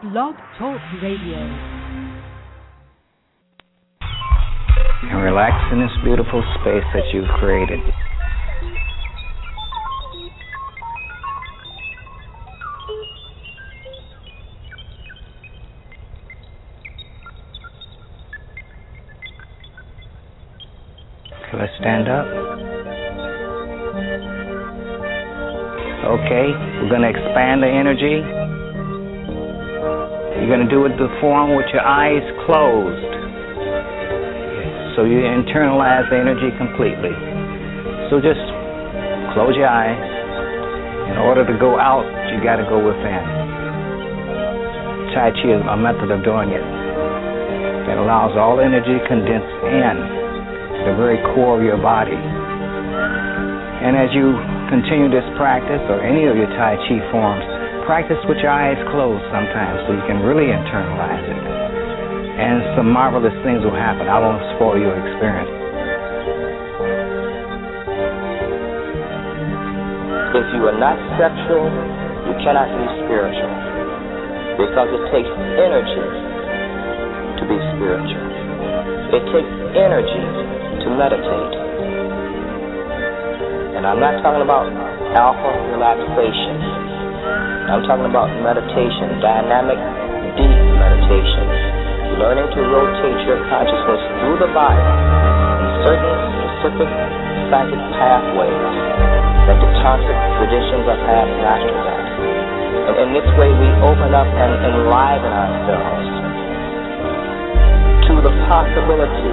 Blog Talk Radio. And relax in this beautiful space that you've created. let's stand up. Okay, we're going to expand the energy. You're going to do it the form with your eyes closed. So you internalize the energy completely. So just close your eyes. In order to go out, you got to go within. Tai Chi is a method of doing it that allows all energy condensed in the very core of your body. And as you continue this practice, or any of your Tai Chi forms, practice with your eyes closed sometimes so you can really internalize it. And some marvelous things will happen. I won't spoil your experience. If you are not sexual, you cannot be spiritual. Because it takes energy to be spiritual. It takes energy to meditate. And I'm not talking about alpha relaxation. I'm talking about meditation, dynamic, deep meditation. Learning to rotate your consciousness through the body in certain specific psychic pathways that the toxic traditions of past masters at. And in this way, we open up and enliven ourselves to the possibility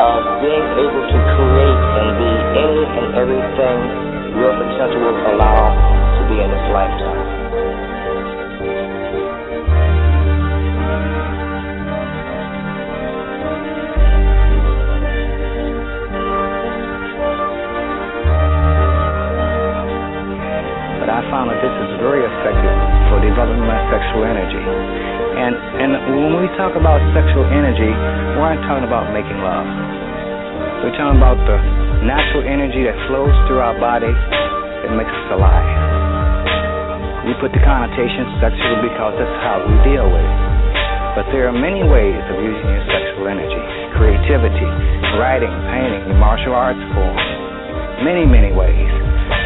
of being able to create and be any and everything your potential will allow be in this lifetime. But I found that this is very effective for developing my sexual energy. And and when we talk about sexual energy, we aren't talking about making love. We're talking about the natural energy that flows through our body that makes us alive. We put the connotation sexual because that's how we deal with it. But there are many ways of using your sexual energy. Creativity, writing, painting, martial arts form. Many, many ways.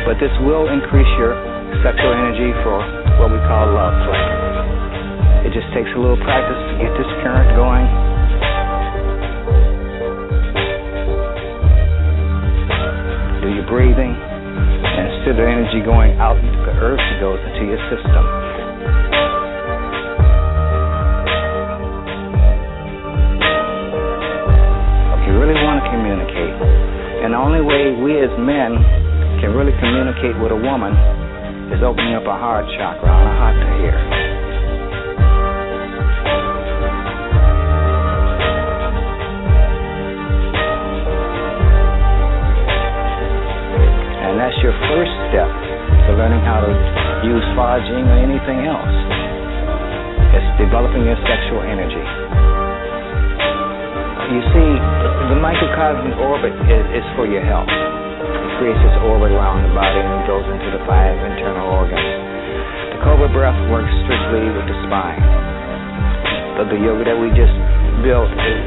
But this will increase your sexual energy for what we call love play. It just takes a little practice to get this current going. Do your breathing, and instead of energy going out earth, goes into your system. If you really want to communicate, and the only way we as men can really communicate with a woman is opening up a heart chakra on a hata here. And that's your first to learning how to use Fa Jing or anything else. It's developing your sexual energy. You see, the microcosmic orbit is, is for your health. It creates this orbit around the body and goes into the five internal organs. The Cobra breath works strictly with the spine. But the yoga that we just built, it,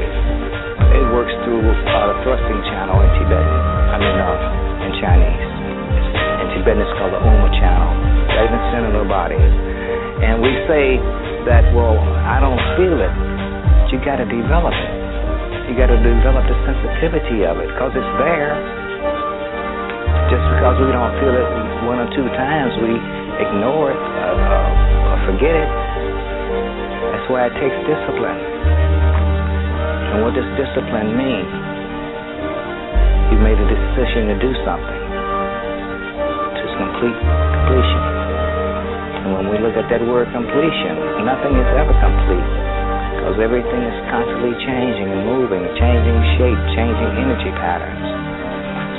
it works through uh, the thrusting channel in Tibetan, I mean, uh, in Chinese. Is called the Uma channel, right in the center of the body. And we say that, well, I don't feel it. But you got to develop it. You got to develop the sensitivity of it because it's there. Just because we don't feel it one or two times, we ignore it uh, uh, or forget it. That's why it takes discipline. And what does discipline mean? You made a decision to do something completion. And when we look at that word completion, nothing is ever complete because everything is constantly changing and moving, changing shape, changing energy patterns.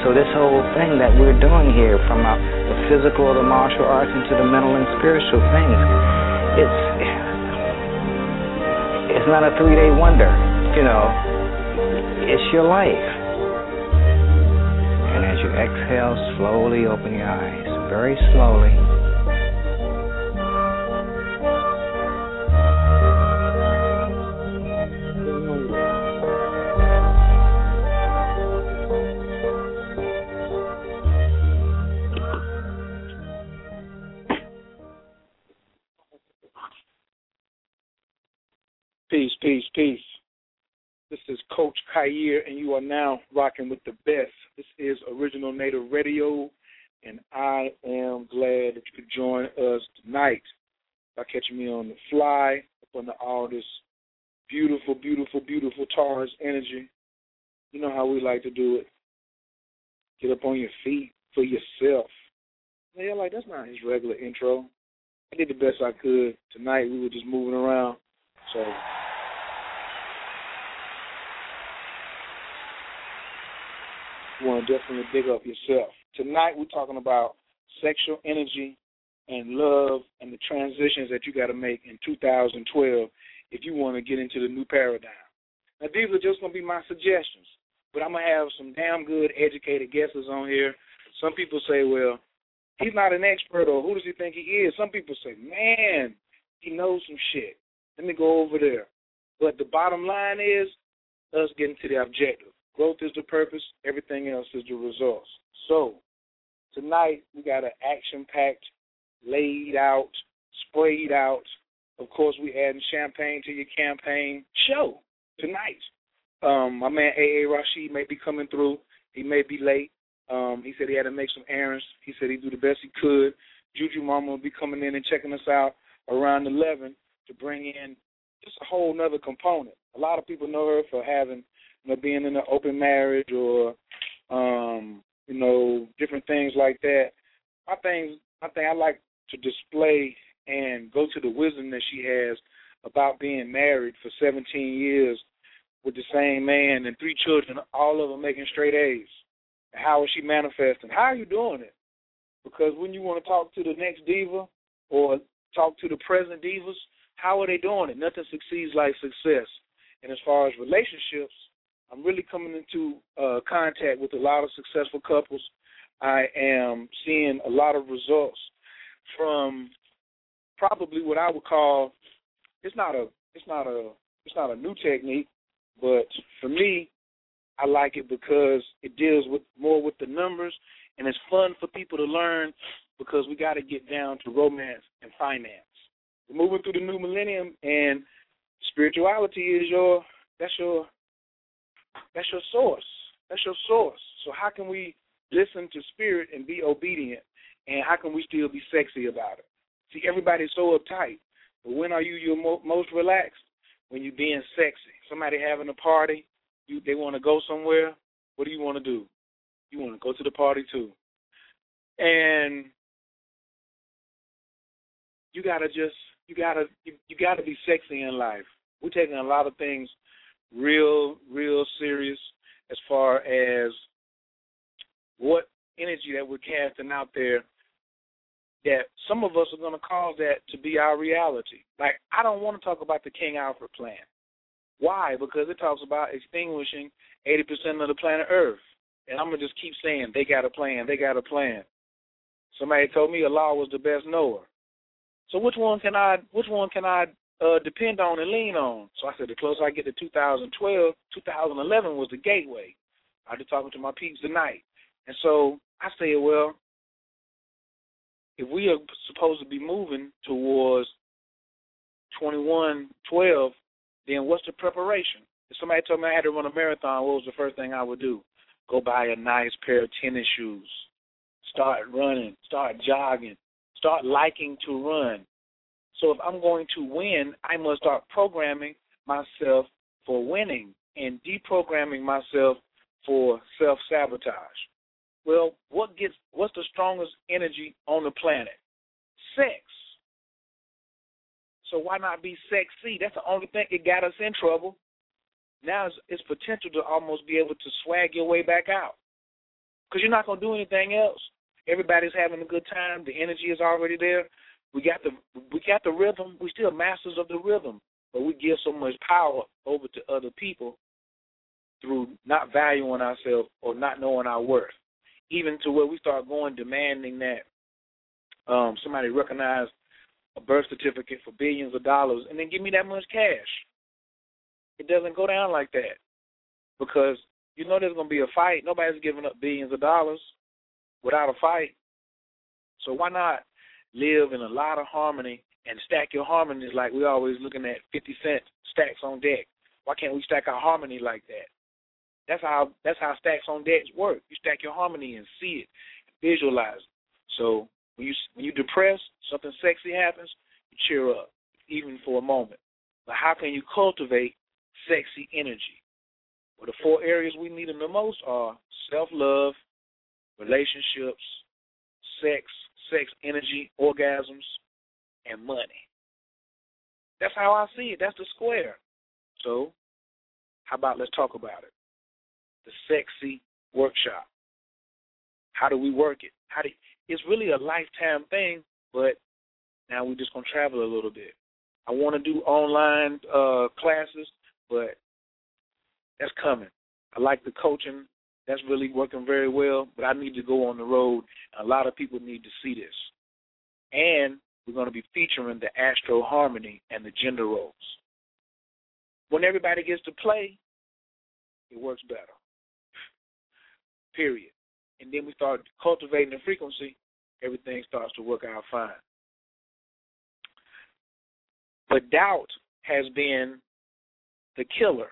So this whole thing that we're doing here, from the physical, the martial arts, into the mental and spiritual things, it's it's not a three-day wonder. You know, it's your life. And as you exhale, slowly open your eyes very slowly. Peace, peace, peace. This is Coach Khayr, and you are now rocking with the by catching me on the fly up under all this beautiful, beautiful, beautiful Taurus energy. You know how we like to do it. Get up on your feet for yourself. Yeah, like that's not his regular intro. I did the best I could. Tonight we were just moving around. So you want to definitely dig up yourself. Tonight we're talking about sexual energy and love and the transitions that you got to make in 2012 if you want to get into the new paradigm. Now these are just going to be my suggestions, but I'm going to have some damn good educated guesses on here. Some people say, well, he's not an expert or who does he think he is? Some people say, man, he knows some shit. Let me go over there. But the bottom line is us getting to the objective. Growth is the purpose, everything else is the results. So, tonight we got an action packed, laid out, sprayed out. Of course, we adding champagne to your campaign show tonight. Um, my man AA Rashid may be coming through. He may be late. Um, he said he had to make some errands. He said he'd do the best he could. Juju Mama will be coming in and checking us out around 11 to bring in just a whole nother component. A lot of people know her for having, you know, being in an open marriage or, um, you know, different things like that. My things, I think I like to display and go to the wisdom that she has about being married for 17 years with the same man and three children, all of them making straight A's. How is she manifesting? How are you doing it? Because when you want to talk to the next diva or talk to the present divas, how are they doing it? Nothing succeeds like success. And as far as relationships, I'm really coming into uh, contact with a lot of successful couples. I am seeing a lot of results from probably what I would call it's not a it's not a it's not a new technique, but for me, I like it because it deals with more with the numbers and it's fun for people to learn because we got to get down to romance and finance. We're moving through the new millennium, and spirituality is your that's your that's your source. That's your source. So how can we listen to spirit and be obedient, and how can we still be sexy about it? See, everybody's so uptight, but when are you your mo- most relaxed? When you're being sexy. Somebody having a party, you they want to go somewhere. What do you want to do? You want to go to the party too, and you gotta just you gotta you, you gotta be sexy in life. We're taking a lot of things real real serious as far as what energy that we're casting out there that some of us are going to cause that to be our reality. Like, I don't want to talk about the King Alfred plan. Why? Because it talks about extinguishing 80% of the planet Earth. And I'm going to just keep saying, they got a plan, they got a plan. Somebody told me Allah was the best knower. So which one can I which one can I uh, depend on and lean on? So I said the closer I get to 2012, 2011 was the gateway. I was talking to my peeps tonight, and so I said, well, if we are supposed to be moving towards 2112, then what's the preparation? If somebody told me I had to run a marathon, what was the first thing I would do? Go buy a nice pair of tennis shoes, start running, start jogging, start liking to run. So if I'm going to win, I must start programming myself for winning and deprogramming myself for self sabotage. Well, what gets what's the strongest energy on the planet? Sex. So why not be sexy? That's the only thing that got us in trouble. Now it's, it's potential to almost be able to swag your way back out because you're not going to do anything else. Everybody's having a good time. The energy is already there. We got the we got the rhythm. We still masters of the rhythm, but we give so much power over to other people through not valuing ourselves or not knowing our worth. Even to where we start going demanding that um, somebody recognize a birth certificate for billions of dollars and then give me that much cash. It doesn't go down like that because you know there's going to be a fight. Nobody's giving up billions of dollars without a fight. So why not live in a lot of harmony and stack your harmonies like we always looking at 50 cent stacks on deck. Why can't we stack our harmony like that? That's how that's how stacks on decks work. You stack your harmony and see it, visualize it. So when you when you depressed, something sexy happens, you cheer up, even for a moment. But how can you cultivate sexy energy? Well, the four areas we need them the most are self love, relationships, sex, sex energy, orgasms, and money. That's how I see it. That's the square. So, how about let's talk about it? The sexy workshop. How do we work it? How do it's really a lifetime thing, but now we're just gonna travel a little bit. I want to do online uh, classes, but that's coming. I like the coaching. That's really working very well, but I need to go on the road. A lot of people need to see this. And we're going to be featuring the Astro Harmony and the gender roles. When everybody gets to play, it works better. Period. And then we start cultivating the frequency, everything starts to work out fine. But doubt has been the killer.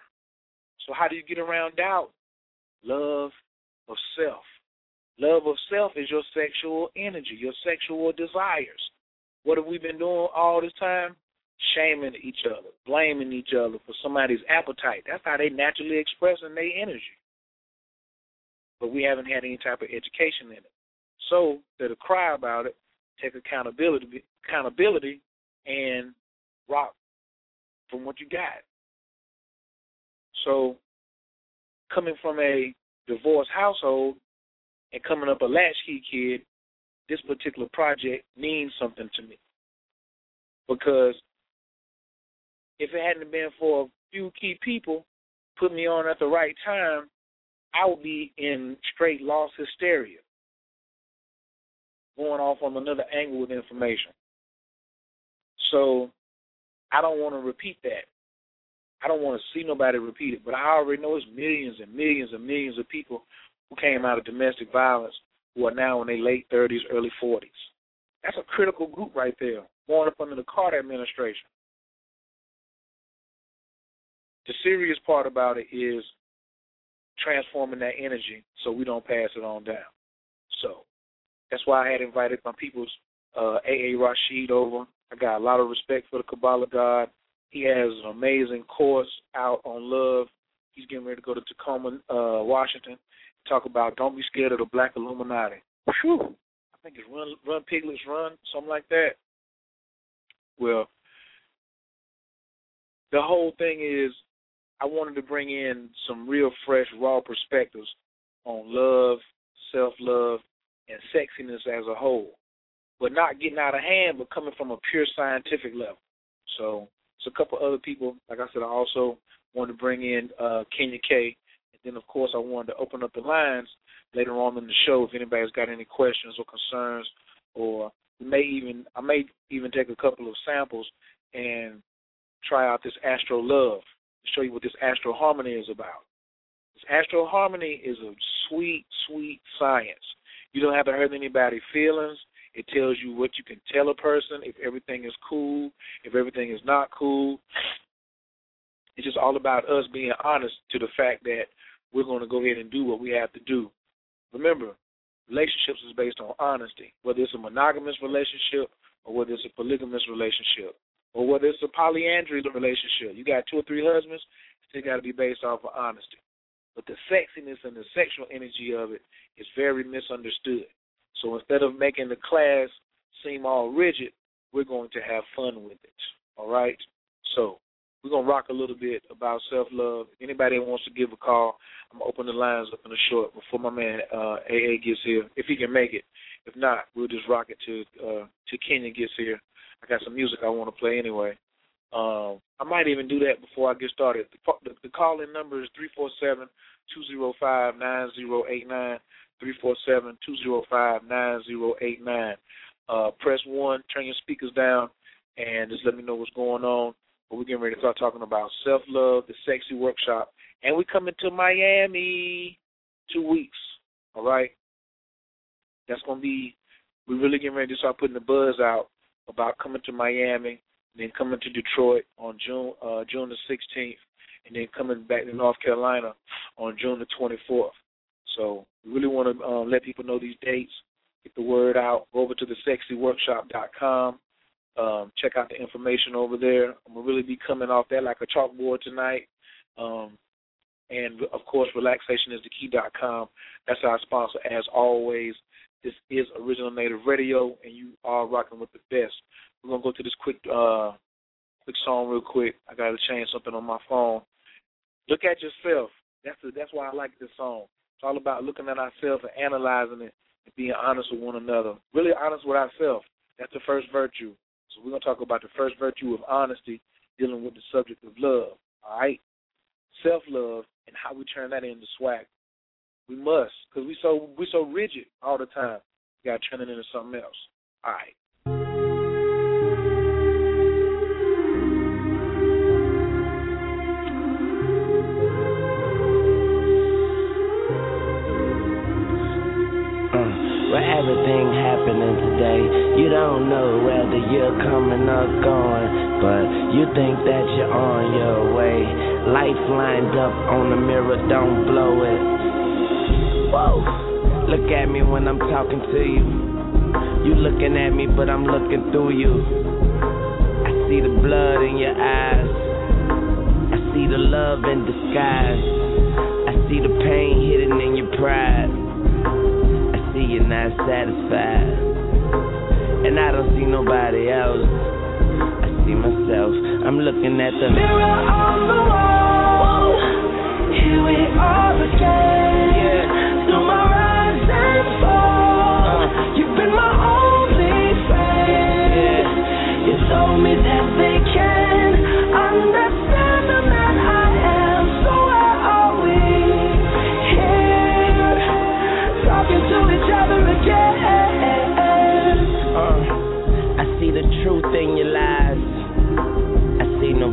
So, how do you get around doubt? Love of self. Love of self is your sexual energy, your sexual desires. What have we been doing all this time? Shaming each other, blaming each other for somebody's appetite. That's how they naturally expressing their energy. But we haven't had any type of education in it. So, to cry about it, take accountability, accountability, and rock from what you got. So, coming from a divorced household and coming up a latchkey kid, this particular project means something to me. Because if it hadn't been for a few key people put me on at the right time, I would be in straight loss hysteria, going off on another angle with information. So I don't want to repeat that. I don't want to see nobody repeat it, but I already know it's millions and millions and millions of people who came out of domestic violence who are now in their late 30s, early 40s. That's a critical group right there, born up under the Carter administration. The serious part about it is transforming that energy so we don't pass it on down. So that's why I had invited my people's uh, AA Rashid over. I got a lot of respect for the Kabbalah God. He has an amazing course out on love. He's getting ready to go to Tacoma, uh, Washington, talk about don't be scared of the Black Illuminati. Whew. I think it's Run Run Piglets Run, something like that. Well, the whole thing is I wanted to bring in some real fresh, raw perspectives on love, self love, and sexiness as a whole. But not getting out of hand, but coming from a pure scientific level. So it's a couple other people, like I said, I also wanted to bring in uh, Kenya K. And then, of course, I wanted to open up the lines later on in the show if anybody's got any questions or concerns, or may even I may even take a couple of samples and try out this Astro Love show you what this Astro Harmony is about. This Astro Harmony is a sweet, sweet science. You don't have to hurt anybody's feelings. It tells you what you can tell a person, if everything is cool, if everything is not cool. It's just all about us being honest to the fact that we're going to go ahead and do what we have to do. Remember, relationships is based on honesty, whether it's a monogamous relationship or whether it's a polygamous relationship or whether it's a polyandry relationship. You got two or three husbands, still got to be based off of honesty. But the sexiness and the sexual energy of it is very misunderstood. So instead of making the class seem all rigid, we're going to have fun with it. All right? So we're going to rock a little bit about self love. Anybody wants to give a call, I'm going to open the lines up in a short before my man uh, AA gets here, if he can make it. If not, we'll just rock it to uh, to Kenya gets here. I got some music I want to play anyway. Um, I might even do that before I get started. The, the, the call in number is three four seven two zero five nine zero eight nine. 347-205-9089. Uh, press 1, turn your speakers down, and just let me know what's going on. But we're getting ready to start talking about self-love, the sexy workshop. And we coming to Miami two weeks, all right? That's going to be we're really getting ready to start putting the buzz out about coming to Miami, then coming to Detroit on June uh, June the 16th, and then coming back to North Carolina on June the 24th. So we really want to um, let people know these dates, get the word out. Go over to the sexyworkshop.com. Um, check out the information over there. I'm gonna really be coming off that like a chalkboard tonight. Um, and of course, relaxationisthekey.com. That's our sponsor, as always. This is Original Native Radio, and you are rocking with the best. We're gonna go to this quick, uh, quick song real quick. I gotta change something on my phone. Look at yourself. That's the, that's why I like this song. It's all about looking at ourselves and analyzing it and being honest with one another. Really honest with ourselves. That's the first virtue. So we're gonna talk about the first virtue of honesty, dealing with the subject of love. All right, self love and how we turn that into swag. We must, because we so we so rigid all the time. We got to turn it into something else. All right. Uh, everything happening today, you don't know whether you're coming or going, but you think that you're on your way. Life lined up on the mirror, don't blow it. Whoa. Look at me when I'm talking to you. You looking at me, but I'm looking through you. I see the blood in your eyes. I see the love in disguise. I see the pain hidden in your pride. I see you're not satisfied. And I don't see nobody else. I see myself. I'm looking at the mirror on the wall. Here we are again. Yeah.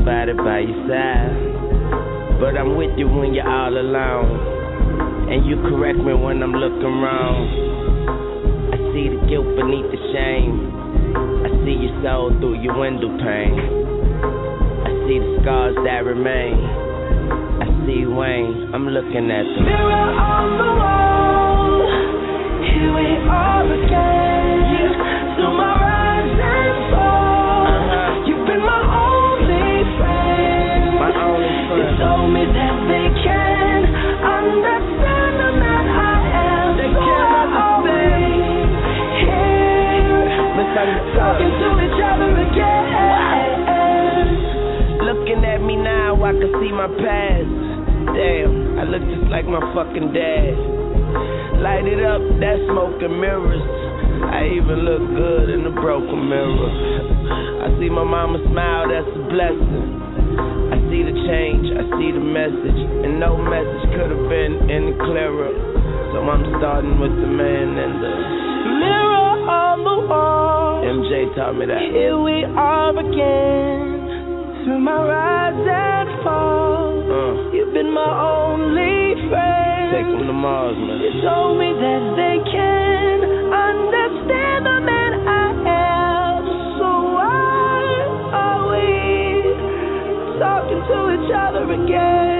Nobody by your side. But I'm with you when you're all alone. And you correct me when I'm looking wrong. I see the guilt beneath the shame. I see your soul through your window pane. I see the scars that remain. I see Wayne, I'm looking at the mirror on the wall. Here we are again. Talking to each other again. Looking at me now, I can see my past. Damn, I look just like my fucking dad. Light it up, that smoke and mirrors. I even look good in the broken mirror. I see my mama smile, that's a blessing. I see the change, I see the message, and no message could have been any clearer. So I'm starting with the man and the MJ taught me that. Here we are again, through my rise and fall. Uh. You've been my only friend. Take them to Mars, man. You told me that they can understand the man I am. So why are we talking to each other again?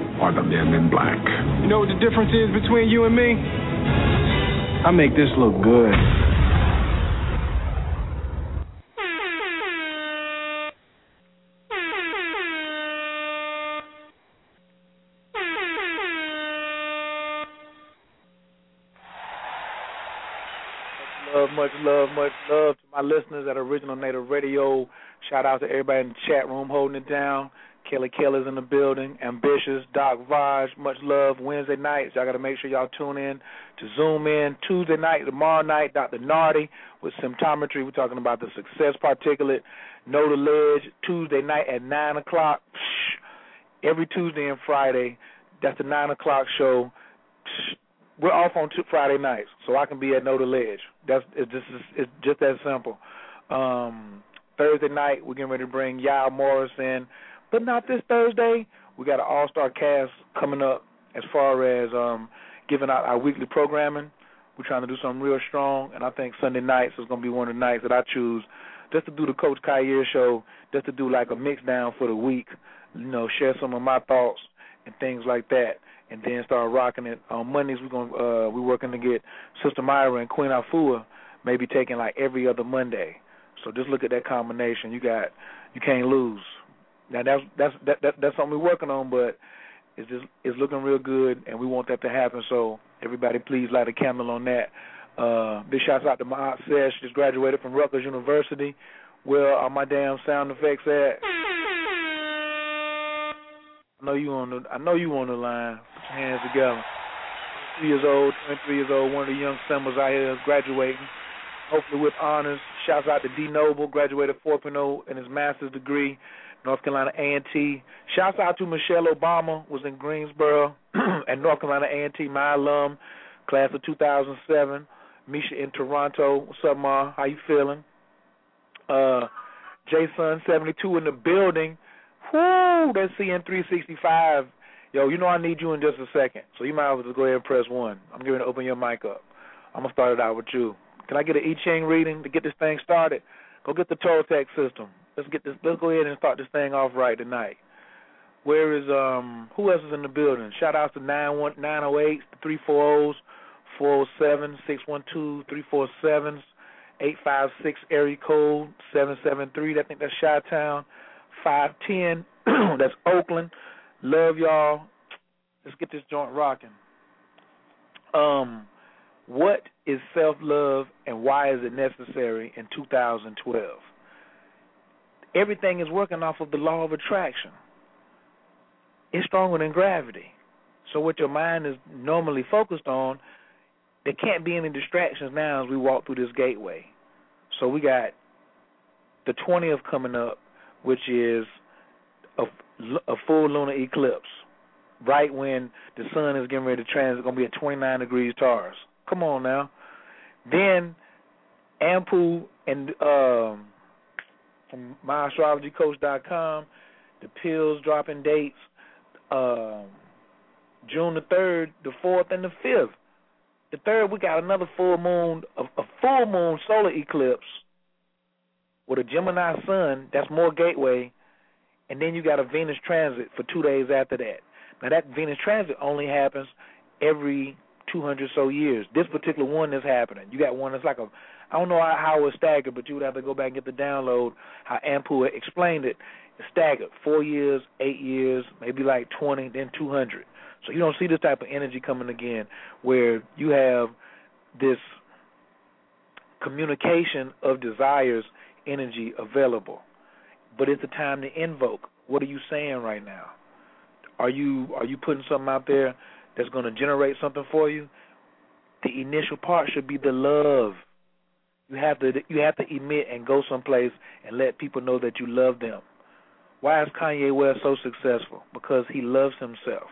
are the men in black. You know what the difference is between you and me? I make this look good. love, much love, much love to my listeners at Original Native Radio. Shout out to everybody in the chat room holding it down. Kelly Keller's in the building. Ambitious, Doc Vaj, much love. Wednesday nights, y'all got to make sure y'all tune in to Zoom in. Tuesday night, tomorrow night, Dr. Nardi with symptometry. We're talking about the success particulate. Know the ledge. Tuesday night at 9 o'clock. Every Tuesday and Friday. That's the 9 o'clock show we're off on two Friday nights, so I can be at Know the Ledge. That's it's just it's just that simple. Um, Thursday night we're getting ready to bring Yao Morris in, but not this Thursday. We got an all star cast coming up as far as um, giving out our weekly programming. We're trying to do something real strong, and I think Sunday nights is going to be one of the nights that I choose just to do the Coach Khayr show, just to do like a mix down for the week. You know, share some of my thoughts and things like that and then start rocking it. On Mondays we're going uh we're working to get Sister Myra and Queen Afua maybe taking like every other Monday. So just look at that combination. You got you can't lose. Now that's that's that, that that's something we're working on, but it's just it's looking real good, and we want that to happen. So everybody, please light a candle on that. Uh, big shouts out to my aunt Sesh, just graduated from Rutgers University. Where are my damn sound effects at? I know you on the I know you on the line. Put your hands together. Three years old, twenty three years old, one of the young symbols out here graduating. Hopefully with honors. Shouts out to D Noble, graduated 4.0 in his master's degree, North Carolina A and T. Shouts out to Michelle Obama, was in Greensboro at North Carolina A and T, my alum, class of 2007. Misha in Toronto. What's up, Ma? How you feeling? Uh, Jason 72 in the building. Whoo, that's CN365. Yo, you know I need you in just a second, so you might as well just go ahead and press one. I'm going to open your mic up. I'm gonna start it out with you. Can I get an I Ching reading to get this thing started? Go get the Toltec system. Let's get this. Let's go ahead and start this thing off right tonight. Where is um? Who else is in the building? Shout out to nine one nine zero eight three four O's four zero seven six one two three four sevens eight five six area code seven seven three. I think that's Chi Town five ten. That's Oakland. Love y'all. Let's get this joint rocking. Um, what is self love and why is it necessary in 2012? Everything is working off of the law of attraction. It's stronger than gravity. So what your mind is normally focused on, there can't be any distractions now as we walk through this gateway. So we got the 20th coming up which is a, a full lunar eclipse, right when the sun is getting ready to transit, it's going to be at 29 degrees Taurus. Come on now. Then Ampu and um, from myastrologycoach.com, the pills dropping dates, um, June the 3rd, the 4th, and the 5th. The 3rd, we got another full moon, a, a full moon solar eclipse with a Gemini sun, that's more gateway, and then you got a Venus transit for two days after that. Now that Venus transit only happens every 200 so years. This particular one is happening. You got one that's like a, I don't know how it was staggered, but you would have to go back and get the download how Ampu explained it. It's staggered, four years, eight years, maybe like 20, then 200. So you don't see this type of energy coming again, where you have this communication of desires energy available. But it's the time to invoke. What are you saying right now? Are you are you putting something out there that's going to generate something for you? The initial part should be the love. You have to you have to emit and go someplace and let people know that you love them. Why is Kanye West so successful? Because he loves himself.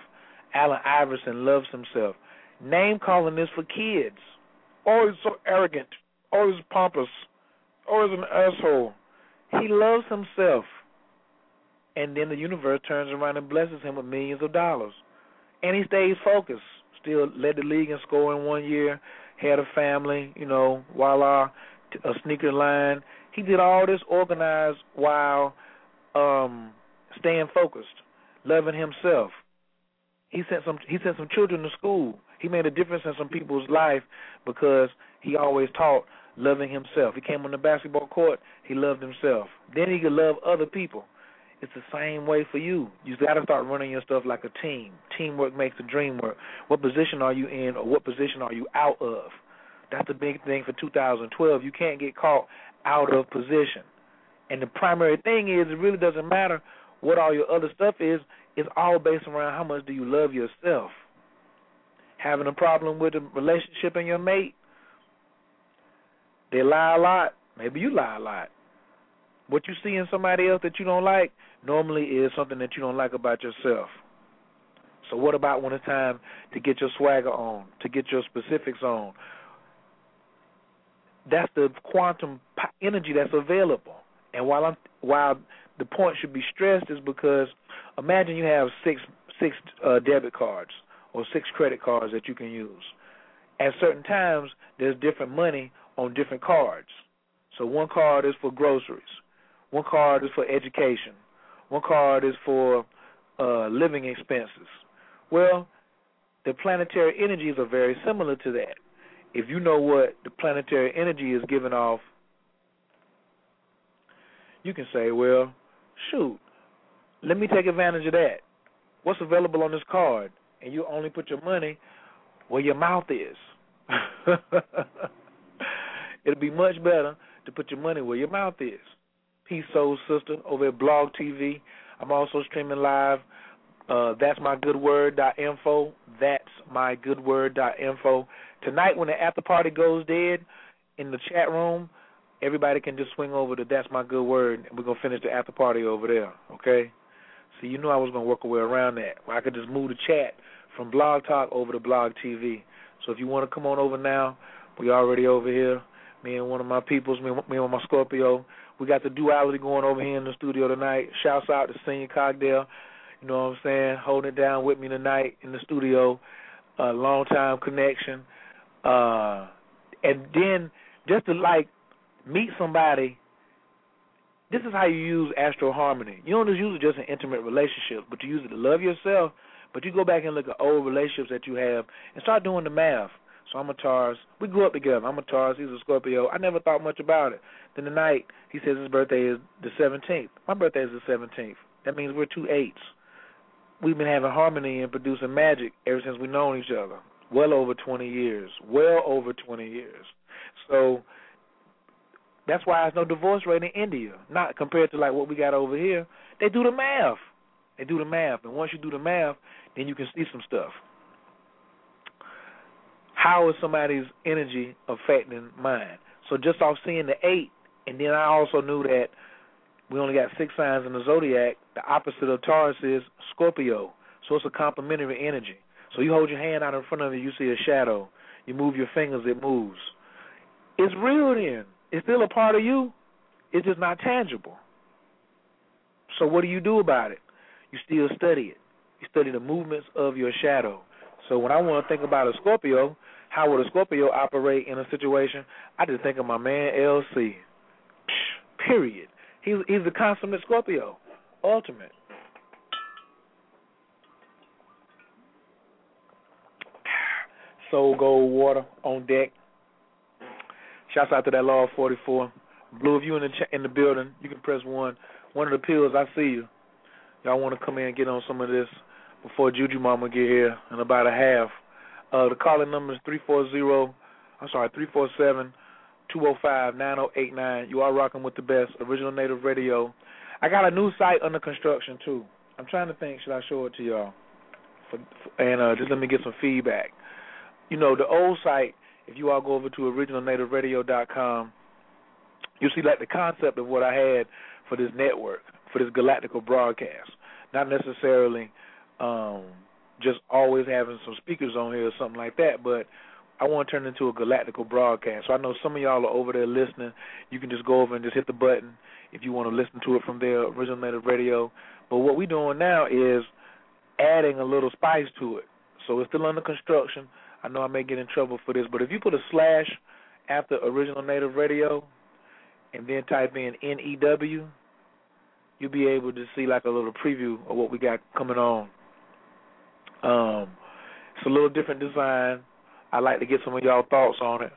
Allen Iverson loves himself. Name calling is for kids. Oh, always so arrogant, oh, always pompous, oh, always an asshole. He loves himself. And then the universe turns around and blesses him with millions of dollars. And he stays focused. Still led the league in scoring one year, had a family, you know, voila, a sneaker line. He did all this organized while um staying focused, loving himself. He sent some he sent some children to school. He made a difference in some people's life because he always taught loving himself. He came on the basketball court, he loved himself. Then he could love other people. It's the same way for you. You got to start running your stuff like a team. Teamwork makes the dream work. What position are you in, or what position are you out of? That's the big thing for 2012. You can't get caught out of position. And the primary thing is, it really doesn't matter what all your other stuff is. It's all based around how much do you love yourself. Having a problem with a relationship and your mate, they lie a lot. Maybe you lie a lot. What you see in somebody else that you don't like normally is something that you don't like about yourself. So what about when it's time to get your swagger on, to get your specifics on? That's the quantum energy that's available. And while I'm while the point should be stressed is because imagine you have six six uh, debit cards or six credit cards that you can use. At certain times, there's different money on different cards. So one card is for groceries, one card is for education, one card is for uh, living expenses. Well, the planetary energies are very similar to that. If you know what the planetary energy is giving off, you can say, well, shoot, let me take advantage of that. What's available on this card? And you only put your money where your mouth is. It'll be much better to put your money where your mouth is. Peace Soul Sister over at Blog TV. I'm also streaming live. Uh, that's my good. That's my good. Tonight, when the after party goes dead in the chat room, everybody can just swing over to That's My Good Word, and we're going to finish the after party over there, okay? So you knew I was going to work a way around that. I could just move the chat from Blog Talk over to Blog TV. So if you want to come on over now, we already over here. Me and one of my peoples, me, and my Scorpio, we got the duality going over here in the studio tonight. Shouts out to Senior Cogdale, you know what I'm saying, holding it down with me tonight in the studio. A long time connection. Uh, and then just to like meet somebody. This is how you use Astro Harmony. You don't just use it just in intimate relationships, but you use it to love yourself. But you go back and look at old relationships that you have and start doing the math. So I'm a Taurus. We grew up together. I'm a Taurus. He's a Scorpio. I never thought much about it. Then the night he says his birthday is the 17th. My birthday is the 17th. That means we're two eights. We've been having harmony and producing magic ever since we've known each other. Well over 20 years. Well over 20 years. So that's why there's no divorce rate in India. Not compared to like what we got over here. They do the math. They do the math, and once you do the math, then you can see some stuff. How is somebody's energy affecting mine? So just off seeing the eight, and then I also knew that we only got six signs in the zodiac. The opposite of Taurus is Scorpio, so it's a complementary energy. So you hold your hand out in front of you, you see a shadow. You move your fingers, it moves. It's real then. It's still a part of you. It's just not tangible. So what do you do about it? You still study it. You study the movements of your shadow. So when I want to think about a Scorpio, how would a Scorpio operate in a situation? I just think of my man LC. Period. He's he's the consummate Scorpio, ultimate. Soul Gold Water on deck. Shouts out to that Law 44. Blue, if you in the in the building, you can press one. One of the pills, I see you. Y'all want to come in and get on some of this before Juju Mama get here in about a half. Uh, the calling number is three four zero. I'm sorry, three four seven two zero five nine zero eight nine. You are rocking with the best original native radio. I got a new site under construction too. I'm trying to think. Should I show it to y'all? For, for, and uh, just let me get some feedback. You know, the old site if you all go over to originalnativeradio.com, you'll see, like the concept of what I had for this network, for this galactical broadcast, not necessarily um, just always having some speakers on here or something like that, but I want to turn it into a galactical broadcast. So I know some of y'all are over there listening. You can just go over and just hit the button if you want to listen to it from there, original native radio. But what we're doing now is adding a little spice to it. So it's still under construction. I know I may get in trouble for this, but if you put a slash after original native radio and then type in NEW, you'll be able to see like a little preview of what we got coming on. Um, it's a little different design. I'd like to get some of y'all thoughts on it.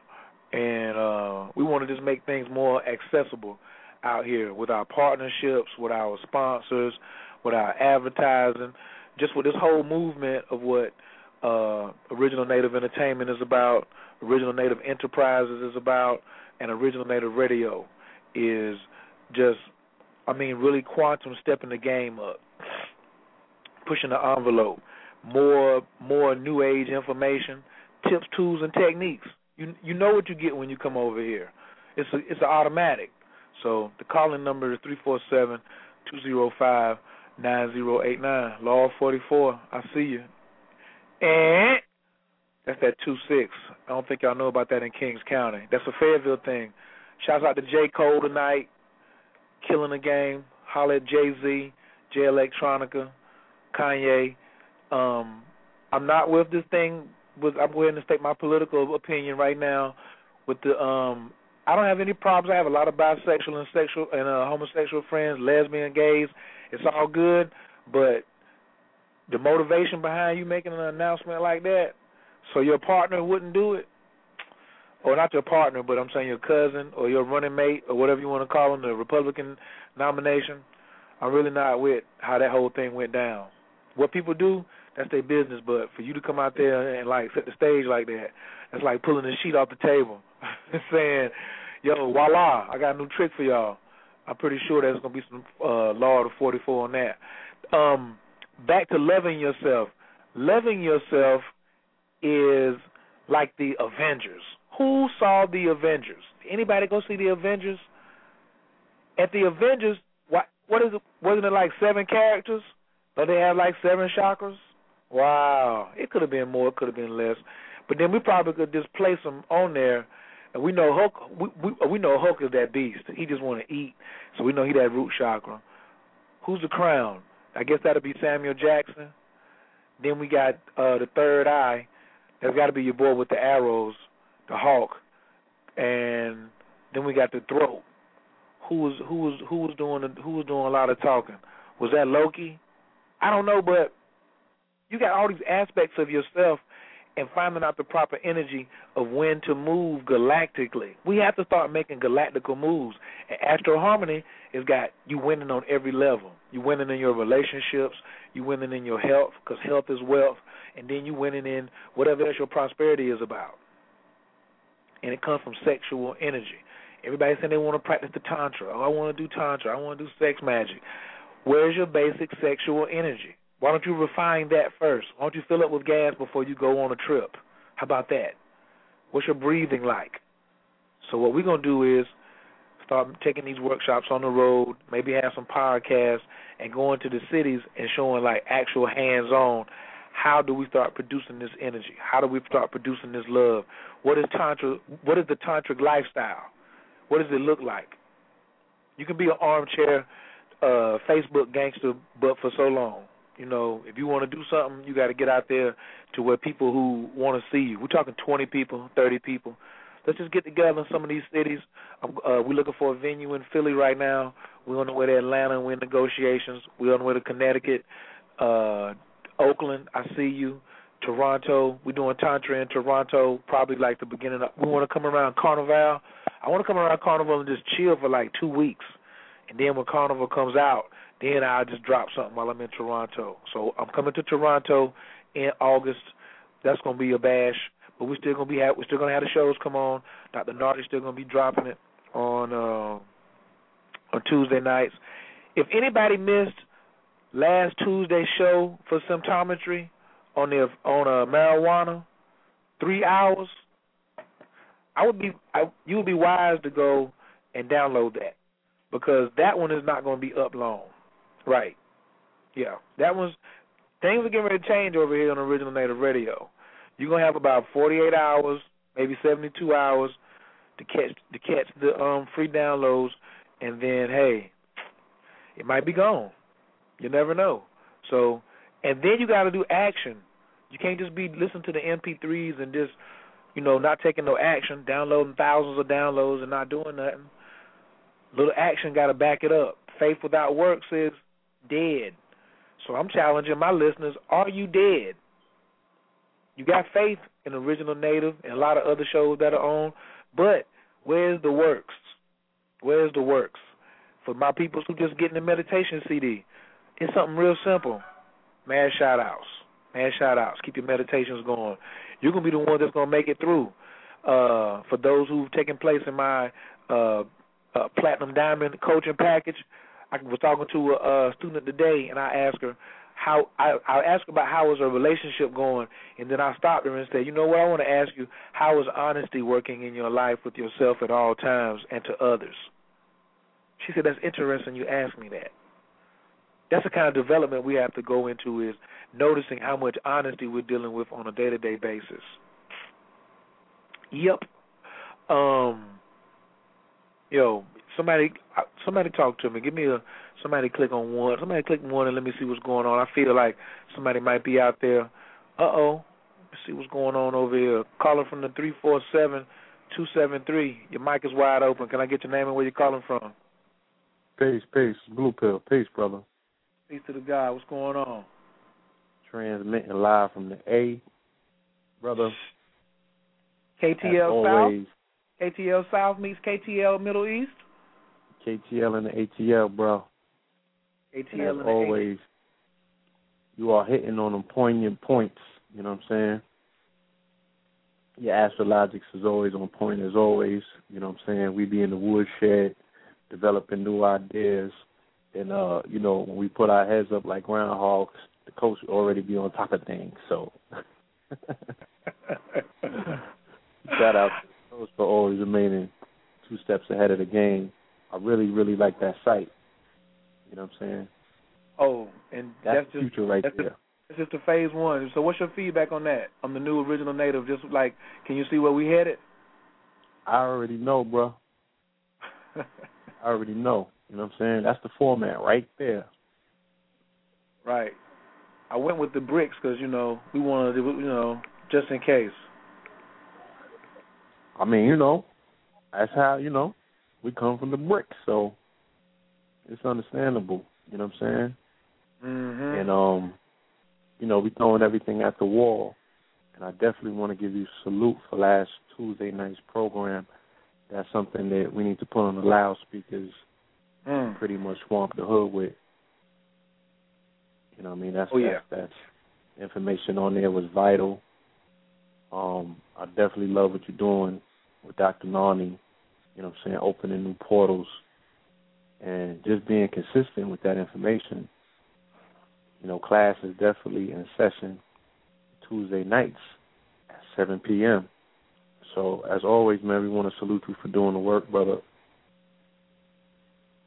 And uh, we want to just make things more accessible out here with our partnerships, with our sponsors, with our advertising, just with this whole movement of what uh, Original Native Entertainment is about, Original Native Enterprises is about, and Original Native Radio is just, I mean, really quantum stepping the game up, pushing the envelope, more more new age information, tips, tools, and techniques. You you know what you get when you come over here. It's a, it's an automatic. So the calling number is three four seven two zero five nine zero eight nine. Law forty four. I see you. And that's that two six. I don't think y'all know about that in Kings County. That's a Fayetteville thing. Shouts out to J. Cole tonight, killing the game. Holla at Jay Z, Jay Electronica, Kanye. Um, I'm not with this thing. With I'm going to state my political opinion right now. With the um, I don't have any problems. I have a lot of bisexual and sexual and uh, homosexual friends, lesbian, gays. It's all good, but the motivation behind you making an announcement like that, so your partner wouldn't do it, or not your partner, but I'm saying your cousin or your running mate or whatever you want to call them, the Republican nomination. I'm really not with how that whole thing went down. What people do, that's their business. But for you to come out there and like set the stage like that, that's like pulling the sheet off the table saying, "Yo, voila, I got a new trick for y'all." I'm pretty sure there's gonna be some uh, law to 44 on that. Um, back to loving yourself. Loving yourself is like the Avengers. Who saw the Avengers? Anybody go see the Avengers? At the Avengers, what what is it? Wasn't it like seven characters? But they have like seven chakras. Wow, it could have been more, it could have been less, but then we probably could just place them on there. And we know Hulk. We we, we know Hulk is that beast. He just want to eat, so we know he that root chakra. Who's the crown? I guess that'll be Samuel Jackson. Then we got uh the third eye. That's got to be your boy with the arrows, the Hawk, and then we got the throat. Who was who was who was doing the, who was doing a lot of talking? Was that Loki? I don't know, but you got all these aspects of yourself and finding out the proper energy of when to move galactically. We have to start making galactical moves. And Astro Harmony has got you winning on every level. You winning in your relationships, you winning in your health because health is wealth, and then you winning in whatever else your prosperity is about. And it comes from sexual energy. Everybody saying they want to practice the tantra. Oh, I want to do tantra. I want to do sex magic. Where's your basic sexual energy? Why don't you refine that first? Why don't you fill up with gas before you go on a trip? How about that? What's your breathing like? So what we're gonna do is start taking these workshops on the road, maybe have some podcasts, and going to the cities and showing like actual hands-on. How do we start producing this energy? How do we start producing this love? What is tantra? What is the tantric lifestyle? What does it look like? You can be an armchair uh, Facebook gangster, but for so long. You know, if you want to do something, you got to get out there to where people who want to see you. We're talking 20 people, 30 people. Let's just get together in some of these cities. Uh, we're looking for a venue in Philly right now. We're on the way to Atlanta. We're in negotiations. We're on the way to Connecticut, uh, Oakland. I see you. Toronto. We're doing Tantra in Toronto, probably like the beginning of. We want to come around Carnival. I want to come around Carnival and just chill for like two weeks. And then when Carnival comes out, then I'll just drop something while I'm in Toronto. So I'm coming to Toronto in August. That's gonna be a bash, but we're still gonna be have, we're still gonna have the shows come on. Dr. Narty's still gonna be dropping it on uh, on Tuesday nights. If anybody missed last Tuesday's show for symptometry on the on uh, marijuana, three hours, I would be I, you would be wise to go and download that because that one is not going to be up long. Right. Yeah. That was things are getting ready to change over here on Original Native Radio. You're gonna have about 48 hours, maybe 72 hours to catch to catch the um free downloads, and then hey, it might be gone. You never know. So, and then you got to do action. You can't just be listening to the MP3s and just you know not taking no action, downloading thousands of downloads and not doing nothing. Little action got to back it up. Faith without works is dead. So I'm challenging my listeners: Are you dead? You got faith in Original Native and a lot of other shows that are on, but where's the works? Where's the works? For my people who just getting the meditation CD, it's something real simple. Mad shout outs. Mad shout outs. Keep your meditations going. You're gonna be the one that's gonna make it through. Uh, for those who've taken place in my uh, uh, platinum diamond coaching package, I was talking to a, a student today, and I asked her how I I asked her about how is her relationship going, and then I stopped her and said, you know what, I want to ask you how is honesty working in your life with yourself at all times and to others. She said that's interesting. You asked me that. That's the kind of development we have to go into is noticing how much honesty we're dealing with on a day to day basis. Yep. Um. Yo, somebody, somebody talk to me. Give me a somebody click on one. Somebody click one and let me see what's going on. I feel like somebody might be out there. Uh oh. Let's see what's going on over here. Caller from the three four seven two seven three. Your mic is wide open. Can I get your name and where you're calling from? Peace, peace. Blue pill. Peace, brother. Peace to the guy. What's going on? Transmitting live from the A, brother. KTL South. KTL South meets KTL Middle East. KTL and the ATL, bro. ATL and always, you are hitting on them poignant points. You know what I'm saying? Your astrologics is always on point as always. You know what I'm saying? We be in the woodshed, developing new ideas, and uh, you know when we put our heads up like groundhogs, the coach already be on top of things. So, shout out to the coach for always remaining two steps ahead of the game. I really, really like that site. You know what I'm saying? Oh, and that's, that's just future right that's there. Just, that's just the phase one. So, what's your feedback on that? On the new original native, just like, can you see where we headed? I already know, bro. I already know. You know what I'm saying? That's the format right there. Right. I went with the bricks because you know we wanted, to, you know, just in case. I mean, you know, that's how you know we come from the bricks, so it's understandable. You know what I'm saying? Mm-hmm. And um, you know, we throwing everything at the wall, and I definitely want to give you salute for last Tuesday night's program. That's something that we need to put on the loudspeakers. Mm. Pretty much swamp the hood with. You know what I mean? That's oh, yeah. that's, that's information on there was vital. Um, I definitely love what you're doing with Dr. Nani. You know what I'm saying? Opening new portals and just being consistent with that information. You know, class is definitely in session Tuesday nights at 7 p.m. So, as always, man, we want to salute you for doing the work, brother.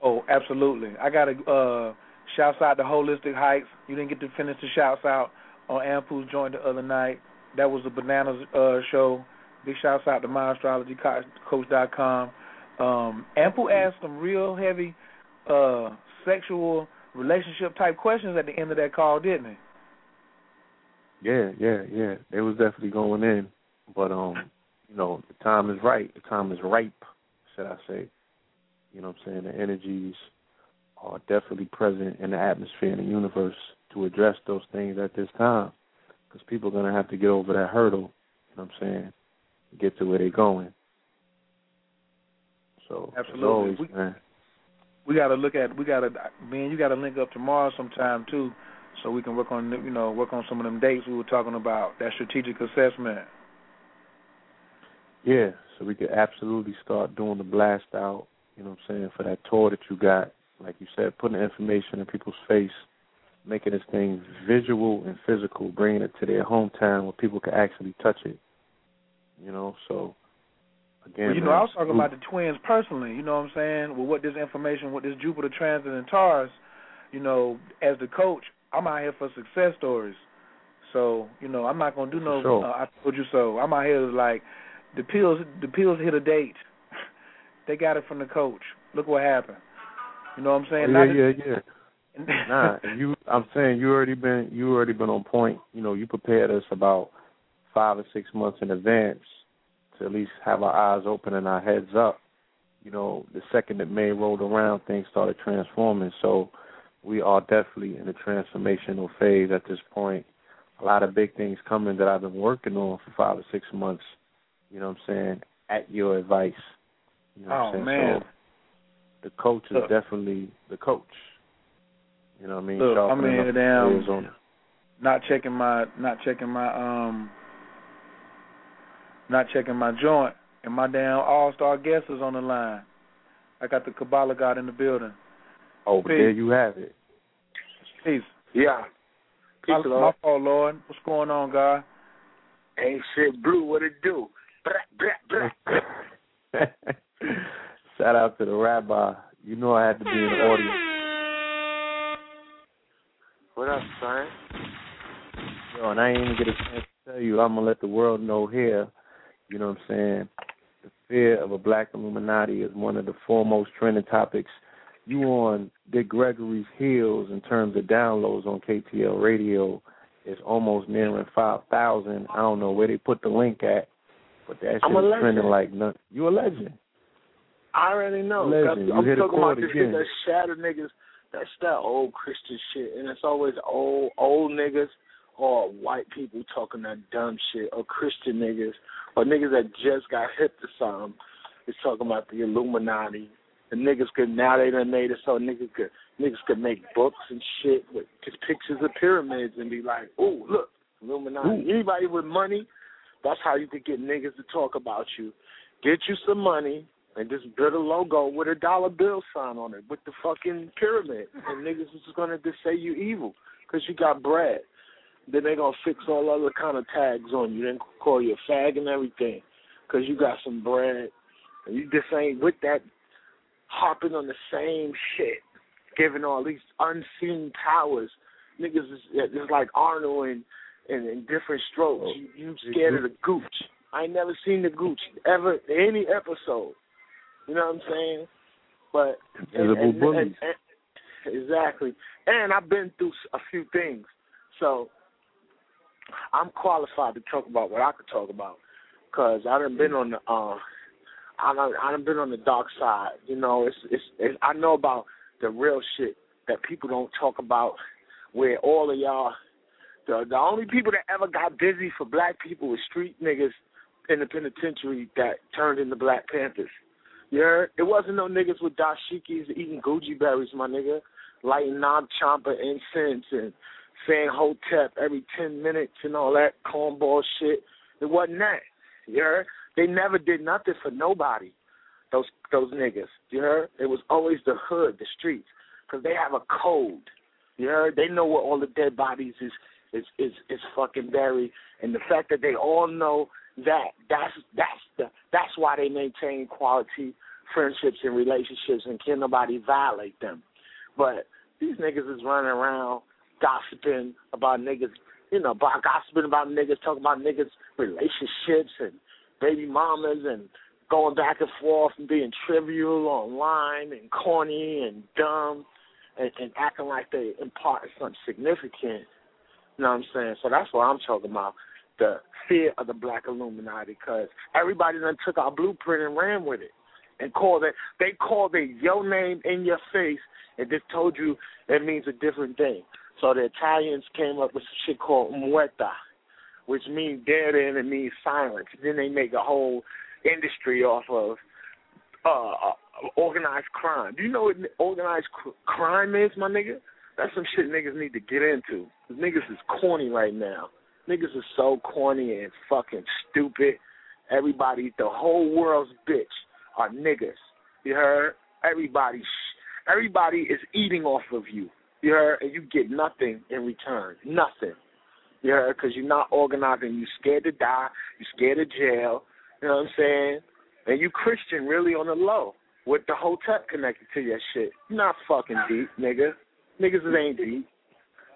Oh, absolutely. I got to uh, shouts out to Holistic Heights. You didn't get to finish the shouts out on Ampu's joint the other night. That was the Bananas uh, show. Big shouts out to MyAstrologyCoach.com. Um, Ampu asked some real heavy uh, sexual relationship type questions at the end of that call, didn't he? Yeah, yeah, yeah. They was definitely going in, but um, you know, the time is right. The time is ripe, should I say? You know what I'm saying? The energies are definitely present in the atmosphere in the universe to address those things at this time, because people are gonna have to get over that hurdle. You know what I'm saying? Get to where they're going. So absolutely, always, we, man. We got to look at. We got to. Man, you got to link up tomorrow sometime too, so we can work on. You know, work on some of them dates we were talking about. That strategic assessment. Yeah, so we could absolutely start doing the blast out. You know what I'm saying for that tour that you got. Like you said, putting the information in people's face, making this thing visual and physical, bringing it to their hometown where people can actually touch it. You know, so again, well, you know, man, I was talking salute. about the twins personally. You know what I'm saying? Well, what this information, what this Jupiter transit and Taurus, you know, as the coach, I'm out here for success stories. So, you know, I'm not gonna do no. sure. Uh, I told you so. I'm out here like the pills. The pills hit a date. they got it from the coach. Look what happened. You know what I'm saying? Oh, Not yeah, that- yeah, yeah. nah, you. I'm saying you already been you already been on point. You know, you prepared us about five or six months in advance to at least have our eyes open and our heads up. You know, the second that May rolled around, things started transforming. So we are definitely in a transformational phase at this point. A lot of big things coming that I've been working on for five or six months. You know what I'm saying? At your advice. You know what Oh, I'm saying? man. So the coach is Look. definitely the coach. You know what I mean? Look, I'm in up the damn- players on it. not checking my not checking my um not checking my joint and my damn all star guest is on the line. I got the Kabbalah God in the building. Oh, Peace. there you have it. Peace. Yeah. Peace, my, my Lord. fault, Lord. What's going on, God? Ain't shit blue, what it do? Brah, brah, brah. Shout out to the rabbi. You know I had to be in the audience. What up, son? Yo, and I ain't even get a chance to tell you. I'm gonna let the world know here. You know what I'm saying? The fear of a black Illuminati is one of the foremost trending topics. You on Dick Gregory's heels in terms of downloads on KTL Radio is almost nearing five thousand. I don't know where they put the link at, but that shit is trending like nothing. You a legend. I already know. Legend. I'm a talking about this shit that shatter niggas. That's that old Christian shit, and it's always old old niggas or white people talking that dumb shit, or Christian niggas, or niggas that just got hip to something. Is talking about the Illuminati. The niggas could now they done made it so niggas could niggas could make books and shit with just pictures of pyramids and be like, "Ooh, look, Illuminati." Anybody with money, that's how you could get niggas to talk about you. Get you some money and just build a logo with a dollar bill sign on it with the fucking pyramid, and niggas is gonna just say you evil because you got bread. Then they're gonna fix all other kind of tags on you, then call you a fag and everything because you got some bread, and you just ain't with that harping on the same shit, giving all these unseen powers. Niggas is it's like Arnold and in, in different strokes. You, you scared of the gooch. I ain't never seen the gooch ever in any episode. You know what I'm saying? But Invisible bullies. and- exactly. And I've been through a few things, so I'm qualified to talk about what I could talk about because I done been on the uh, I done, I done been on the dark side. You know, it's, it's it's I know about the real shit that people don't talk about. Where all of y'all, the the only people that ever got busy for black people was street niggas in the penitentiary that turned into Black Panthers. You heard? It wasn't no niggas with dashikis eating goji berries, my nigga, lighting Nag Champa incense and saying hotep every ten minutes and all that cornball shit. It wasn't that. You heard? They never did nothing for nobody. Those those niggas. You heard? It was always the hood, the streets, because they have a code. You heard? They know where all the dead bodies is is is is fucking buried, and the fact that they all know that that's that's the that's why they maintain quality friendships and relationships and can nobody violate them. But these niggas is running around gossiping about niggas, you know, about gossiping about niggas, talking about niggas relationships and baby mamas and going back and forth and being trivial online and corny and dumb and, and acting like they impart something significant. You know what I'm saying? So that's what I'm talking about. The fear of the black Illuminati, because everybody then took our blueprint and ran with it, and called it. They called it your name in your face, and just told you it means a different thing. So the Italians came up with some shit called muerta, which means dead and it means silence. Then they make a whole industry off of uh, uh organized crime. Do you know what organized cr- crime is, my nigga? That's some shit niggas need to get into. Niggas is corny right now. Niggas is so corny and fucking stupid. Everybody, the whole world's bitch are niggas. You heard? Everybody, everybody is eating off of you. You heard? And you get nothing in return. Nothing. You heard? Because you're not organizing. You're scared to die. You're scared of jail. You know what I'm saying? and you Christian really on the low with the hotep connected to your shit. You're not fucking deep, nigga. Niggas ain't deep.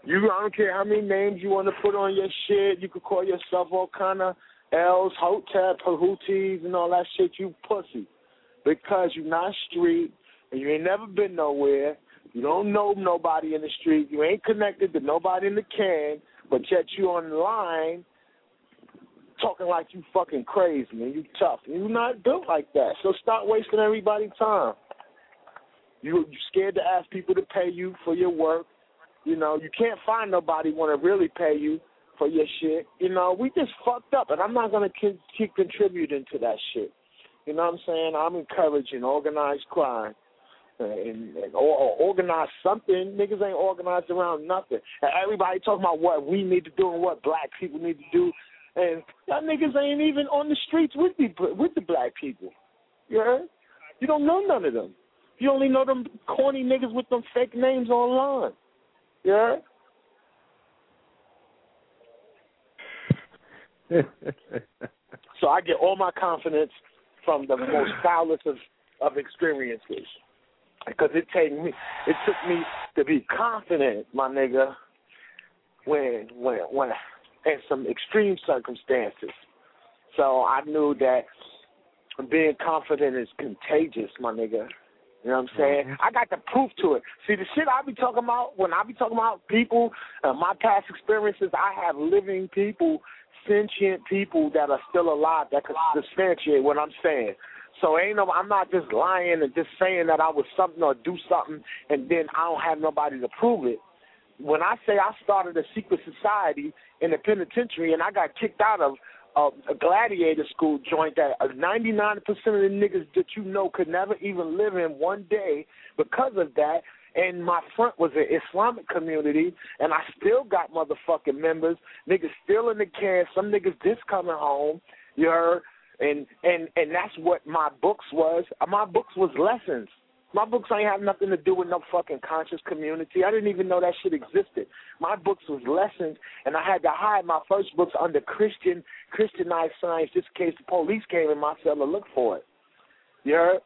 You I don't care how many names you want to put on your shit. You could call yourself all kind of L's, hotep, hooties, and all that shit. You pussy, because you're not street and you ain't never been nowhere. You don't know nobody in the street. You ain't connected to nobody in the can, but yet you online talking like you fucking crazy and you tough. You're not built like that. So stop wasting everybody's time. You you scared to ask people to pay you for your work. You know, you can't find nobody want to really pay you for your shit. You know, we just fucked up, and I'm not gonna keep contributing to that shit. You know what I'm saying? I'm encouraging organized crime and, and or, or organize something. Niggas ain't organized around nothing. And everybody talking about what we need to do and what black people need to do, and y'all niggas ain't even on the streets with the with the black people. You heard? You don't know none of them. You only know them corny niggas with them fake names online. You heard? so I get all my confidence from the most foulest of, of experiences because it take me it took me to be confident, my nigga, when when when in some extreme circumstances. So I knew that being confident is contagious, my nigga. You know what I'm saying? Mm-hmm. I got the proof to it. See, the shit I be talking about when I be talking about people, uh, my past experiences, I have living people, sentient people that are still alive that can substantiate what I'm saying. So ain't no, I'm not just lying and just saying that I was something or do something and then I don't have nobody to prove it. When I say I started a secret society in the penitentiary and I got kicked out of uh, a gladiator school joint that 99% of the niggas that you know could never even live in one day because of that. And my front was an Islamic community, and I still got motherfucking members. Niggas still in the can. Some niggas just coming home. You heard? And and and that's what my books was. My books was lessons. My books ain't have nothing to do with no fucking conscious community. I didn't even know that shit existed. My books was lessons, and I had to hide my first books under Christian Christianized science just in case the police came in my cell to look for it. You heard?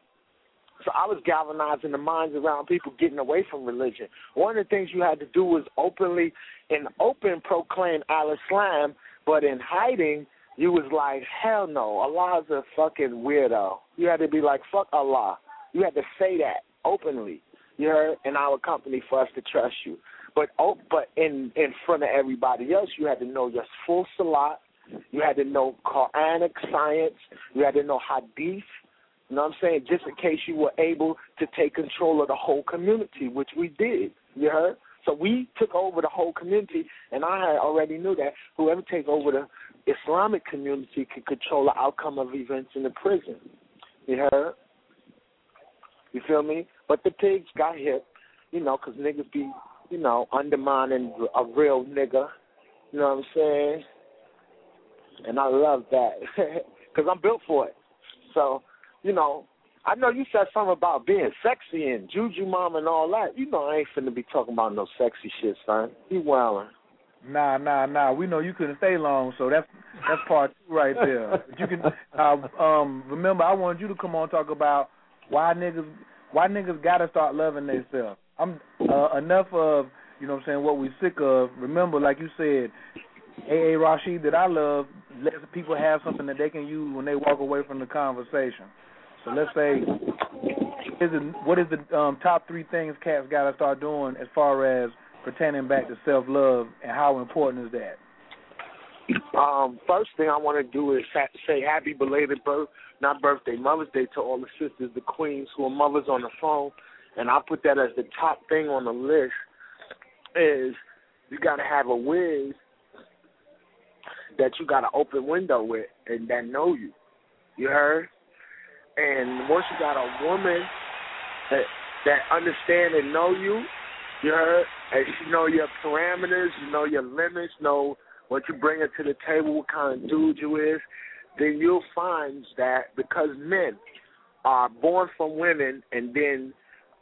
So I was galvanizing the minds around people getting away from religion. One of the things you had to do was openly and open proclaim Al Islam, but in hiding you was like, hell no, Allah's a fucking weirdo. You had to be like, fuck Allah. You had to say that openly. You heard in our company for us to trust you. But oh, but in in front of everybody else, you had to know your full salat. You had to know Quranic science. You had to know hadith. You know what I'm saying? Just in case you were able to take control of the whole community, which we did. You heard? So we took over the whole community, and I already knew that whoever takes over the Islamic community can control the outcome of events in the prison. You heard? You feel me? But the pigs got hit, you know, because niggas be, you know, undermining a real nigga. You know what I'm saying? And I love that because I'm built for it. So, you know, I know you said something about being sexy and Jujumama and all that. You know I ain't finna be talking about no sexy shit, son. You wildin'. Nah, nah, nah. We know you couldn't stay long, so that's that's part two right there. You can uh, um remember I wanted you to come on talk about why niggas why niggas gotta start loving themselves. I'm uh, enough of you know what I'm saying what we sick of. Remember, like you said, AA Rashid that I love lets people have something that they can use when they walk away from the conversation. So let's say, is it, what is the um, top three things cats got to start doing as far as pertaining back to self love, and how important is that? Um, first thing I want to do is ha- say happy belated birth, not birthday, Mother's Day to all the sisters, the queens who are mothers on the phone, and I put that as the top thing on the list. Is you got to have a whiz that you got an open window with and that know you. You heard? And once you got a woman that that understand and know you, you heard? And she know your parameters, you know your limits, know what you bring to the table, what kind of dude you is, then you'll find that because men are born from women and then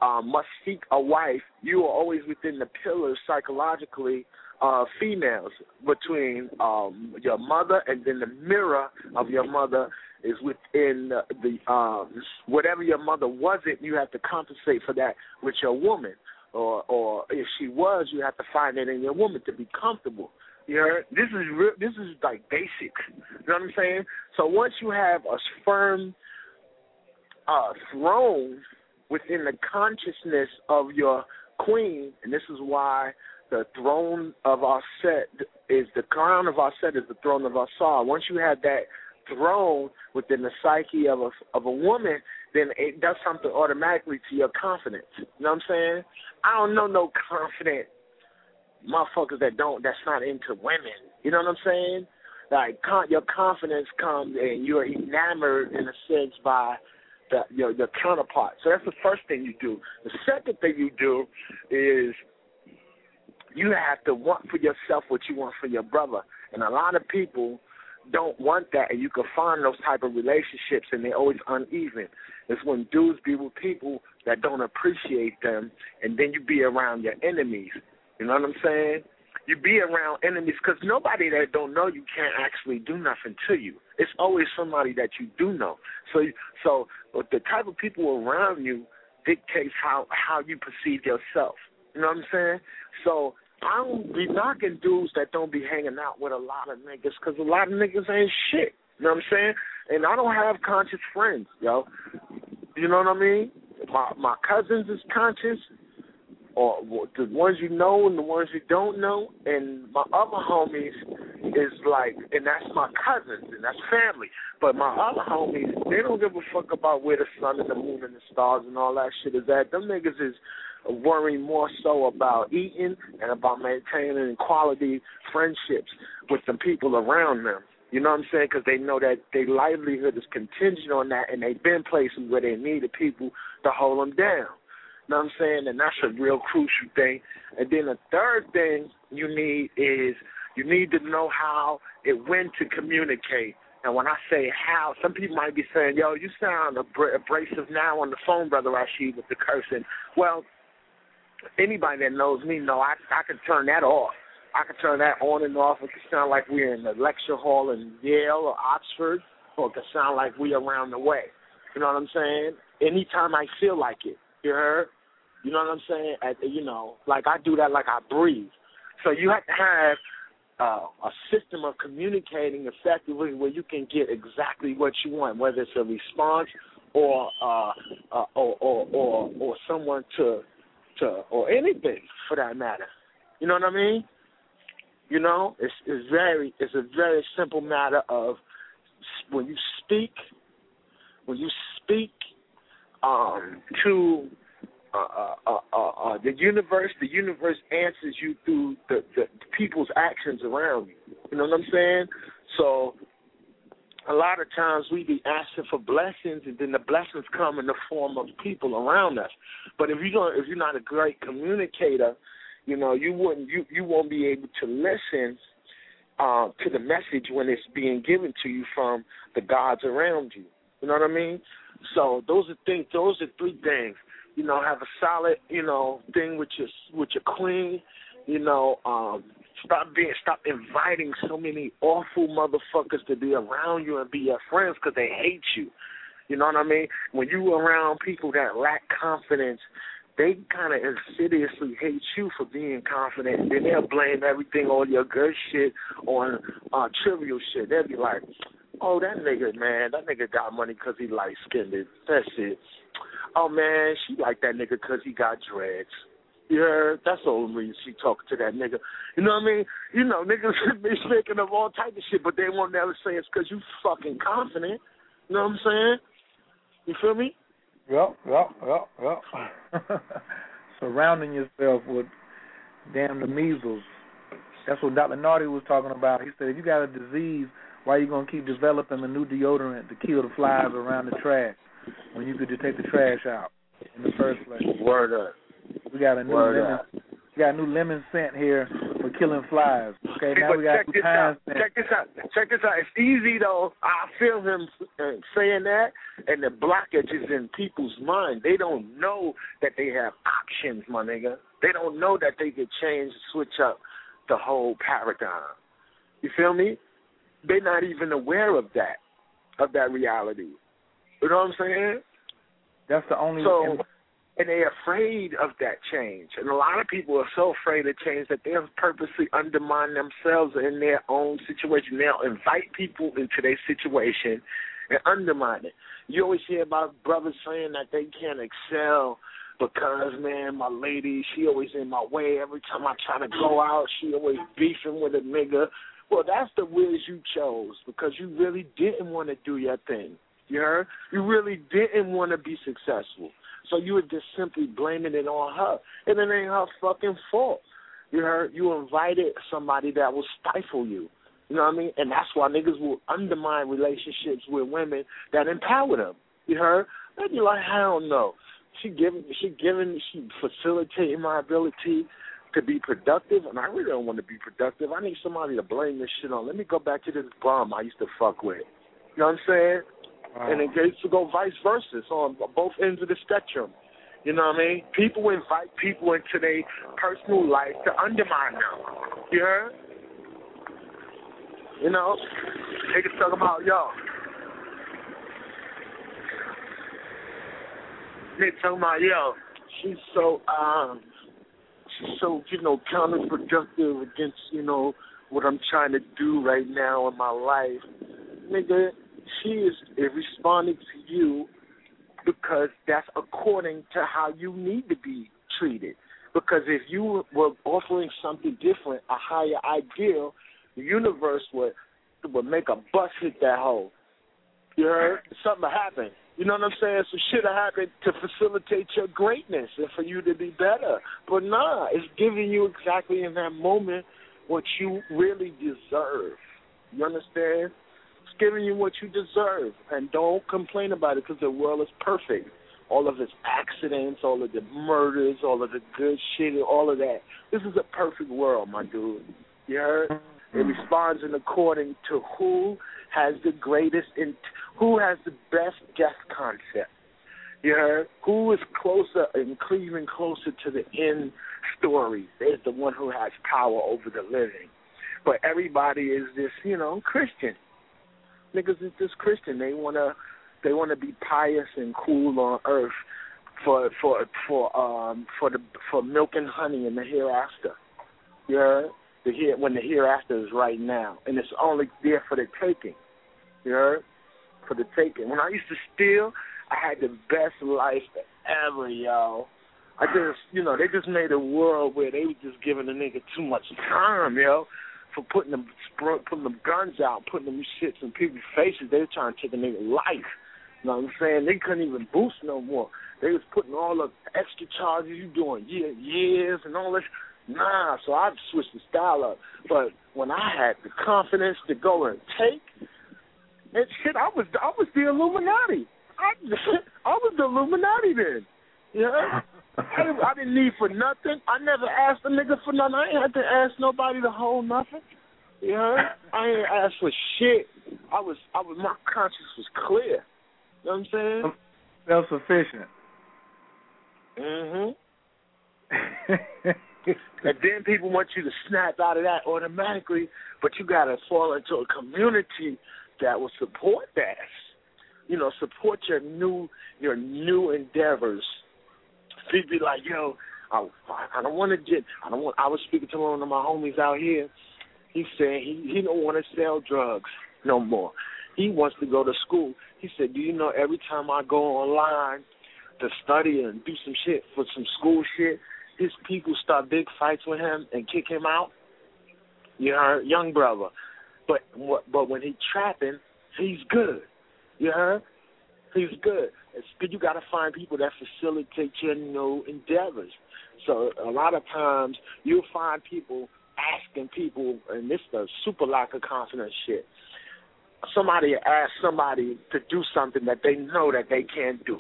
uh, must seek a wife, you are always within the pillars psychologically uh, females between um, your mother and then the mirror of your mother is within the, um, whatever your mother wasn't. You have to compensate for that with your woman, or or if she was, you have to find it in your woman to be comfortable. You heard? This is. This is like basic. You know what I'm saying? So once you have a firm uh, throne within the consciousness of your queen, and this is why the throne of our set is the crown of our set is the throne of our soul. Once you have that throne within the psyche of a of a woman, then it does something automatically to your confidence. You know what I'm saying? I don't know no confident motherfuckers that don't that's not into women. You know what I'm saying? Like con- your confidence comes and you're enamored in a sense by the, your your counterpart. So that's the first thing you do. The second thing you do is you have to want for yourself what you want for your brother. And a lot of people don't want that and you can find those type of relationships and they're always uneven. It's when dudes be with people that don't appreciate them and then you be around your enemies. You know what I'm saying? You be around enemies because nobody that don't know you can't actually do nothing to you. It's always somebody that you do know. So, so the type of people around you dictates how how you perceive yourself. You know what I'm saying? So I don't be knocking dudes that don't be hanging out with a lot of niggas because a lot of niggas ain't shit. You know what I'm saying? And I don't have conscious friends, yo. You know what I mean? My my cousins is conscious, or the ones you know and the ones you don't know, and my other homies is like, and that's my cousins and that's family. But my other homies, they don't give a fuck about where the sun and the moon and the stars and all that shit is at. Them niggas is worrying more so about eating and about maintaining quality friendships with the people around them. You know what I'm saying? Because they know that their livelihood is contingent on that, and they've been places where they needed people to hold them down. You know what I'm saying? And that's a real crucial thing. And then the third thing you need is you need to know how it when to communicate. And when I say how, some people might be saying, "Yo, you sound abrasive now on the phone, brother Rashid, with the cursing." Well, anybody that knows me know I I can turn that off. I can turn that on and off. It can sound like we're in the lecture hall in Yale or Oxford, or it can sound like we're around the way. You know what I'm saying? Anytime I feel like it, you heard? You know what I'm saying? At, you know, like I do that like I breathe. So you have to have uh, a system of communicating effectively where you can get exactly what you want, whether it's a response or uh, uh, or, or or or someone to to or anything for that matter. You know what I mean? You know, it's it's very it's a very simple matter of when you speak when you speak um, to uh, uh, uh, uh, the universe, the universe answers you through the, the people's actions around you. You know what I'm saying? So a lot of times we be asking for blessings, and then the blessings come in the form of people around us. But if you don't, if you're not a great communicator, you know you wouldn't you you won't be able to listen uh, to the message when it's being given to you from the gods around you. You know what I mean? So those are things. Those are three things. You know, have a solid you know thing with your with your queen. You know, um, Stop being, stop inviting so many awful motherfuckers to be around you and be your friends because they hate you. You know what I mean? When you around people that lack confidence, they kind of insidiously hate you for being confident, and then they'll blame everything, all your good shit, on uh, trivial shit. They'll be like, "Oh, that nigga, man, that nigga got money because he light skinned. It. That's it. Oh man, she like that nigga because he got dreads." You heard? That's the only reason she talking to that nigga. You know what I mean? You know, niggas be speaking of all type of shit, but they won't never say it's because you fucking confident. You know what I'm saying? You feel me? Yep, yep, yep, yep. Surrounding yourself with damn the measles. That's what Dr. Nardi was talking about. He said if you got a disease, why are you gonna keep developing a new deodorant to kill the flies around the trash when you could just take the trash out in the first place? Word up. We got a new Word lemon. up. We got a new lemon scent here for killing flies. Okay, now but we got check this out. scent. Check this out. Check this out. It's easy though. I feel him uh, saying that, and the blockage is in people's mind. They don't know that they have options, my nigga. They don't know that they could change, switch up the the whole paradigm. You feel me? They're not even aware of that, of that reality. You know what I'm saying? That's the only. So, and they're afraid of that change. And a lot of people are so afraid of change that they'll purposely undermine themselves in their own situation. They'll invite people into their situation and undermine it. You always hear about brothers saying that they can't excel because man, my lady, she always in my way. Every time I try to go out, she always beefing with a nigga. Well, that's the whiz you chose because you really didn't want to do your thing. You heard? You really didn't want to be successful. So you were just simply blaming it on her. And it ain't her fucking fault. You heard? You invited somebody that will stifle you. You know what I mean? And that's why niggas will undermine relationships with women that empower them. You heard? And you're like, hell no. She giving she giving she facilitating my ability to be productive and I really don't want to be productive. I need somebody to blame this shit on. Let me go back to this bum I used to fuck with. You know what I'm saying? Wow. And it gets to go vice versa. It's on both ends of the spectrum. You know what I mean? People invite people into their personal life to undermine them. You heard? You know? Niggas talk about, yo. They talking about, yo, she's so, um, she's so, you know, counterproductive against, you know, what I'm trying to do right now in my life. Nigga, she is responding to you because that's according to how you need to be treated. Because if you were offering something different, a higher ideal, the universe would would make a bus hit that hole. You heard? Something happened. You know what I'm saying? Some shit happened to facilitate your greatness and for you to be better. But nah, it's giving you exactly in that moment what you really deserve. You understand? Giving you what you deserve, and don't complain about it because the world is perfect. All of its accidents, all of the murders, all of the good shit, all of that. This is a perfect world, my dude. You heard? It responds in according to who has the greatest, in, who has the best death concept. You heard? Who is closer and even closer to the end story? is the one who has power over the living. But everybody is this, you know, Christian niggas is just Christian. They wanna they wanna be pious and cool on earth for for for um for the for milk and honey in the hereafter. You heard? The here when the hereafter is right now, and it's only there for the taking. You heard? For the taking. When I used to steal, I had the best life ever, y'all. I just, you know, they just made a world where they were just giving the nigga too much time, yo for putting them putting them guns out, putting them shits in people's faces. They were trying to take a nigga life. You know what I'm saying? They couldn't even boost no more. They was putting all the extra charges you doing year years and all this. Nah, so I switched the style up. But when I had the confidence to go and take, and shit, I was I was the Illuminati. I I was the Illuminati then. Yeah. I didn't, I didn't need for nothing. I never asked a nigga for nothing. I ain't had to ask nobody to hold nothing. You know, I ain't asked for shit. I was, I was, my conscience was clear. You know what I'm saying? Self sufficient. Mhm. and then people want you to snap out of that automatically, but you gotta fall into a community that will support that. You know, support your new your new endeavors He'd be like, yo, I, I don't want to get, I don't want. I was speaking to one of my homies out here. He said he he don't want to sell drugs no more. He wants to go to school. He said, do you know every time I go online to study and do some shit for some school shit, his people start big fights with him and kick him out. You heard, young brother. But but when he trapping, he's good. You heard? He's good. You got to find people that facilitate your new endeavors. So a lot of times you'll find people asking people, and this is a super lack of confidence shit. Somebody ask somebody to do something that they know that they can't do.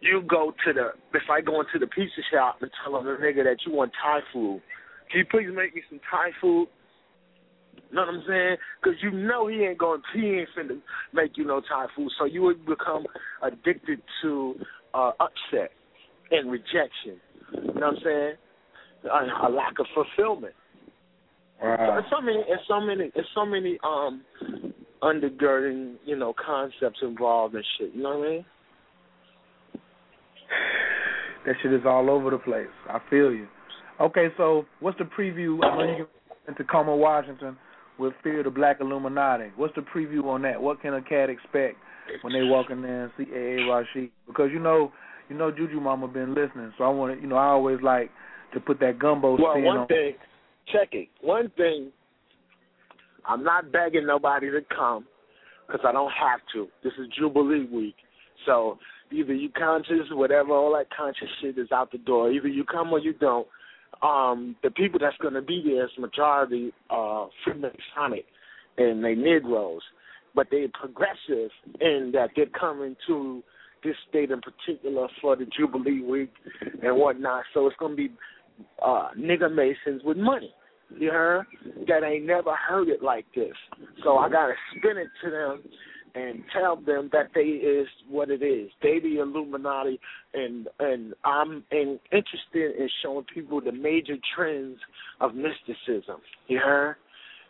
You go to the, it's like going to the pizza shop and telling the nigga that you want Thai food. Can you please make me some Thai food? You know what I'm saying? Because you know he ain't going, he ain't finna make you no Thai food. So you would become addicted to uh, upset and rejection. You know what I'm saying? A, a lack of fulfillment. Wow. So, it's so many, it's so many, it's so many um undergirding, you know, concepts involved and shit. You know what I mean? That shit is all over the place. I feel you. Okay, so what's the preview? I know you in Tacoma, Washington, with Fear of the Black Illuminati. What's the preview on that? What can a cat expect when they walk in there and see A.A. Rashid? Because you know, you know, Jujumama been listening, so I want to, you know, I always like to put that gumbo well, one on. thing, check it. One thing, I'm not begging nobody to come because I don't have to. This is Jubilee week, so either you conscious, whatever, all that conscious shit is out the door. Either you come or you don't. Um, the people that's going to be there is majority uh, Freemasonic and they Negroes, but they're progressive in that they're coming to this state in particular for the Jubilee week and whatnot. So it's going to be uh, nigger masons with money. You heard? That ain't never heard it like this. So I gotta spin it to them and tell them that they is what it is. They the Illuminati, and and I'm in, interested in showing people the major trends of mysticism. You heard?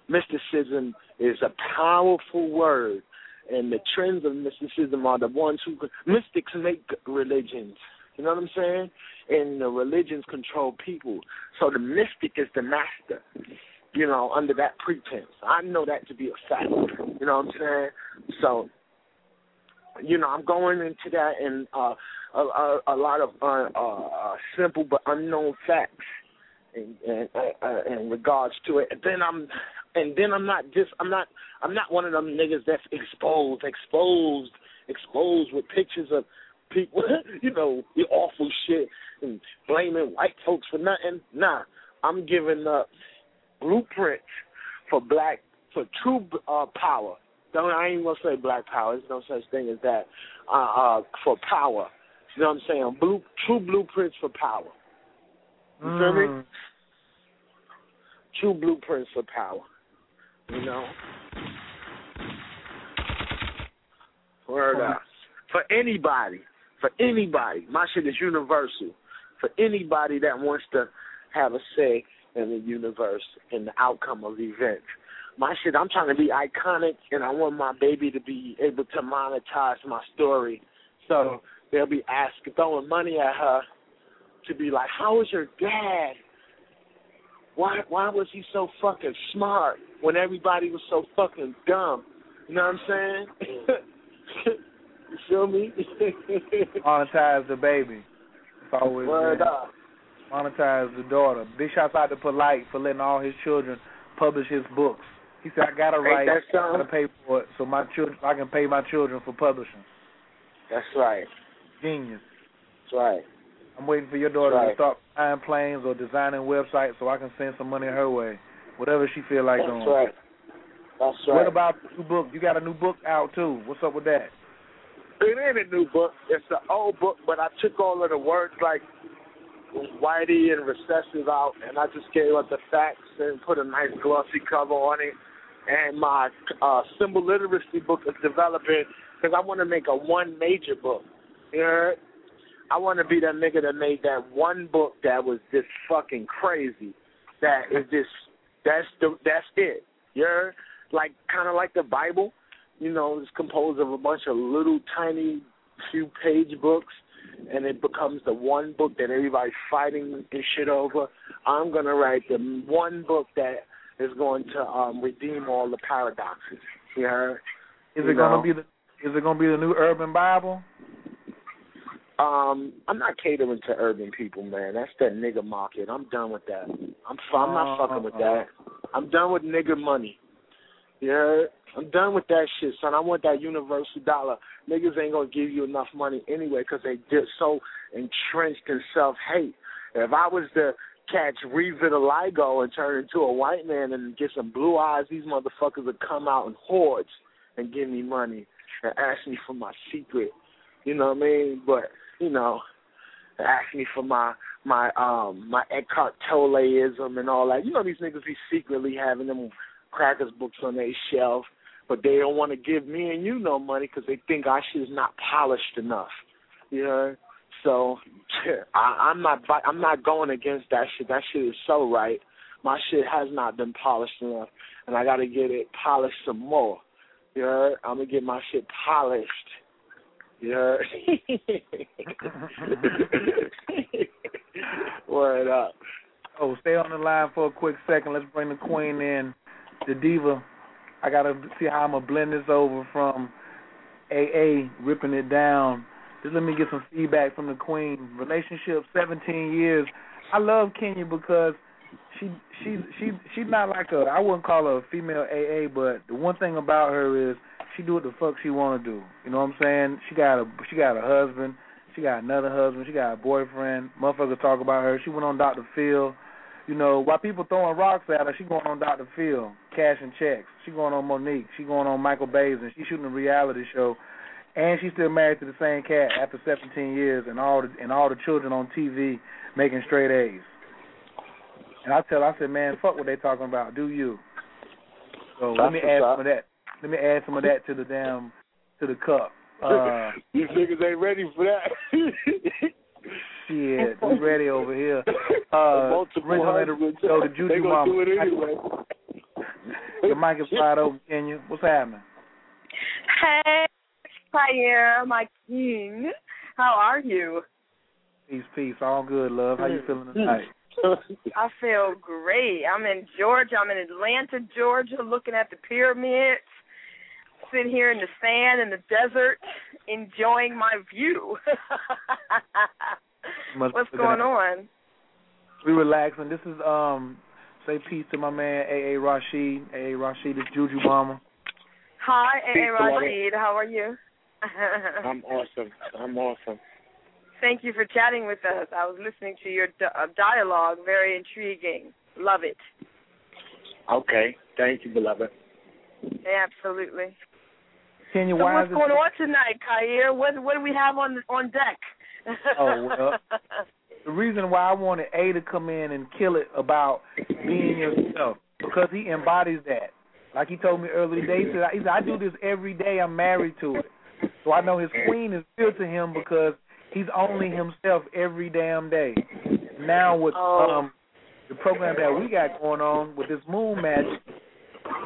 Mysticism is a powerful word, and the trends of mysticism are the ones who mystics make religions. You know what I'm saying? And the religions control people. So the mystic is the master, you know, under that pretense. I know that to be a fact. You know what I'm saying? So, you know, I'm going into that in uh, a, a, a lot of uh, uh, simple but unknown facts in, in, uh, in regards to it. And then I'm, and then I'm not just, I'm not, I'm not one of them niggas that's exposed, exposed, exposed with pictures of people, you know, the awful shit and blaming white folks for nothing. Nah, I'm giving up blueprints for black for true uh, power. Don't I ain't gonna say black power. There's no such thing as that. Uh, uh, for power. You know what I'm saying? Blue, true blueprints for power. You mm. feel me? Mm. True blueprints for power. You know. Word up. For anybody for anybody. My shit is universal. For anybody that wants to have a say in the universe and the outcome of events. My shit, I'm trying to be iconic, and I want my baby to be able to monetize my story. So they'll be asking, throwing money at her to be like, "How was your dad? Why why was he so fucking smart when everybody was so fucking dumb?" You know what I'm saying? You feel me? monetize the baby. It's always Word up. Monetize the daughter. Big shouts out to Polite for letting all his children publish his books. He said, "I gotta write, I gotta pay for it, so my children, I can pay my children for publishing." That's right. Genius. That's right. I'm waiting for your daughter right. to start flying planes or designing websites so I can send some money her way. Whatever she feel like That's doing. That's right. That's right. What about the new book? You got a new book out too. What's up with that? It ain't a new book. It's an old book, but I took all of the words like whitey and recessive out, and I just gave up the facts and put a nice glossy cover on it. And my uh, symbol literacy book is developing because I want to make a one major book. You heard? I want to be that nigga that made that one book that was just fucking crazy. That is just that's the that's it. You heard? Like kind of like the Bible you know, it's composed of a bunch of little tiny few page books and it becomes the one book that everybody's fighting and shit over. I'm gonna write the one book that is going to um redeem all the paradoxes. You heard? Is you it know? gonna be the is it gonna be the new urban Bible? Um, I'm not catering to urban people, man. That's that nigga market. I'm done with that. I'm I'm not fucking with that. I'm done with nigga money. You heard? I'm done with that shit, son. I want that universal dollar. Niggas ain't gonna give you enough money anyway because they get so entrenched in self hate. If I was to catch revitiligo and turn into a white man and get some blue eyes, these motherfuckers would come out in hordes and give me money and ask me for my secret. You know what I mean? But you know, ask me for my my um my Eckhart Tolleism and all that. You know these niggas be secretly having them crackers books on their shelf but they don't want to give me and you no money because they think our shit is not polished enough. You know, so I, I'm not I'm not going against that shit. That shit is so right. my shit has not been polished enough, and I got to get it polished some more. You know, I'm gonna get my shit polished. You heard? Word up. Oh, stay on the line for a quick second. Let's bring the queen in, the diva. I gotta see how I'm gonna blend this over from AA ripping it down. Just let me get some feedback from the queen. Relationship 17 years. I love Kenya because she she she she's not like a I wouldn't call her a female AA, but the one thing about her is she do what the fuck she want to do. You know what I'm saying? She got a she got a husband, she got another husband, she got a boyfriend. Motherfuckers talk about her. She went on Dr. Phil. You know, while people throwing rocks at her, she going on Dr. Phil, cashing checks. She going on Monique. She going on Michael Baisden, and she shooting a reality show. And she's still married to the same cat after 17 years, and all the and all the children on TV making straight A's. And I tell, I said, man, fuck what they talking about. Do you? So let me add some of that. Let me add some of that to the damn to the cup. Uh, These niggas ain't ready for that. shit, we ready over here. Uh, Multiple we're gonna let husbands. her go to Jujumama. do it anyway. Your mic is wide open, Kenya. What's happening? Hey, Pierre, my king. How are you? Peace, peace. All good, love. How you feeling tonight? I feel great. I'm in Georgia. I'm in Atlanta, Georgia, looking at the pyramids, sitting here in the sand in the desert, enjoying my view. Must- What's going on? We relaxing. This is um. Say peace to my man AA Rashid. AA Rashid is Jujumama. Hi, Peace, A. Rashid. How are you? I'm awesome. I'm awesome. Thank you for chatting with us. I was listening to your uh, dialogue. Very intriguing. Love it. Okay. Thank you, beloved. Absolutely. Kenya, So what's going on tonight, Khayr? What what do we have on on deck? Oh, well. The reason why I wanted A to come in and kill it about being yourself because he embodies that. Like he told me earlier today, he said, he said, I do this every day. I'm married to it. So I know his queen is real to him because he's only himself every damn day. Now with Oh. um the program that we got going on with this moon magic,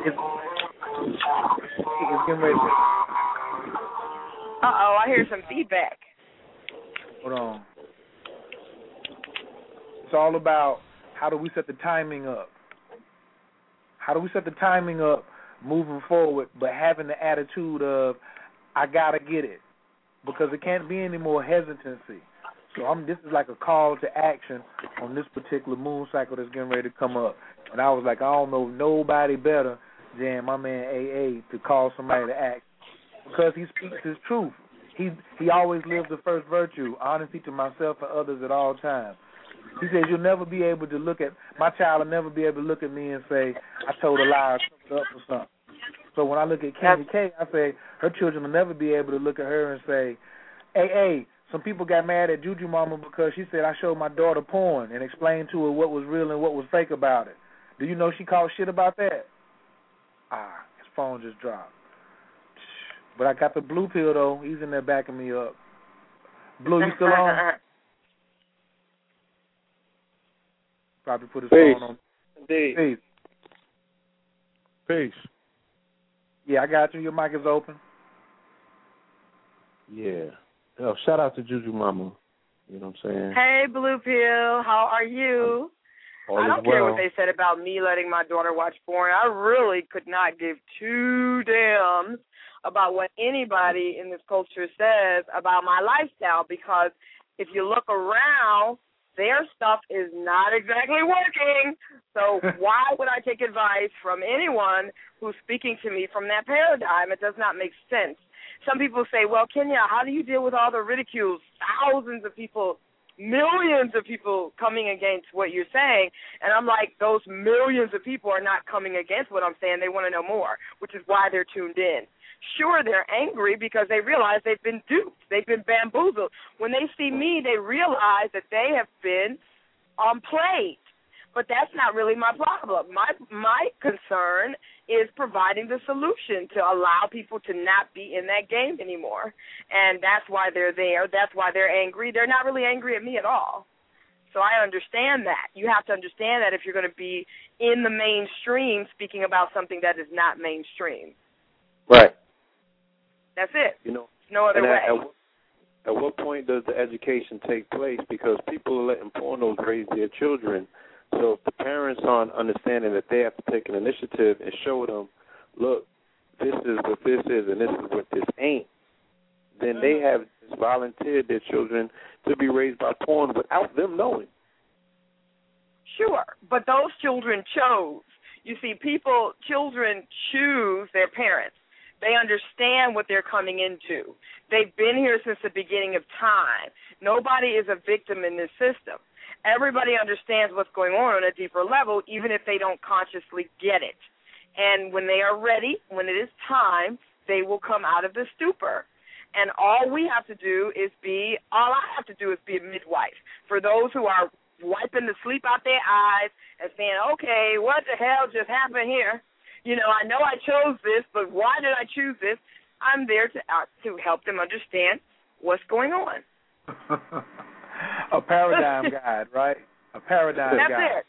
it's, it's getting ready to Uh oh, I hear some feedback. Hold on. It's all about how do we set the timing up. How do we set the timing up moving forward, but having the attitude of I gotta get it, because it can't be any more hesitancy. So I'm. This is like a call to action on this particular moon cycle that's getting ready to come up. And I was like, I don't know nobody better than my man AA to call somebody to act because he speaks his truth. He he always lives the first virtue, honesty to myself and others at all times. He says you'll never be able to look at my child will never be able to look at me and say I told a lie or covered up for something. So when I look at Kenya K, I say her children will never be able to look at her and say, "Hey, hey." Some people got mad at Jujumama because she said I showed my daughter porn and explained to her what was real and what was fake about it. Do you know she called shit about that? Ah, his phone just dropped. But I got the blue pill though. He's in there backing me up. Blue, you still on? Probably put his Peace. phone on. Indeed. Peace. Peace. Yeah, I got you. Your mic is open. Yeah. Yo, shout out to Jujumama. You know what I'm saying? Hey, Blue Pill, how are you? All I don't care well. what they said about me letting my daughter watch porn. I really could not give two damns about what anybody in this culture says about my lifestyle because if you look around, their stuff is not exactly working. So why would I take advice from anyone who's speaking to me from that paradigm? It does not make sense. Some people say, well, Kenya, how do you deal with all the ridicules? Thousands of people, millions of people coming against what you're saying. And I'm like, those millions of people are not coming against what I'm saying. They want to know more, which is why they're tuned in. Sure, they're angry because they realize they've been duped. They've been bamboozled. When they see me, they realize that they have been um, played. But that's not really my problem. My my concern is providing the solution to allow people to not be in that game anymore. And that's why they're there. That's why they're angry. They're not really angry at me at all. So I understand that. You have to understand that if you're going to be in the mainstream speaking about something that is not mainstream. Right. That's it. You know, no other way. At, at, what, at what point does the education take place? Because people are letting pornos raise their children. So if the parents aren't understanding that they have to take an initiative and show them, look, this is what this is and this is what this ain't, then mm-hmm. they have just volunteered their children to be raised by porn without them knowing. Sure, but those children chose. You see, people, children choose their parents. They understand what they're coming into. They've been here since the beginning of time. Nobody is a victim in this system. Everybody understands what's going on on a deeper level, even if they don't consciously get it. And when they are ready, when it is time, they will come out of the stupor. And all we have to do is be, all I have to do is be a midwife. For those who are wiping the sleep out their eyes and saying, okay, what the hell just happened here? You know, I know I chose this, but why did I choose this? I'm there to to help them understand what's going on. a paradigm guide, right? A paradigm that's guide. That's it.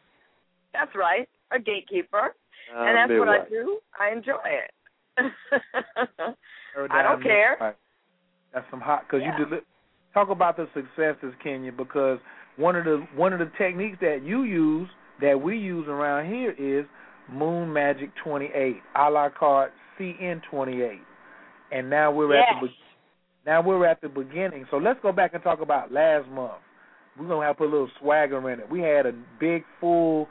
That's right. A gatekeeper. Um, and that's what right. I do. I enjoy it. I don't care. Right. That's some hot because yeah. you did talk about the successes, Kenya, because one of the one of the techniques that you use that we use around here is Moon Magic 28, a la carte CN 28, and now we're yes. at the now we're at the beginning. So let's go back and talk about last month. We're gonna have to put a little swagger in it. We had a big full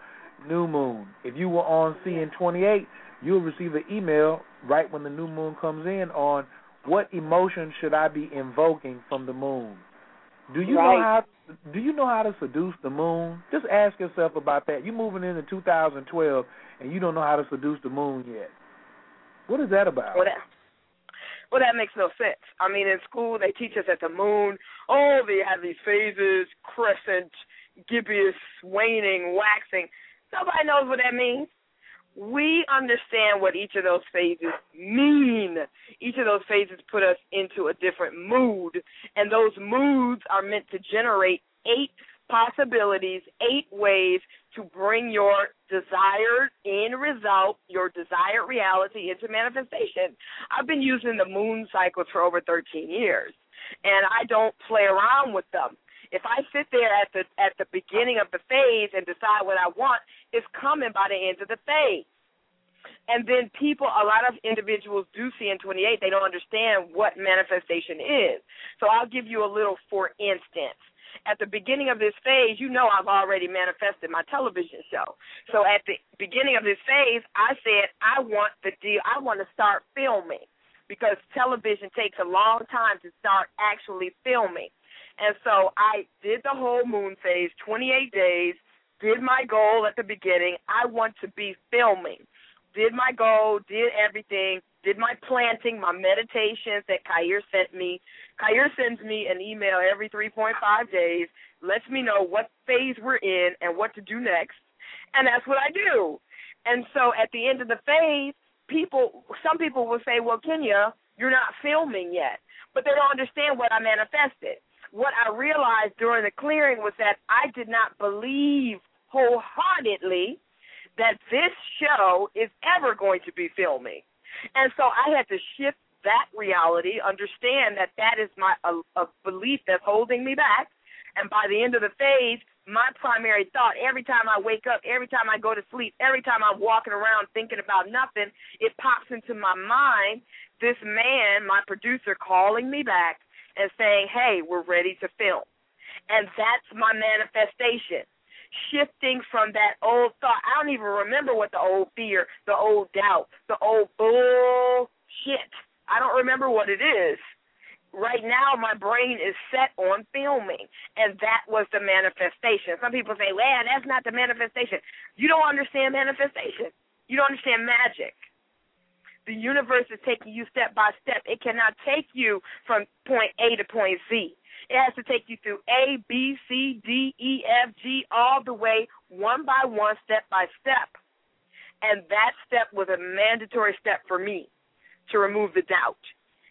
new moon. If you were on CN 28, you'll receive an email right when the new moon comes in on what emotion should I be invoking from the moon. Do you right. know how do you know how to seduce the moon? Just ask yourself about that. You're moving into 2012 and you don't know how to seduce the moon yet. What is that about? Well, that, well, that makes no sense. I mean, in school they teach us that the moon, oh, they have these phases, crescent, gibbous, waning, waxing. Nobody knows what that means. We understand what each of those phases mean. Each of those phases put us into a different mood, and those moods are meant to generate eight possibilities, eight ways to bring your desired end result, your desired reality into manifestation. I've been using the moon cycles for over 13 years, and I don't play around with them. If I sit there at the at the beginning of the phase and decide what I want, it's coming by the end of the phase. And then people, a lot of individuals do see in 28, they don't understand what manifestation is. So I'll give you a little for instance. At the beginning of this phase, you know I've already manifested my television show. So at the beginning of this phase, I said I want the deal. I want to start filming because television takes a long time to start actually filming. And so I did the whole moon phase, 28 days, did my goal at the beginning. I want to be filming. Did my goal, did everything, did my planting, my meditations that Khayr sent me. Khayr sends me an email every 3.5 days, lets me know what phase we're in and what to do next. And that's what I do. And so at the end of the phase, people, some people will say, well, Kenya, you're not filming yet. But they don't understand what I manifested what I realized during the clearing was that I did not believe wholeheartedly that this show is ever going to be filming. And so I had to shift that reality, understand that that is my a, a belief that's holding me back. And by the end of the phase, my primary thought every time I wake up, every time I go to sleep, every time I'm walking around thinking about nothing, it pops into my mind this man, my producer, calling me back and saying, hey, we're ready to film. And that's my manifestation. Shifting from that old thought. I don't even remember what the old fear, the old doubt, the old bullshit. I don't remember what it is. Right now, my brain is set on filming, and that was the manifestation. Some people say, well, that's not the manifestation. You don't understand manifestation. You don't understand magic the universe is taking you step by step. It cannot take you from point A to point Z. It has to take you through A, B, C, D, E, F, G, all the way, one by one, step by step. And that step was a mandatory step for me to remove the doubt.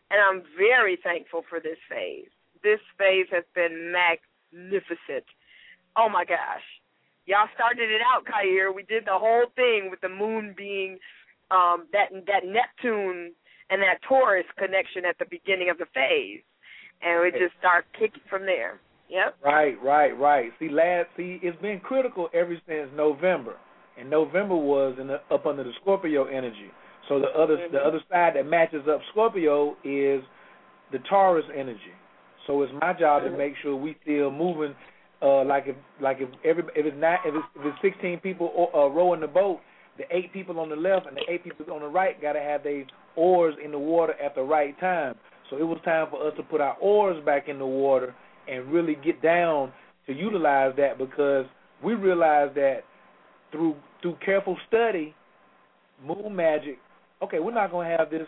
And I'm very thankful for this phase. This phase has been magnificent. Oh my gosh. Y'all started it out, Khayr. We did the whole thing with the moon being um that that Neptune and that Taurus connection at the beginning of the phase. And we just start kicking from there. Yep. Right, right, right. See, last see, it's been critical ever since November, and November was in the, up under the Scorpio energy. So the other the other side that matches up Scorpio is the Taurus energy. So it's my job to make sure we still moving. Uh, like if like if every if it's not if it's if it's sixteen people uh, rowing the boat, the eight people on the left and the eight people on the right got to have their oars in the water at the right time. So it was time for us to put our oars back in the water and really get down to utilize that because we realized that through through careful study, moon magic. Okay, we're not going to have this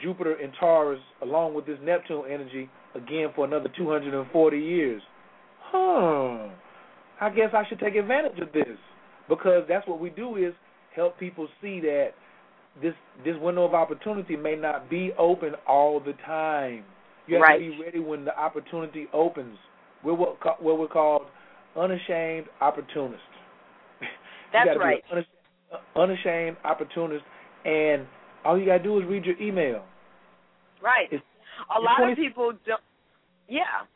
Jupiter and Taurus along with this Neptune energy again for another 240 years. Huh. I guess I should take advantage of this because that's what we do is help people see that this this window of opportunity may not be open all the time. You have right. to be ready when the opportunity opens. We're what, what we're called unashamed opportunists. That's right. Unashamed, uh, unashamed opportunist, and all you gotta do is read your email. Right. It's, a lot 20... of people don't. Yeah.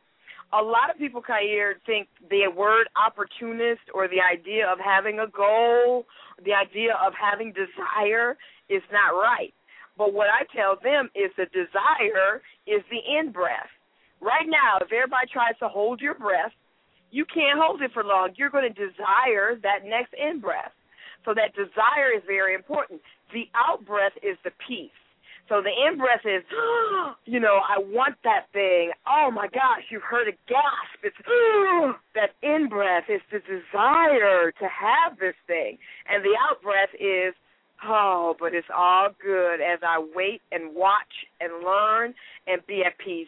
A lot of people, Khayr, think the word opportunist or the idea of having a goal, the idea of having desire is not right. But what I tell them is the desire is the in breath. Right now, if everybody tries to hold your breath, you can't hold it for long. You're going to desire that next in breath. So that desire is very important. The out breath is the peace. So the in breath is, you know, I want that thing. Oh my gosh, you've heard a gasp. It's that in breath is the desire to have this thing, and the out breath is, Oh, but it's all good as I wait and watch and learn and be at peace.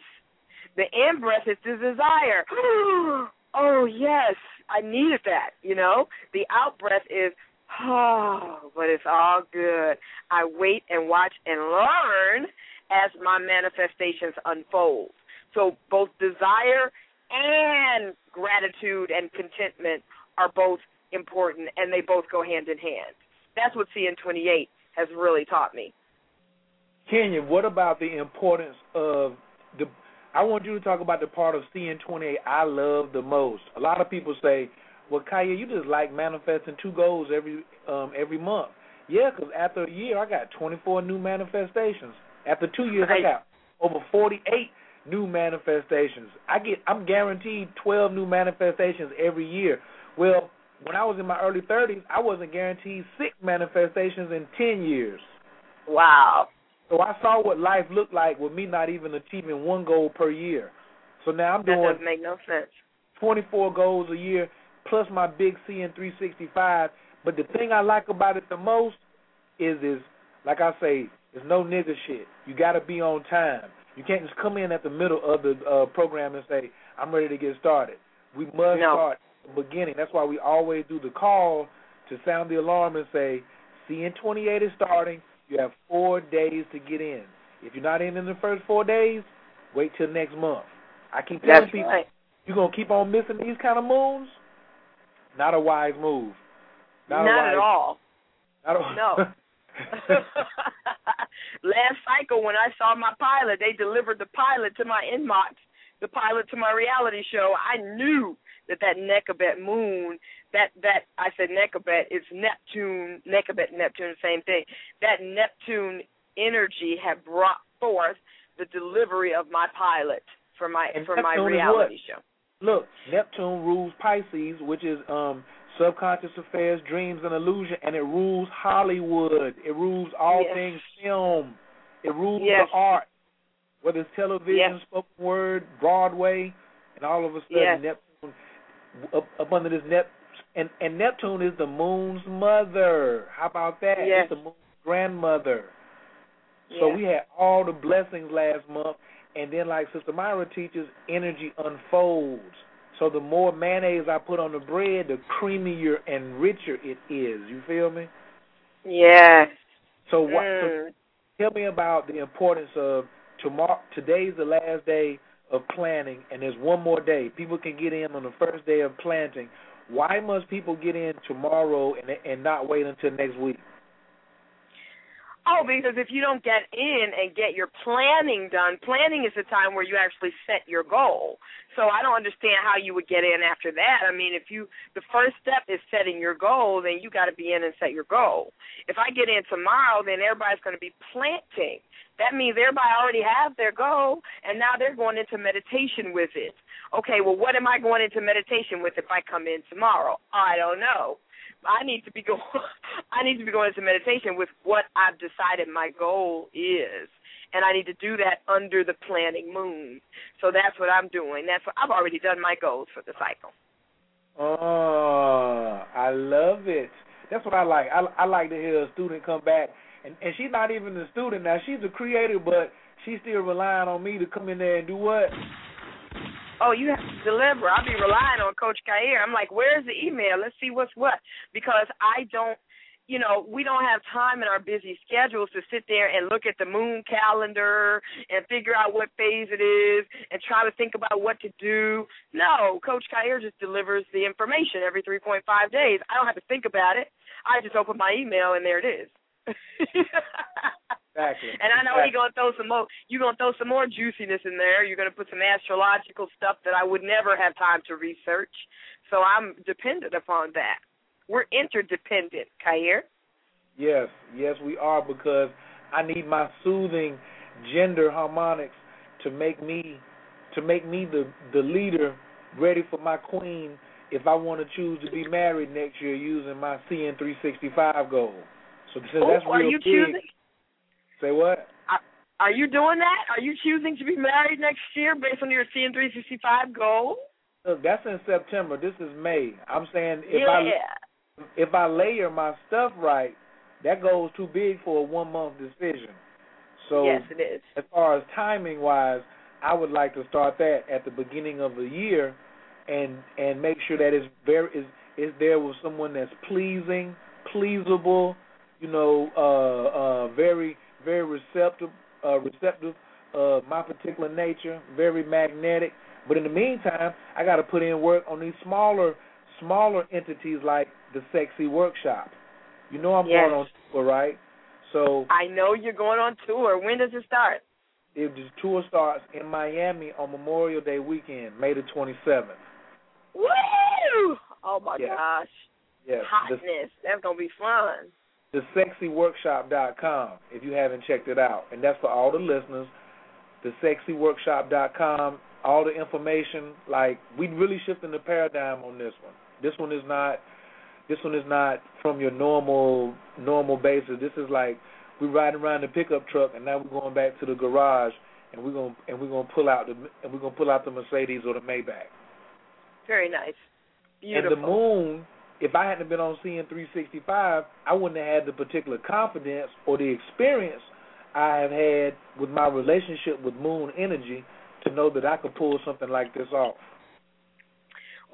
The in breath is the desire. oh, yes, I needed that, you know? The out breath is, oh, but it's all good. I wait and watch and learn as my manifestations unfold. So both desire and gratitude and contentment are both important and they both go hand in hand. That's what CN28 has really taught me. Kenya, what about the importance of the? I want you to talk about the part of CN28 I love the most. A lot of people say, "Well, Khayr, you just like manifesting two goals every um every month." Yeah, because after a year, I got 24 new manifestations. After two years, right. I got over 48 new manifestations. I get, I'm guaranteed 12 new manifestations every year. Well, when I was in my early 30s, I wasn't guaranteed six manifestations in 10 years. Wow. So I saw what life looked like with me not even achieving one goal per year. So now I'm doing that doesn't make no sense. 24 goals a year plus my big CN 365. But the thing I like about it the most is is like I say, it's no nigga shit. You got to be on time. You can't just come in at the middle of the uh, program and say, "I'm ready to get started." We must no. start beginning. That's why we always do the call to sound the alarm and say, CN28 is starting. You have four days to get in. If you're not in in the first four days, wait till next month. I keep telling That's people, right. you're going to keep on missing these kind of moons? Not a wise move. Not, not wise, at all. Not a, no. Last cycle, when I saw my pilot, they delivered the pilot to my inbox, the pilot to my reality show. I knew that that Nekabet moon, that that I said Nekabet, it's Neptune, Nekabet, Neptune, same thing. That Neptune energy had brought forth the delivery of my pilot for my and for Neptune my reality show. Look, Neptune rules Pisces, which is um subconscious affairs, dreams, and illusion, and it rules Hollywood. It rules all yes. things film. It rules yes. the art, whether it's television, yes. spoken word, Broadway, and all of a sudden. Neptune up, up under this Nep and and Neptune is the moon's mother. How about that? It's the moon's grandmother. So we had all the blessings last month, and then like Sister Myra teaches, energy unfolds. So the more mayonnaise I put on the bread, the creamier and richer it is. You feel me? Yes. So what? Mm. So tell me about the importance of tomorrow. Today's the last day of planting, and there's one more day. People can get in on the first day of planting. Why must people get in tomorrow and and not wait until next week? Oh, because if you don't get in and get your planning done, planning is the time where you actually set your goal. So I don't understand how you would get in after that. I mean, if you the first step is setting your goal, then you got to be in and set your goal. If I get in tomorrow, then everybody's going to be planting. That means everybody already has their goal, and now they're going into meditation with it. Okay, well, what am I going into meditation with if I come in tomorrow? I don't know. I need to be going. I need to be going into meditation with what I've decided my goal is, and I need to do that under the planning moon. So that's what I'm doing. That's what I've already done my goals for the cycle. Oh, I love it. That's what I like. I, I like to hear a student come back, and and she's not even a student now. She's a creator, but she's still relying on me to come in there and do what? Oh, you have to deliver. I'll be relying on Coach Khayr. I'm like, where's the email? Let's see what's what. Because I don't, you know, we don't have time in our busy schedules to sit there and look at the moon calendar and figure out what phase it is and try to think about what to do. No, Coach Khayr just delivers the information every 3.5 days. I don't have to think about it. I just open my email and there it is. Exactly. And I know exactly. you're gonna throw some more. You're gonna throw some more juiciness in there. You're gonna put some astrological stuff that I would never have time to research. So I'm dependent upon that. We're interdependent, Khayr. Yes, yes, we are because I need my soothing gender harmonics to make me to make me the the leader ready for my queen if I want to choose to be married next year using my CN 365 goal. So oh, that's real are you big, choosing? Say what? Are you doing that? Are you choosing to be married next year based on your CN 365 goal? Look, that's in September. This is May. I'm saying if yeah. I if I layer my stuff right, that goes too big for a one month decision. So yes, it is. As far as timing wise, I would like to start that at the beginning of the year, and and make sure that it's very is is there with someone that's pleasing, pleasable, you know, uh, uh, very very receptive, uh, receptive of my particular nature, very magnetic. But in the meantime, I got to put in work on these smaller, smaller entities like the Sexy Workshop. You know I'm yes. going on tour, right? So I know you're going on tour. When does it start? It, the tour starts in Miami on Memorial Day weekend, May the 27th. Woo! Oh my yes. gosh! Yes. Hotness. The, That's gonna be fun thesexyworkshop.com if you haven't checked it out. And that's for all the listeners. Thesexyworkshop.com, all the information. Like we really shifting the paradigm on this one. This one is not. This one is not from your normal normal basis. This is like we're riding around the pickup truck, and now we're going back to the garage, and we're gonna and we're gonna pull out the and we're gonna pull out the Mercedes or the Maybach. Very nice. Beautiful. And the moon if I hadn't been on CN 365, I wouldn't have had the particular confidence or the experience I have had with my relationship with Moon Energy to know that I could pull something like this off.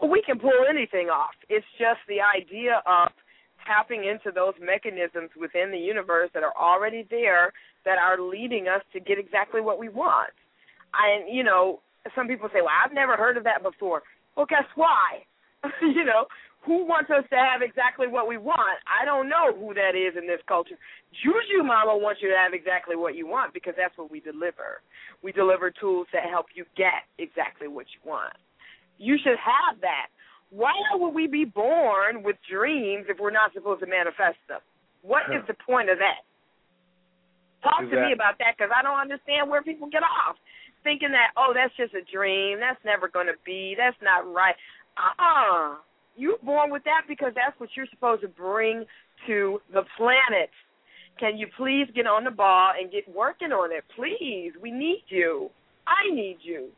Well, we can pull anything off. It's just the idea of tapping into those mechanisms within the universe that are already there that are leading us to get exactly what we want. And, you know, some people say, well, I've never heard of that before. Well, guess why? you know, who wants us to have exactly what we want? I don't know who that is in this culture. Jujumama wants you to have exactly what you want because that's what we deliver. We deliver tools that help you get exactly what you want. You should have that. Why would we be born with dreams if we're not supposed to manifest them? What is the point of that? Talk exactly. to me about that because I don't understand where people get off thinking that oh that's just a dream that's never going to be that's not right uh-uh you're born with that because that's what you're supposed to bring to the planet. Can you please get on the ball and get working on it? Please. We need you. I need you.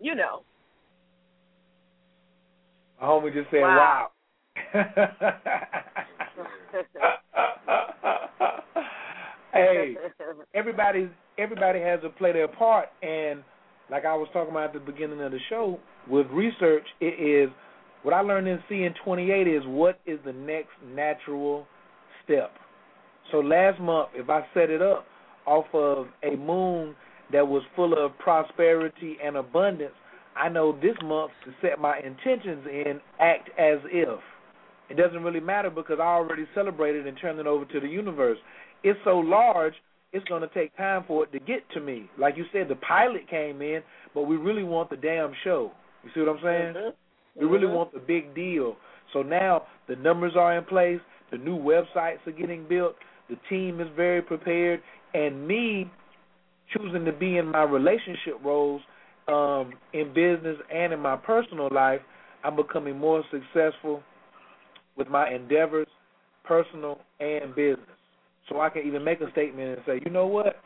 You know. My homie just said, wow. wow. hey, everybody everybody has to play their part and like I was talking about at the beginning of the show, with research it is what I learned in CN 28 is what is the next natural step. So last month, if I set it up off of a moon that was full of prosperity and abundance, I know this month to set my intentions in, act as if. It doesn't really matter because I already celebrated and turned it over to the universe. It's so large, it's going to take time for it to get to me. Like you said, the pilot came in, but we really want the damn show. You see what I'm saying? Mm-hmm. We really Mhm. want the big deal. So now the numbers are in place, the new websites are getting built, the team is very prepared, and me choosing to be in my relationship roles um, in business and in my personal life, I'm becoming more successful with my endeavors, personal and business. So I can even make a statement and say, you know what?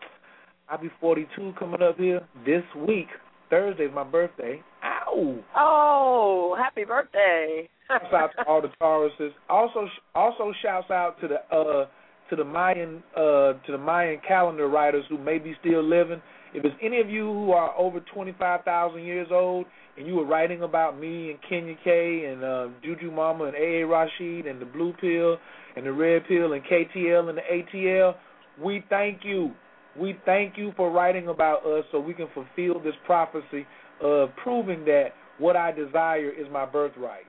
I'll be 42 coming up here this week. Thursday's my birthday. Oh, happy birthday! Shouts out to all the Tauruses. Also, also shouts out to the uh to the Mayan uh to the Mayan calendar writers who may be still living. If it's any of you who are over 25,000 years old and you were writing about me and Kenya K and uh, Jujumama and AA Rashid and the Blue Pill and the Red Pill and KTL and the ATL, we thank you. We thank you for writing about us so we can fulfill this prophecy of proving that what I desire is my birthright.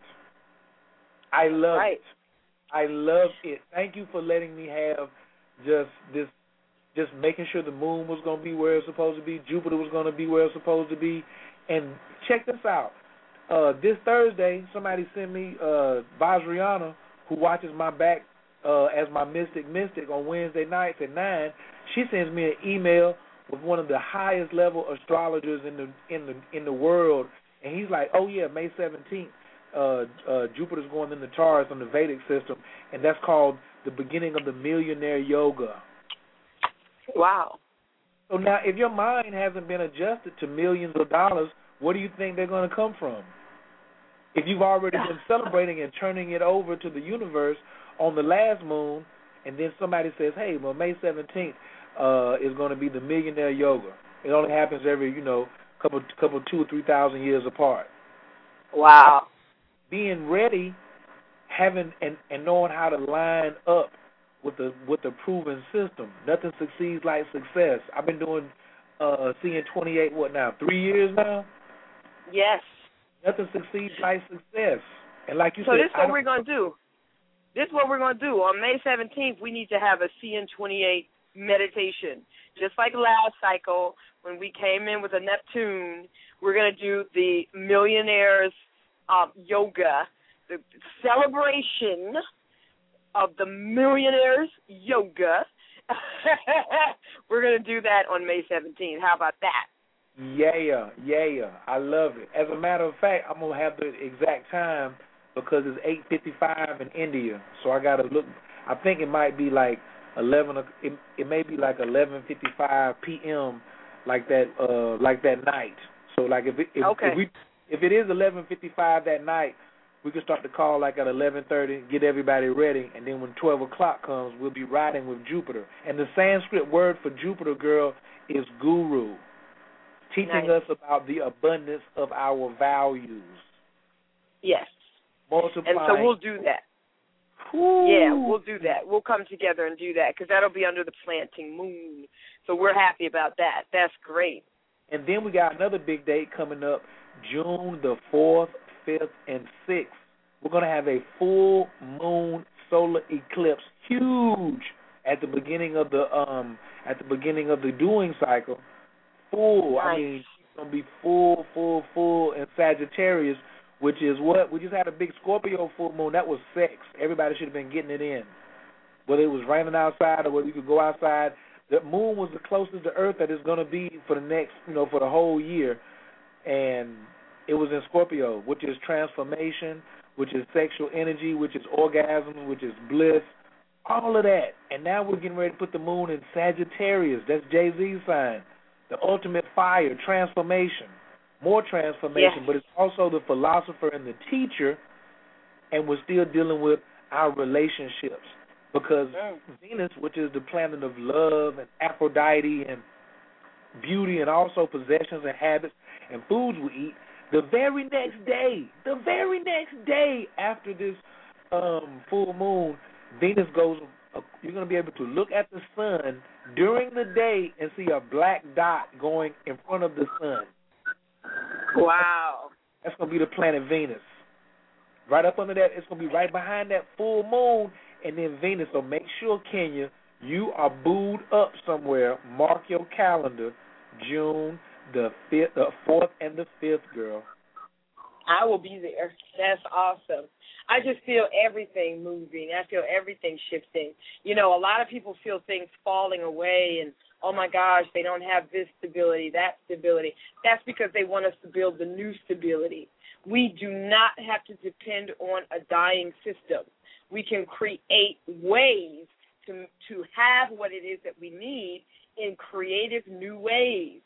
I love right. it. I love it. Thank you for letting me have just this just making sure the moon was going to be where it's supposed to be, Jupiter was going to be where it's supposed to be. And check this out. Uh this Thursday, somebody sent me uh Vajrayana, who watches my back uh as my mystic mystic on Wednesday nights at 9. She sends me an email with one of the highest level astrologers in the in the in the world and he's like, "Oh yeah, May 17th uh, uh, Jupiter's going in the Taurus on the Vedic system, and that's called the beginning of the millionaire yoga. Wow. So now, if your mind hasn't been adjusted to millions of dollars, where do you think they're going to come from? If you've already been celebrating and turning it over to the universe on the last moon, and then somebody says, "Hey, well, May 17th uh, is going to be the millionaire yoga." It only happens every, you know, couple, couple, two or three thousand years apart. Wow. Being ready, having and, and knowing how to line up with the with the proven system. Nothing succeeds like success. I've been doing uh seeing 28 what now? 3 years now? Yes. Nothing succeeds like success. And like you so said, So this is what we're going to do. This is what we're going to do. On May 17th, we need to have a CN28 meditation. Just like last cycle, when we came in with a Neptune, we're going to do the millionaires um, yoga, the celebration of the millionaires yoga. we're going to do that on May 17th. How about that? Yeah, yeah, I love it. As a matter of fact, I'm gonna have the exact time because it's 8:55 in India, so I gotta look. I think it might be like 11. o- It, it may be like 11:55 p.m. like that, uh, like that night. So like if it, if, Okay. if we if it is 11:55 that night, we can start the call like at 11:30, get everybody ready, and then when 12 o'clock comes, we'll be riding with Jupiter. And the Sanskrit word for Jupiter, girl, is guru teaching Nice. us about the abundance of our values. Yes. Multiplying. And so we'll do that. Yeah, we'll do that. We'll come together and do that because that'll be under the planting moon. So we're happy about that. That's great. And then we got another big date coming up, June the 4th, 5th, and 6th. We're going to have a full moon solar eclipse, huge, at the beginning of the um at the beginning of the doing cycle. Full. I mean, it's going to be full, full, full in Sagittarius, which is what we just had a big Scorpio full moon. That was sex. Everybody should have been getting it in. Whether it was raining outside or whether you could go outside, the moon was the closest to Earth that it's going to be for the next, you know, for the whole year, and it was in Scorpio, which is transformation, which is sexual energy, which is orgasm, which is bliss, all of that. And now we're getting ready to put the moon in Sagittarius. That's Jay Z's sign, the ultimate fire, transformation, more transformation. Yes. But it's also the philosopher and the teacher, and we're still dealing with our relationships because Venus, which is the planet of love and Aphrodite and beauty and also possessions and habits and foods we eat, the very next day, the very next day after this um full moon, Venus goes uh, you're going to be able to look at the sun during the day and see a black dot going in front of the sun. Wow. That's gonna be the planet Venus. Right up under that, it's gonna be right behind that full moon, and then Venus. So make sure, Kenya, you are booed up somewhere. Mark your calendar, June the fifth, the fourth, and the fifth, girl. I will be there. That's awesome. I just feel everything moving. I feel everything shifting. You know, a lot of people feel things falling away and oh my gosh, they don't have this stability, that stability. That's because they want us to build the new stability. We do not have to depend on a dying system. We can create ways to to have what it is that we need in creative new ways.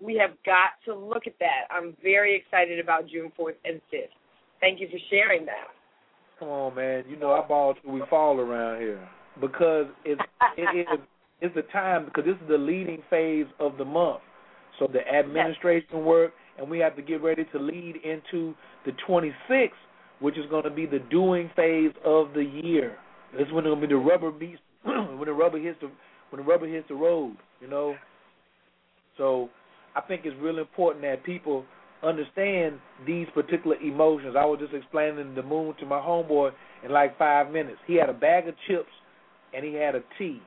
We have got to look at that. I'm very excited about June 4th and 5th. Thank you for sharing that. Come on, man. You know I ball till we fall around here because it's it is it's the time because this is the leading phase of the month. So the administration work, and we have to get ready to lead into the 26th, which is going to be the doing phase of the year. This is when it's going to be the rubber beats when the rubber hits the when the rubber hits the road. You know. So I think it's really important that people understand these particular emotions. I was just explaining the moon to my homeboy in like five minutes. He had a bag of chips and he had a tea.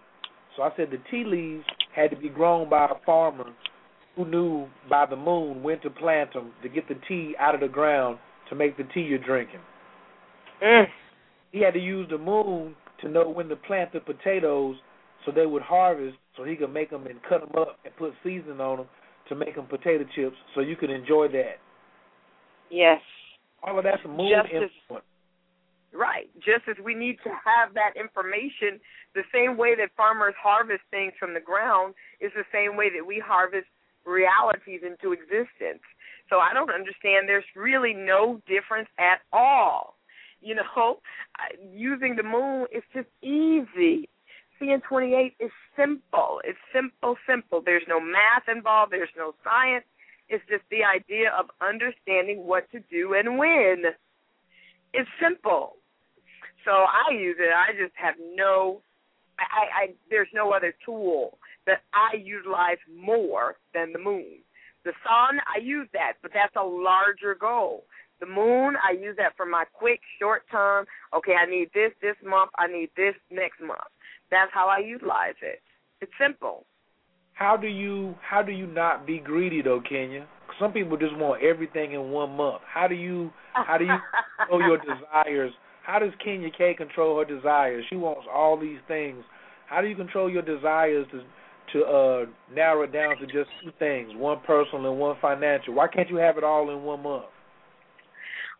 So I said the tea leaves had to be grown by a farmer who knew by the moon when to plant them to get the tea out of the ground to make the tea you're drinking. Mm. He had to use the moon to know when to plant the potatoes so they would harvest so he could make them and cut them up and put seasoning on them to make them potato chips so you can enjoy that. Yes. All of that's moon Just as- influence. Right. Just as we need to have that information, the same way that farmers harvest things from the ground is the same way that we harvest realities into existence. So I don't understand. There's really no difference at all. You know, using the moon is just easy. Seeing 28 is simple. It's simple, simple. There's no math involved. There's no science. It's just the idea of understanding what to do and when. It's simple. So I use it. I just have no. I, I there's no other tool that I utilize more than the moon. The sun, I use that, but that's a larger goal. The moon, I use that for my quick, short term. Okay, I need this this month. I need this next month. That's how I utilize it. It's simple. How do you how do you not be greedy though, Kenya? Some people just want everything in one month. How do you how do you control your desires? How does Kenya K control her desires? She wants all these things. How do you control your desires to to uh narrow it down to just two things, one personal and one financial? Why can't you have it all in one month?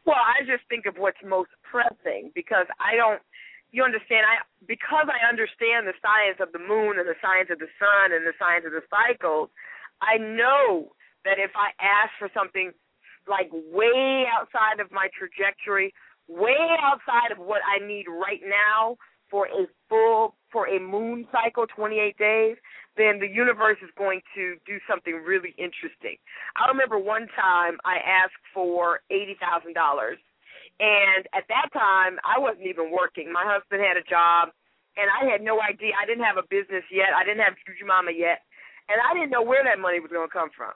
Well, I just think of what's most pressing because I don't. You understand? I because I understand the science of the moon and the science of the sun and the science of the cycles. I know that if I ask for something like way outside of my trajectory, way outside of what I need right now for a full for a moon cycle, 28 days, then the universe is going to do something really interesting. I remember one time I asked for $80,000 and at that time I wasn't even working. My husband had a job and I had no idea. I didn't have a business yet. I didn't have Juju Mama yet. And I didn't know where that money was going to come from.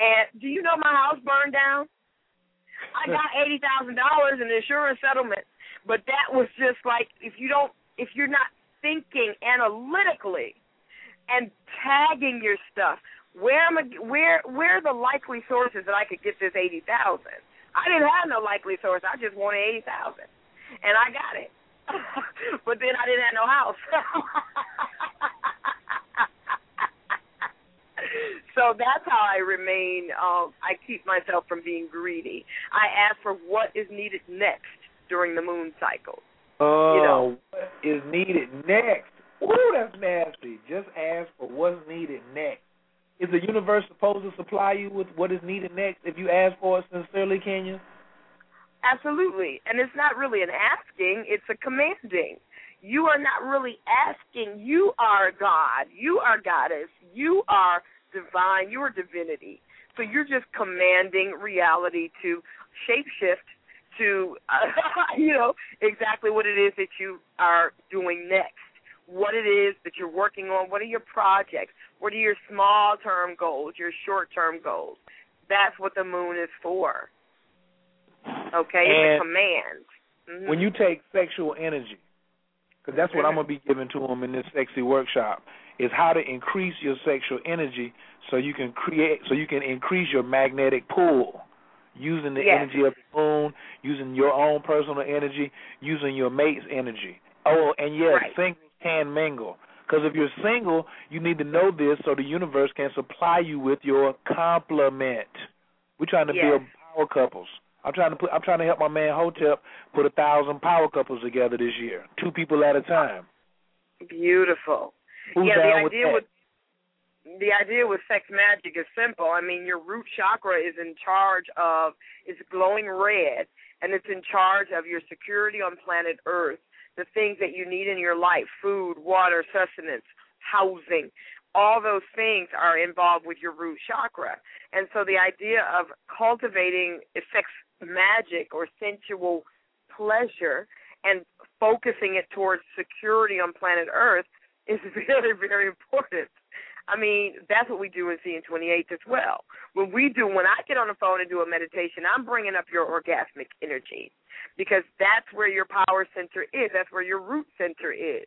And do you know my house burned down? I got eighty thousand dollars in insurance settlement, but that was just like if you don't, if you're not thinking analytically and tagging your stuff, where am I, where where are the likely sources that I could get this eighty thousand? I didn't have no likely source. I just wanted eighty thousand, and I got it. but then I didn't have no house. so that's how I remain. Um, I keep myself from being greedy. I ask for what is needed next during the moon cycle. Oh, You know. what is needed next? Ooh, that's nasty. Just ask for what's needed next. Is the universe supposed to supply you with what is needed next if you ask for it sincerely, Kenya? Absolutely. And it's not really an asking, it's a commanding. You are not really asking. You are God. You are goddess. You are divine. You are divinity. So you're just commanding reality to shapeshift to, uh, you know, exactly what it is that you are doing next. What it is that you're working on. What are your projects? What are your small term goals, your short term goals? That's what the moon is for. Okay, and it's a command. Mm-hmm. When you take sexual energy, because that's what I'm gonna be giving to them in this sexy workshop, is how to increase your sexual energy so you can create, so you can increase your magnetic pull using the yes. energy of the moon, using your own personal energy, using your mate's energy. Oh, and yes, right. singles can mingle. Because if you're single, you need to know this so the universe can supply you with your complement. We're trying to yes. build power couples. I'm trying to put. I'm trying to help my man Hotep put a thousand power couples together this year, two people at a time. Beautiful. Who's yeah, the idea that? with the idea with sex magic is simple. I mean, your root chakra is in charge of it's glowing red, and it's in charge of your security on planet Earth, the things that you need in your life: food, water, sustenance, housing. All those things are involved with your root chakra. And so the idea of cultivating sex magic or sensual pleasure and focusing it towards security on planet Earth is very, very important. I mean, that's what we do in Seeing 28 as well. When we do, when I get on the phone and do a meditation, I'm bringing up your orgasmic energy because that's where your power center is. That's where your root center is.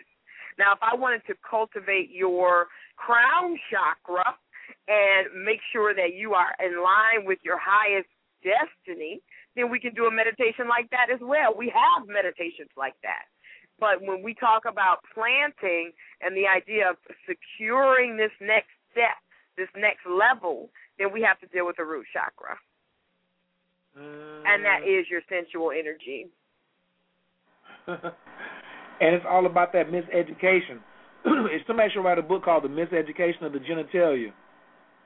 Now, if I wanted to cultivate your crown chakra and make sure that you are in line with your highest destiny, then we can do a meditation like that as well. We have meditations like that. But when we talk about planting and the idea of securing this next step, this next level, then we have to deal with the root chakra. Mm. And that is your sensual energy. and it's all about that miseducation. if somebody should write a book called The Miseducation of the Genitalia.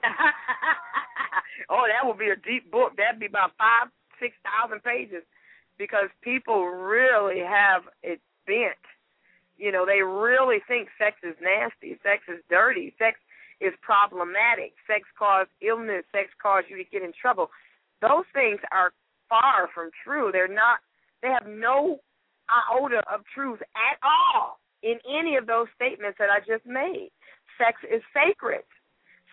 oh, that would be a deep book. That'd be about five, six thousand pages, because people really have it bent. You know, they really think sex is nasty, sex is dirty, sex is problematic, sex causes illness, sex causes you to get in trouble. Those things are far from true. They're not. They have no iota of truth at all in any of those statements that I just made. Sex is sacred.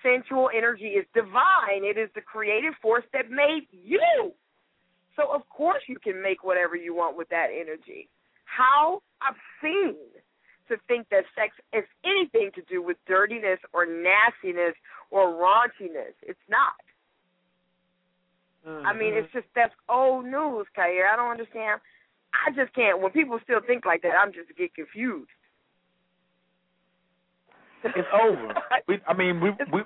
Sensual energy is divine. It is the creative force that made you. So of course you can make whatever you want with that energy. How obscene to think that sex has anything to do with dirtiness or nastiness or raunchiness. It's not. Mm-hmm. I mean, it's just that's old news, Khayr. I don't understand. I just can't. When people still think like that, I'm just get confused. It's over. we, I mean, we we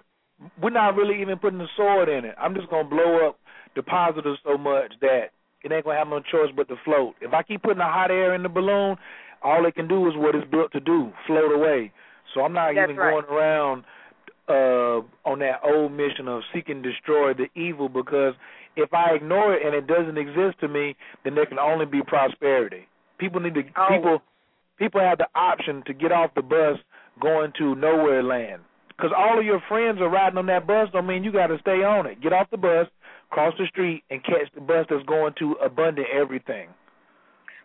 we're not really even putting the sword in it. I'm just gonna blow up the positives so much that it ain't gonna have no choice but to float. If I keep putting the hot air in the balloon, all it can do is what it's built to do, float away. So I'm not That's even right. going around uh on that old mission of seeking to destroy the evil because if I ignore it and it doesn't exist to me, then there can only be prosperity. People need to Oh. people people have the option to get off the bus going to nowhere land. Because all of your friends are riding on that bus don't mean you got to stay on it. Get off the bus, cross the street, and catch the bus that's going to abundant everything.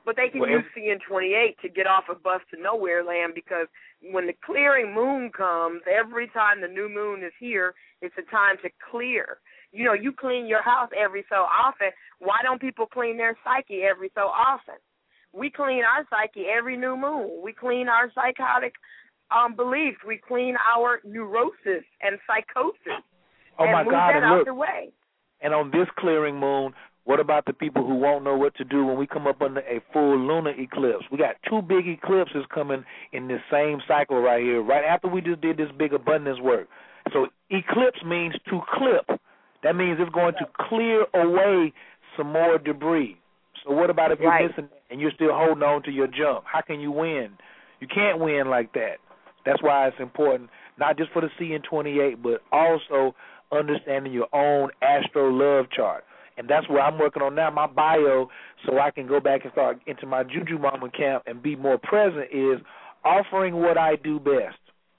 But they can Well, use CN 28 to get off a bus to nowhere land because when the clearing moon comes, every time the new moon is here, it's a time to clear. You know, you clean your house every so often. Why don't people clean their psyche every so often? We clean our psyche every new moon. We clean our psychotic um beliefs. We clean our neurosis and psychosis Oh and my move God! that And out look, the way. And on this clearing moon, what about the people who won't know what to do when we come up under a full lunar eclipse? We got two big eclipses coming in this same cycle right here, right after we just did this big abundance work. So eclipse means to clip. That means it's going to clear away some more debris. So what about if you're Right. missing and you're still holding on to your jump? How can you win? You can't win like that. That's why it's important, not just for the C in 28, but also understanding your own astro love chart. And that's what I'm working on now, my bio, so I can go back and start into my Juju Mama camp and be more present is offering what I do best.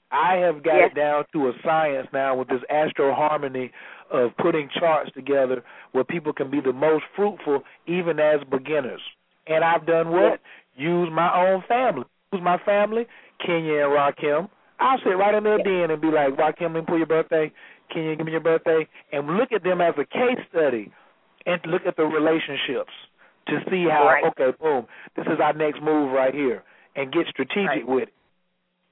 I have got Yes. it down to a science now with this astro harmony of putting charts together where people can be the most fruitful even as beginners. And I've done what? Use my own family. Use my family? Kenya and Rakim. I'll sit right in their den and be like, Rakim, let me pull your birthday. Can you give me your birthday? And look at them as a case study and look at the relationships to see how, right. okay, boom, this is our next move right here and get strategic right. with it.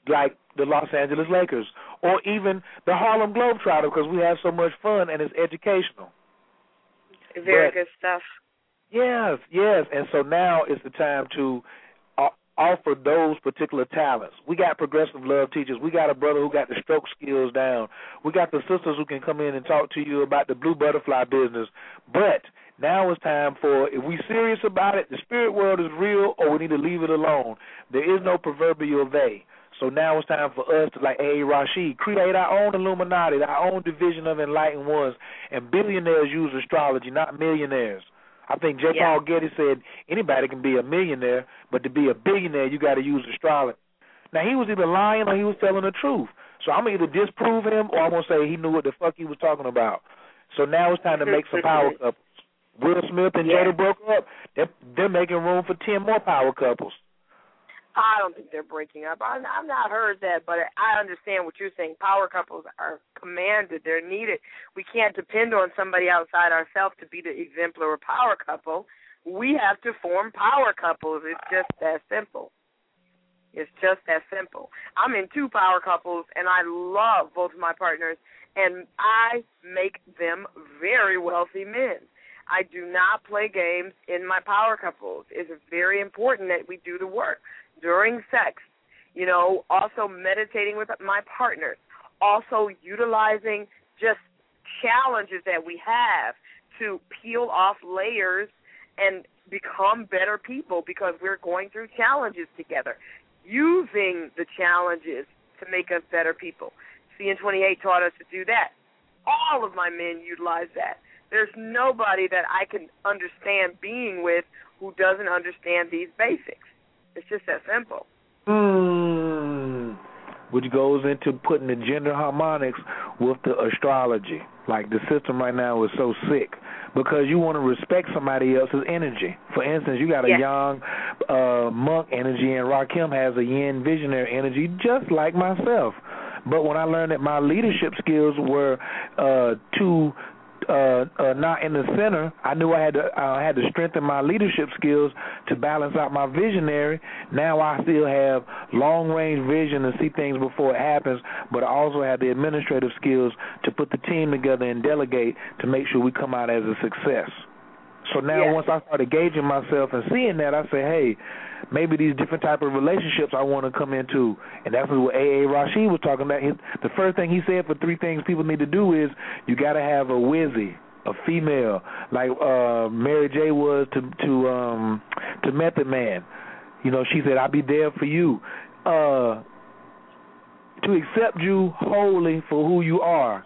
Like the Los Angeles Lakers or even the Harlem Globetrotters because we have so much fun and it's educational. Very but, good stuff. Yes, yes. And so now is the time to offer those particular talents. We got progressive love teachers. We got a brother who got the stroke skills down. We got the sisters who can come in and talk to you about the blue butterfly business. But now it's time for if we serious about it, the spirit world is real or we need to leave it alone. There is no proverbial they. So now it's time for us to, like A. Rashid, create our own Illuminati, our own division of enlightened ones. And billionaires use astrology, not millionaires. I think J. Yeah. Paul Getty said anybody can be a millionaire, but to be a billionaire, you got to use astrology. Now he was either lying or he was telling the truth. So I'm gonna either disprove him or I'm gonna say he knew what the fuck he was talking about. So now it's time to make some power couples. Will Smith and Yeah. Jada broke up. They're, they're making room for ten more power couples. I don't think they're breaking up. I, I've not heard that, but I understand what you're saying. Power couples are commanded; they're needed. We can't depend on somebody outside ourselves to be the exemplar of power couple. We have to form power couples. It's just that simple. It's just that simple. I'm in two power couples, and I love both of my partners, and I make them very wealthy men. I do not play games in my power couples. It's very important that we do the work during sex. You know, also meditating with my partners, also utilizing just challenges that we have to peel off layers and become better people because we're going through challenges together. Using the challenges to make us better people. CN28 taught us to do that. All of my men utilize that. There's nobody that I can understand being with who doesn't understand these basics. It's just that simple. Mm. Which goes into putting the gender harmonics with the astrology. Like the system right now is so sick because you want to respect somebody else's energy. For instance, you got a Yes. young uh, monk energy, and Rakim has a yin visionary energy, just like myself. But when I learned that my leadership skills were uh, too uh, uh, not in the center, I knew I had to uh, had to strengthen my leadership skills to balance out my visionary. Now I still have long range vision and see things before it happens, but I also have the administrative skills to put the team together and delegate to make sure we come out as a success. So now Yes. once I started gauging myself and seeing that, I say, hey, maybe these different type of relationships I want to come into, and that's what A.A. Rashid was talking about. He, the first thing he said for three things people need to do is you got to have a wizzy, a female, like uh Mary J was to to um to Method Man. You know, she said, "I'll be there for you." Uh to accept you wholly for who you are.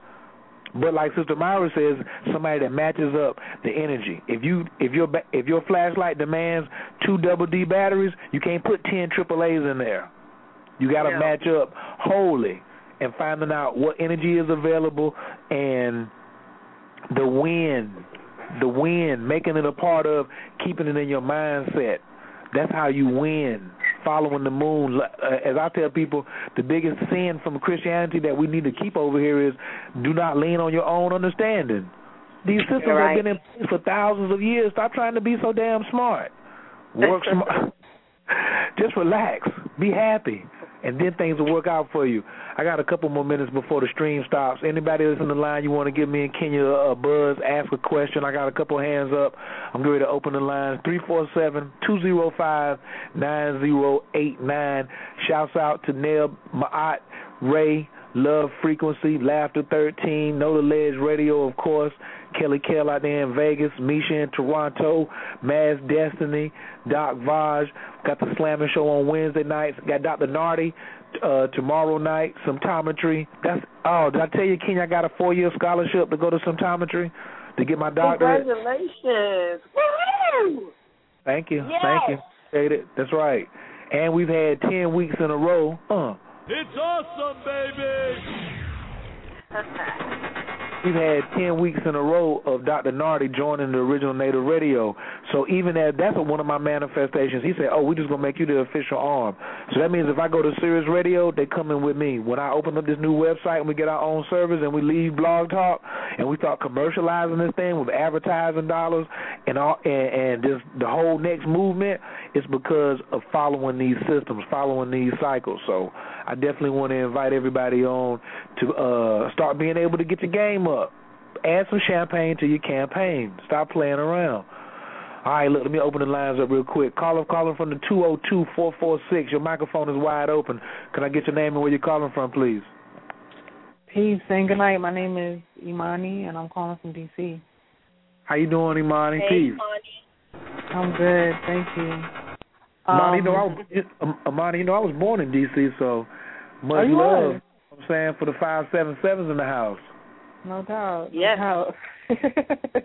But like Sister Myra says, somebody that matches up the energy. If you if your if your flashlight demands two double D batteries, you can't put ten triple A's in there. You got to Yeah. match up wholly and finding out what energy is available and the wind, the wind, making it a part of keeping it in your mindset. That's how you win. Following the moon. Uh, As I tell people, the biggest sin from Christianity that we need to keep over here is do not lean on your own understanding. These systems right. have been in place for thousands of years. Stop trying to be so damn smart. Work smart. Just relax. Be happy. And then things will work out for you. I got a couple more minutes before the stream stops. Anybody that's in the line, you want to give me and Kenya a buzz, ask a question. I got a couple hands up. I'm ready to open the lines. Three four seven two zero five nine zero eight nine. Shouts out to Neb Maat, Ray, Love Frequency, Laughter 13, Know the Ledge Radio, of course, Kelly Kell out there in Vegas, Misha in Toronto, Mass Destiny, Doc Vaj, got the Slamming Show on Wednesday nights, got Dr. Nardi uh, tomorrow night, symptometry. That's oh, did I tell you, Kenya, I got a four year scholarship to go to symptometry to get my doctorate. Congratulations! Woo-hoo! Thank you, Yes. thank you. Appreciate it. That's right. And we've had ten weeks in a row. Uh, It's awesome, baby! We've had ten weeks in a row of Dr. Nardi joining the original Native Radio. So even that that's one of my manifestations. He said, "Oh, we're just gonna make you the official arm." So that means if I go to Sirius Radio, they come in with me. When I open up this new website and we get our own servers and we leave Blog Talk and we start commercializing this thing with advertising dollars and all and, and just the whole next movement, it's because of following these systems, following these cycles. So I definitely want to invite everybody on to uh start being able to get your game up. Add some champagne to your campaign. Stop playing around. All right, look, let me open the lines up real quick. Caller, calling from the two zero two four four six. Your microphone is wide open. Can I get your name and where you're calling from, please? Peace and good night. My name is Imani, and I'm calling from D.C. How you doing, Imani? Hey, Peace. Imani. I'm good, thank you. Imani, you know I Um, was um, you know I was born in D.C., so much you love. was? I'm saying for the five seven sevens in the house. No doubt. Yes. No doubt.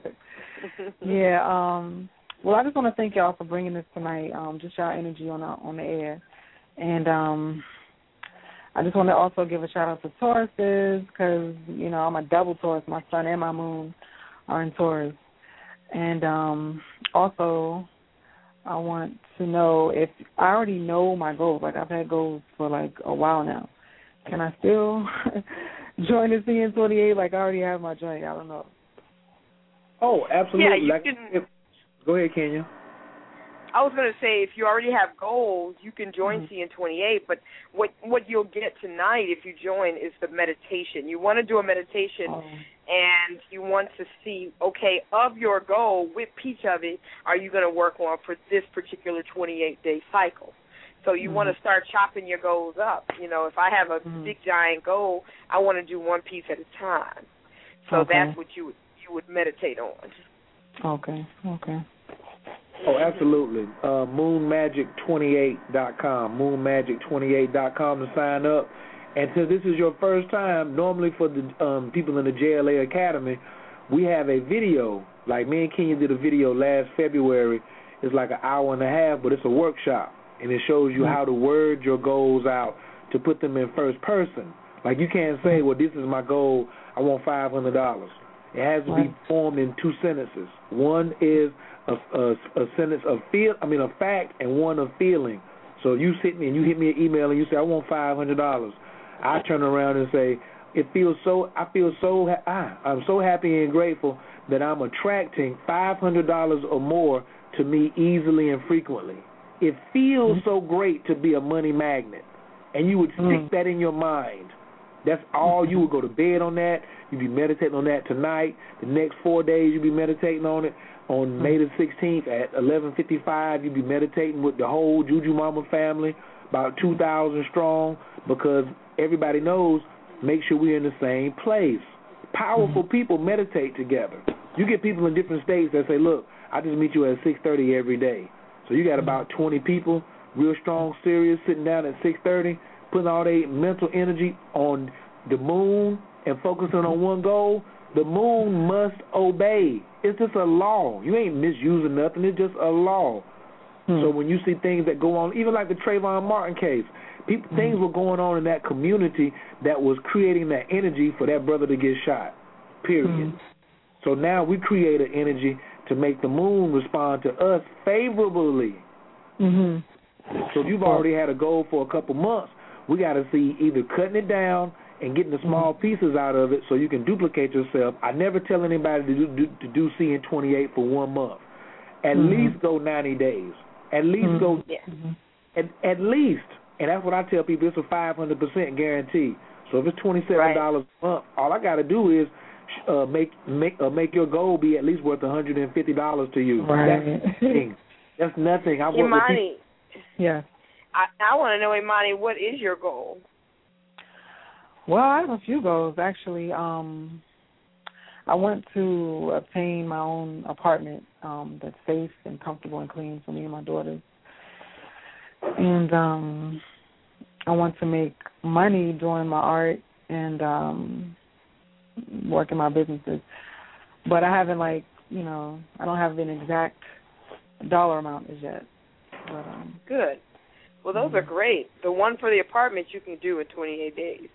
yeah. Um. Well, I just want to thank y'all for bringing this tonight. Um, just y'all energy on the on the air, and um, I just want to also give a shout out to Tauruses because you know I'm a double Taurus. My sun and my moon are in Taurus, and um, also I want to know if I already know my goals. Like I've had goals for like a while now. Can I still join the CN28? Like I already have my joint. I don't know. Oh, absolutely. Yeah, you like, can- Go ahead, Kenya. I was going to say, if you already have goals, you can join Mm-hmm. CN28. But what what you'll get tonight if you join is the meditation. You want to do a meditation, Oh. and you want to see, okay, of your goal, which piece of it are you going to work on for this particular 28 day cycle? So you want to start chopping your goals up. You know, if I have a Mhm. big giant goal, I want to do one piece at a time. So Okay. that's what you would you would meditate on. Okay. Okay. Oh, absolutely. Uh, moonmagic28.com, moonmagic28.com to sign up. And since this is your first time, normally for the um, people in the JLA Academy, we have a video. Like me and Kenya did a video last February. It's like an hour and a half, but it's a workshop, and it shows you how to word your goals out to put them in first person. Like you can't say, "Well, this is my goal. I want five hundred dollars." It has to be formed in two sentences. One is a, a, a sentence of feel, I mean, a fact, and one of feeling. So you hit me and you hit me an email and you say, "I want five hundred dollars." I turn around and say, "It feels so. I feel so. Ha- ah, I'm so happy and grateful that I'm attracting five hundred dollars or more to me easily and frequently. It feels so great to be a money magnet, and you would stick that in your mind. That's all you would go to bed on that. You'd be meditating on that tonight. The next four days you'd be meditating on it. On mm-hmm. May the 16th at 11:55, you'd be meditating with the whole Juju Mama family, about 2,000 strong, because everybody knows. Make sure we're in the same place. Powerful mm-hmm. people meditate together. You get people in different states that say, "Look, I just meet you at 6:30 every day." So you got about mm-hmm. 20 people, real strong, serious, sitting down at 6:30, putting all their mental energy on the moon and focusing on one goal. The moon must obey. It's just a law. You ain't misusing nothing. It's just a law. Hmm. So when you see things that go on, even like the Trayvon Martin case, people, hmm. things were going on in that community that was creating that energy for that brother to get shot. Period. Hmm. So now we create an energy to make the moon respond to us favorably. Mhm. So you've already had a goal for a couple months, we got to see either cutting it down and getting the small pieces out of it so you can duplicate yourself. I never tell anybody to do, do to do CN 28 for one month. At Mhm. least go 90 days. At least Mhm. go Yeah. at, at least, and that's what I tell people. It's a 500 percent guarantee. So if it's twenty seven dollars a month, all I got to do is uh, make make uh, make your goal be at least worth 150 dollars to you. Right. That's nothing. That's nothing. I work with people. Imani, Yeah. I, I want to know, Imani, what is your goal? Well, I have a few goals actually. Um I want to obtain my own apartment um that's safe and comfortable and clean for me and my daughters. And um I want to make money doing my art and um working my businesses. But I haven't like, you know, I don't have an exact dollar amount as yet. But um Good. Well, those are great. The one for the apartment you can do in 28 days.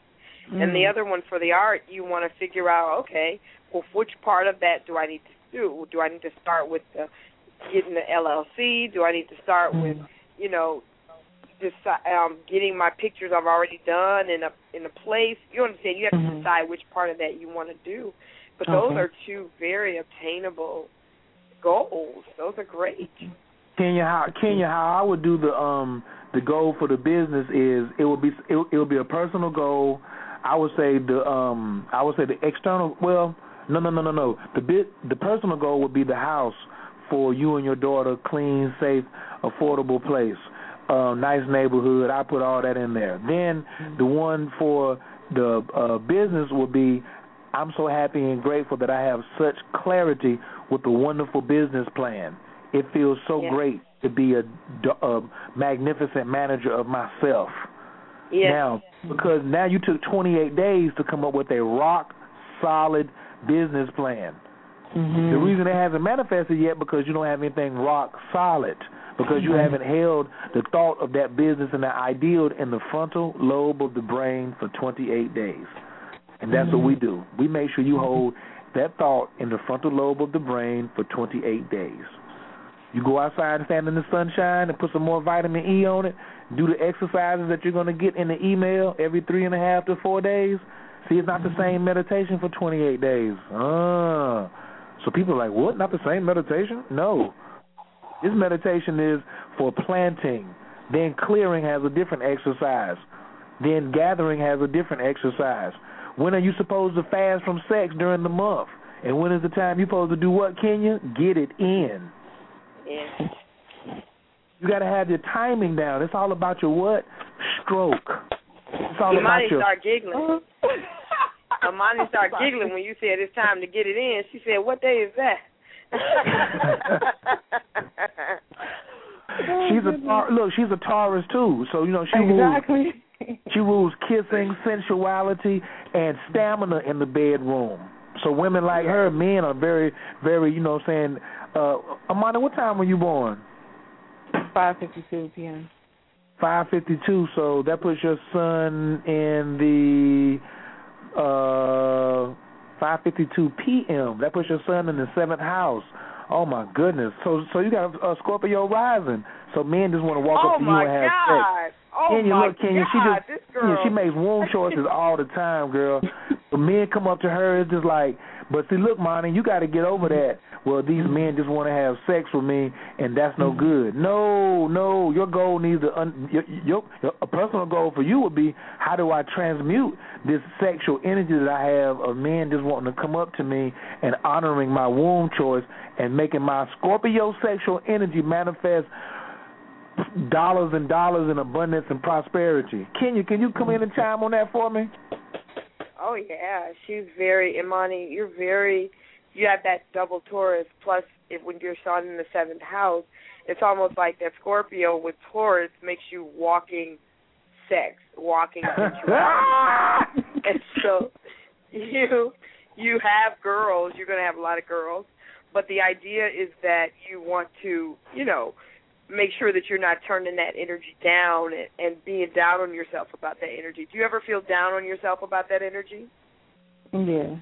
Mm. And the other one for the art, you want to figure out, okay, well, which part of that do I need to do? Do I need to start with the getting the LLC? Do I need to start mm. with, you know, just um getting my pictures I've already done in a in a place? You understand? You have mm-hmm. to decide which part of that you want to do. But okay. those are two very obtainable goals. Those are great. Kenya, how Kenya, how I would do the um the goal for the business is it would be it, it would be a personal goal. I would say the um I would say the external well no no no no no the bit the personal goal would be the house for you and your daughter clean safe affordable place uh, nice neighborhood I put all that in there then the one for the uh, business would be I'm so happy and grateful that I have such clarity with a wonderful business plan it feels so yeah. great to be a, a magnificent manager of myself. Yeah. Now, because now you took 28 days to come up with a rock solid business plan. Mm-hmm. The reason it hasn't manifested yet because you don't have anything rock solid because you mm-hmm. haven't held the thought of that business and that ideal in the frontal lobe of the brain for 28 days. And that's mm-hmm. what we do. We make sure you hold that thought in the frontal lobe of the brain for 28 days. You go outside and stand in the sunshine and put some more vitamin E on it. Do the exercises that you're going to get in the email every three and a half to four days. See, it's not the same meditation for 28 days. Ah. So people are like, what? Not the same meditation? No. This meditation is for planting. Then clearing has a different exercise. Then gathering has a different exercise. When are you supposed to fast from sex during the month? And when is the time you're supposed to do what, Kenya? Get it in. Yeah. You got to have your timing down. It's all about your what? Stroke. It's all Imani about your. start giggling. Imani started giggling when you said it's time to get it in. She said, "What day is that?" she's a tar- look. She's a Taurus too, so you know she exactly. rules. She rules kissing, sensuality, and stamina in the bedroom. So women like her, men are very, very, you know, saying uh, Amanda, what time were you born? 5:52 p.m. 5:52. So that puts your son in the uh 5:52 p.m. That puts your son in the seventh house. Oh my goodness. So so you got a, a Scorpio rising. So men just want to walk oh up to you and have God. sex. Oh Kenya, my look, Kenya, God, she just this girl. Yeah, she makes womb choices all the time, girl. But men come up to her, it's just like, but see, look, Monty, you got to get over that. Well, these men just want to have sex with me, and that's no mm-hmm. good. No, no, your goal needs to un, your, your, your a personal goal for you would be how do I transmute this sexual energy that I have of men just wanting to come up to me and honoring my womb choice and making my Scorpio sexual energy manifest dollars and dollars in abundance and prosperity. Kenya, can you come in and mm-hmm. chime on that for me? Oh yeah, she's very Imani. You're very. You have that double Taurus plus if when you're sun in the seventh house, it's almost like that Scorpio with Taurus makes you walking sex, walking sensuality. and so you you have girls. You're going to have a lot of girls, but the idea is that you want to, you know, make sure that you're not turning that energy down and, and being down on yourself about that energy. Do you ever feel down on yourself about that energy? Yeah.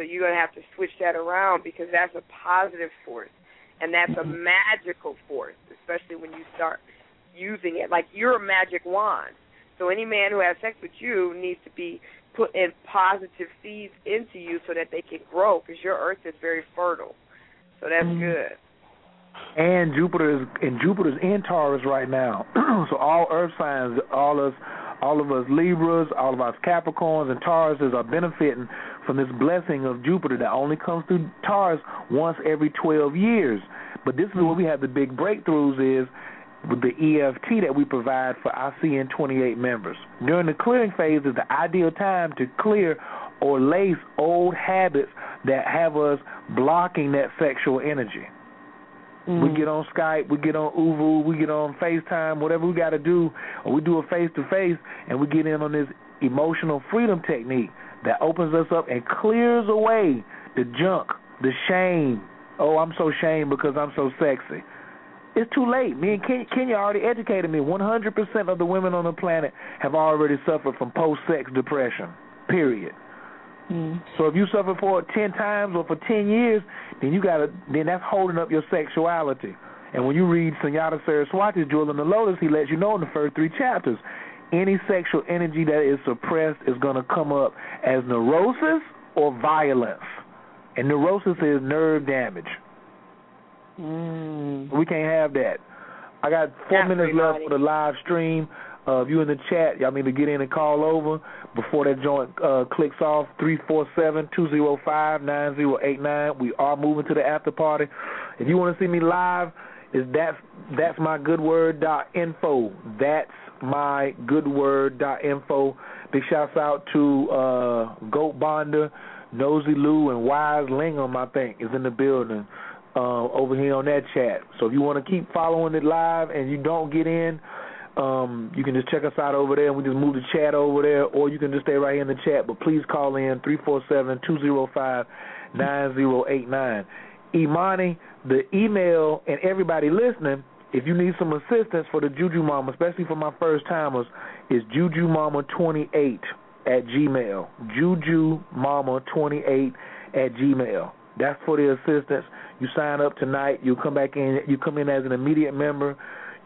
So you're gonna have to switch that around because that's a positive force and that's a magical force, especially when you start using it. Like you're a magic wand. So any man who has sex with you needs to be put in positive seeds into you so that they can grow because your earth is very fertile. So that's mm-hmm. good and Jupiter is and Jupiter's in Taurus right now. so all Earth signs, all us, all of us Libras, all of us Capricorns and Tauruses are benefiting from this blessing of Jupiter that only comes through Taurus once every 12 years. But this is where we have the big breakthroughs is with the EFT that we provide for our CN28 members. During the clearing phase is the ideal time to clear or lace old habits that have us blocking that sexual energy. Mm. We get on Skype, we get on ooVoo, we get on FaceTime, whatever we got to do, or we do a face to face, and we get in on this emotional freedom technique that opens us up and clears away the junk, the shame. Oh, I'm so shamed because I'm so sexy. it's too late. Me and Ken, Kenya already educated me. 100% of the women on the planet have already suffered from post-sex depression. Period. Mm. So if you suffer for it ten times or for ten years, then you gotta then that's holding up your sexuality. And when you read Sunyata Saraswati's Jewel in the Lotus, he lets you know in the first three chapters, any sexual energy that is suppressed is gonna come up as neurosis or violence. And neurosis is nerve damage. Mm. We can't have that. I got four minutes left for the live stream. Uh, if you in the chat, y'all need to get in and call over before that joint uh, clicks off. Three four seven two zero five nine zero eight nine. We are moving to the after party. If you want to see me live, is that's that's my good word dot info. That's my good dot info. Big shouts out to uh, Goat Bonder, Nosy Lou, and Wise Lingham. I think is in the building uh, over here on that chat. So if you want to keep following it live and you don't get in, um, you can just check us out over there we just move the chat over there, or you can just stay right here in the chat. But please call in three four seven two zero five nine zero eight nine. Imani, the email and everybody listening, if you need some assistance for the Juju Mama, especially for my first timers, is Juju Mama twenty eight at Gmail. Juju Mama twenty eight at Gmail. That's for the assistance. You sign up tonight. You come back in. You come in as an immediate member.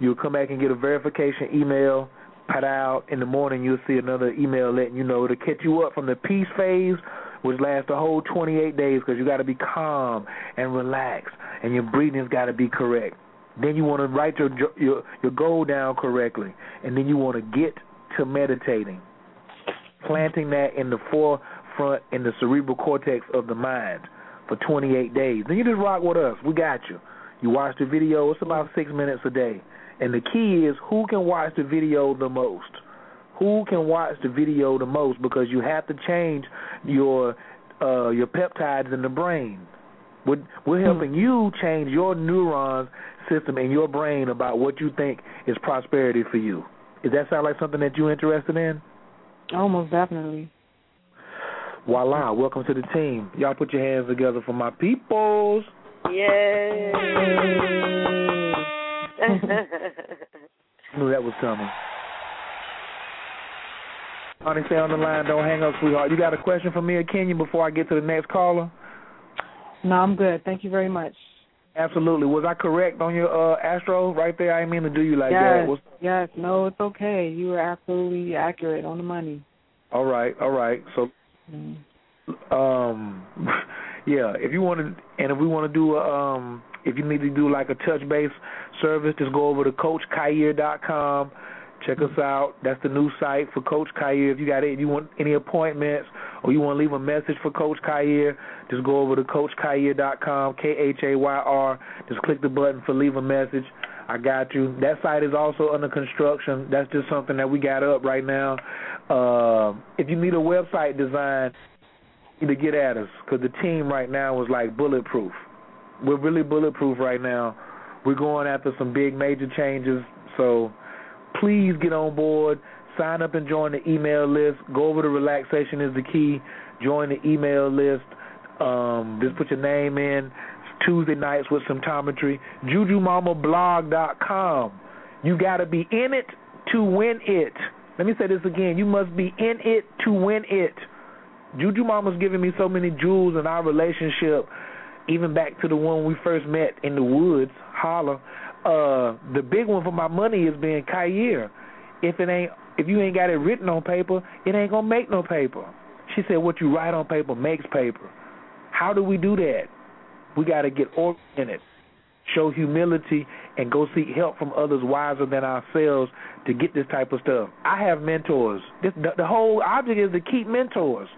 You'll come back and get a verification email. Put out in the morning. You'll see another email letting you know to catch you up from the peace phase, which lasts the whole 28 days because you got to be calm and relaxed, and your breathing's got to be correct. Then you want to write your your your goal down correctly, and then you want to get to meditating, planting that in the forefront in the cerebral cortex of the mind for 28 days. Then you just rock with us. We got you. You watch the video. It's about six minutes a day. And the key is who can watch the video the most. Who can watch the video the most? Because you have to change your uh, your peptides in the brain. We're, we're helping you change your neuron system in your brain about what you think is prosperity for you. Does that sound like something that you're interested in? Almost definitely. Voila, welcome to the team. Y'all put your hands together for my peoples. Yay. Knew that was coming. Honey, stay on the line. Don't hang up, sweetheart. You got a question for me or Kenya before I get to the next caller? No, I'm good. Thank you very much. Absolutely. Was I correct on your uh, Astro right there? I didn't mean to do you like yes, that. Was... Yes. No, it's okay. You were absolutely accurate on the money. All right. All right. So, mm. um, yeah. If you want to, and if we want to do a, um, if you need to do like a touch base service, just go over to CoachKhayr.com. Check us out. That's the new site for Coach Khayr. If you got it, you want any appointments or you want to leave a message for Coach Khayr, just go over to CoachKhayr.com, K H A Y R. Just click the button for leave a message. I got you. That site is also under construction. That's just something that we got up right now. Uh, if you need a website design, you need to get at us because the team right now is like bulletproof. We're really bulletproof right now. We're going after some big major changes, so please get on board. Sign up and join the email list. Go over to relaxation is the key. Join the email list. Um, just put your name in. It's Tuesday nights with symptometry. JujuMamaBlog.com. You got to be in it to win it. Let me say this again. You must be in it to win it. Juju Mama's giving me so many jewels in our relationship, even back to the one we first met in the woods, holla. Uh, the big one for my money is being Kair. If it ain't, if you ain't got it written on paper, it ain't gonna make no paper. She said, "What you write on paper makes paper." How do we do that? We got to get oriented, show humility, and go seek help from others wiser than ourselves to get this type of stuff. I have mentors. This, the, the whole object is to keep mentors.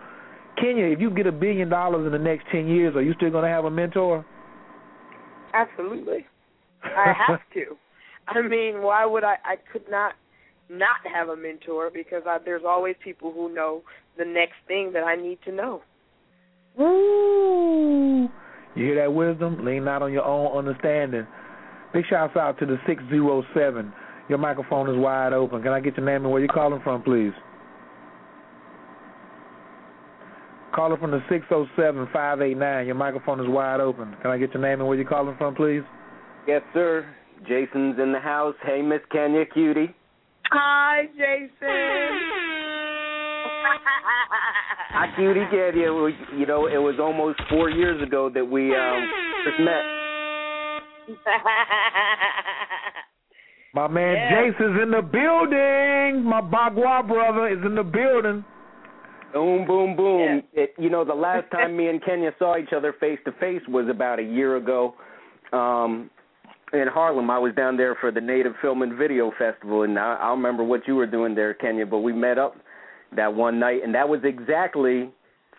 Kenya, if you get a billion dollars in the next ten years, are you still gonna have a mentor? Absolutely. I have to. I mean, why would I? I could not not have a mentor because I, there's always people who know the next thing that I need to know. Woo! You hear that wisdom? Lean not on your own understanding. Big shouts out to the 607. Your microphone is wide open. Can I get your name and where you're calling from, please? Caller from the 607-589. Your microphone is wide open. Can I get your name and where you're calling from, please? Yes, sir. Jason's in the house. Hey, Miss Kenya, cutie. Hi, Jason. Hi, cutie Kenya. You know, it was almost four years ago that we um, first met. My man Yeah. Jason's in the building. My Bagua brother is in the building. Boom, boom, boom. It, you know, the last time me and Kenya saw each other face to face was about a year ago um, in Harlem. I was down there for the Native Film and Video Festival, and I, I remember what you were doing there, Kenya, but we met up that one night, and that was exactly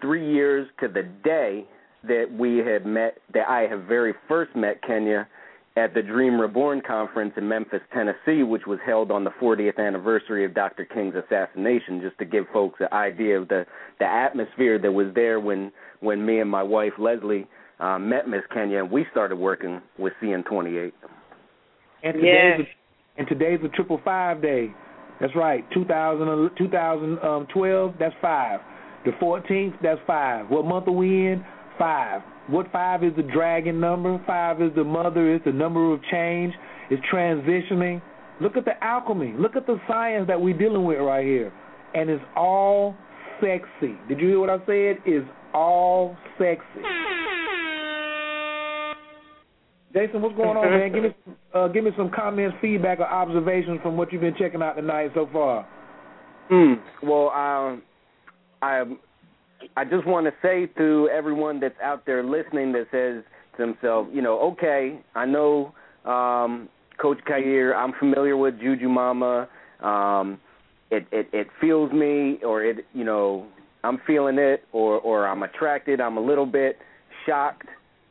three years to the day that we had met, that I had very first met Kenya at the Dream Reborn conference in Memphis, Tennessee, which was held on the 40th anniversary of Dr. King's assassination, just to give folks an idea of the the atmosphere that was there when when me and my wife Leslie uh, met Miss Kenya and we started working with CN28. And today's a, and today's a triple five day. That's right. 2000, 2012, that's five. The 14th, that's five. What month are we in? Five. What five is the dragon number? Five is the mother. It's the number of change. It's transitioning. Look at the alchemy. Look at the science that we're dealing with right here. And it's all sexy. Did you hear what I said? It's all sexy. Jason, what's going on, man? Give me uh, give me some comments, feedback, or observations from what you've been checking out tonight so far. Hmm. Well, um, I I just want to say to everyone that's out there listening that says to themselves, you know, okay, I know um, Coach Khayr, I'm familiar with Juju Mama. Um, it, it it feels me, or it you know, I'm feeling it, or or I'm attracted. I'm a little bit shocked.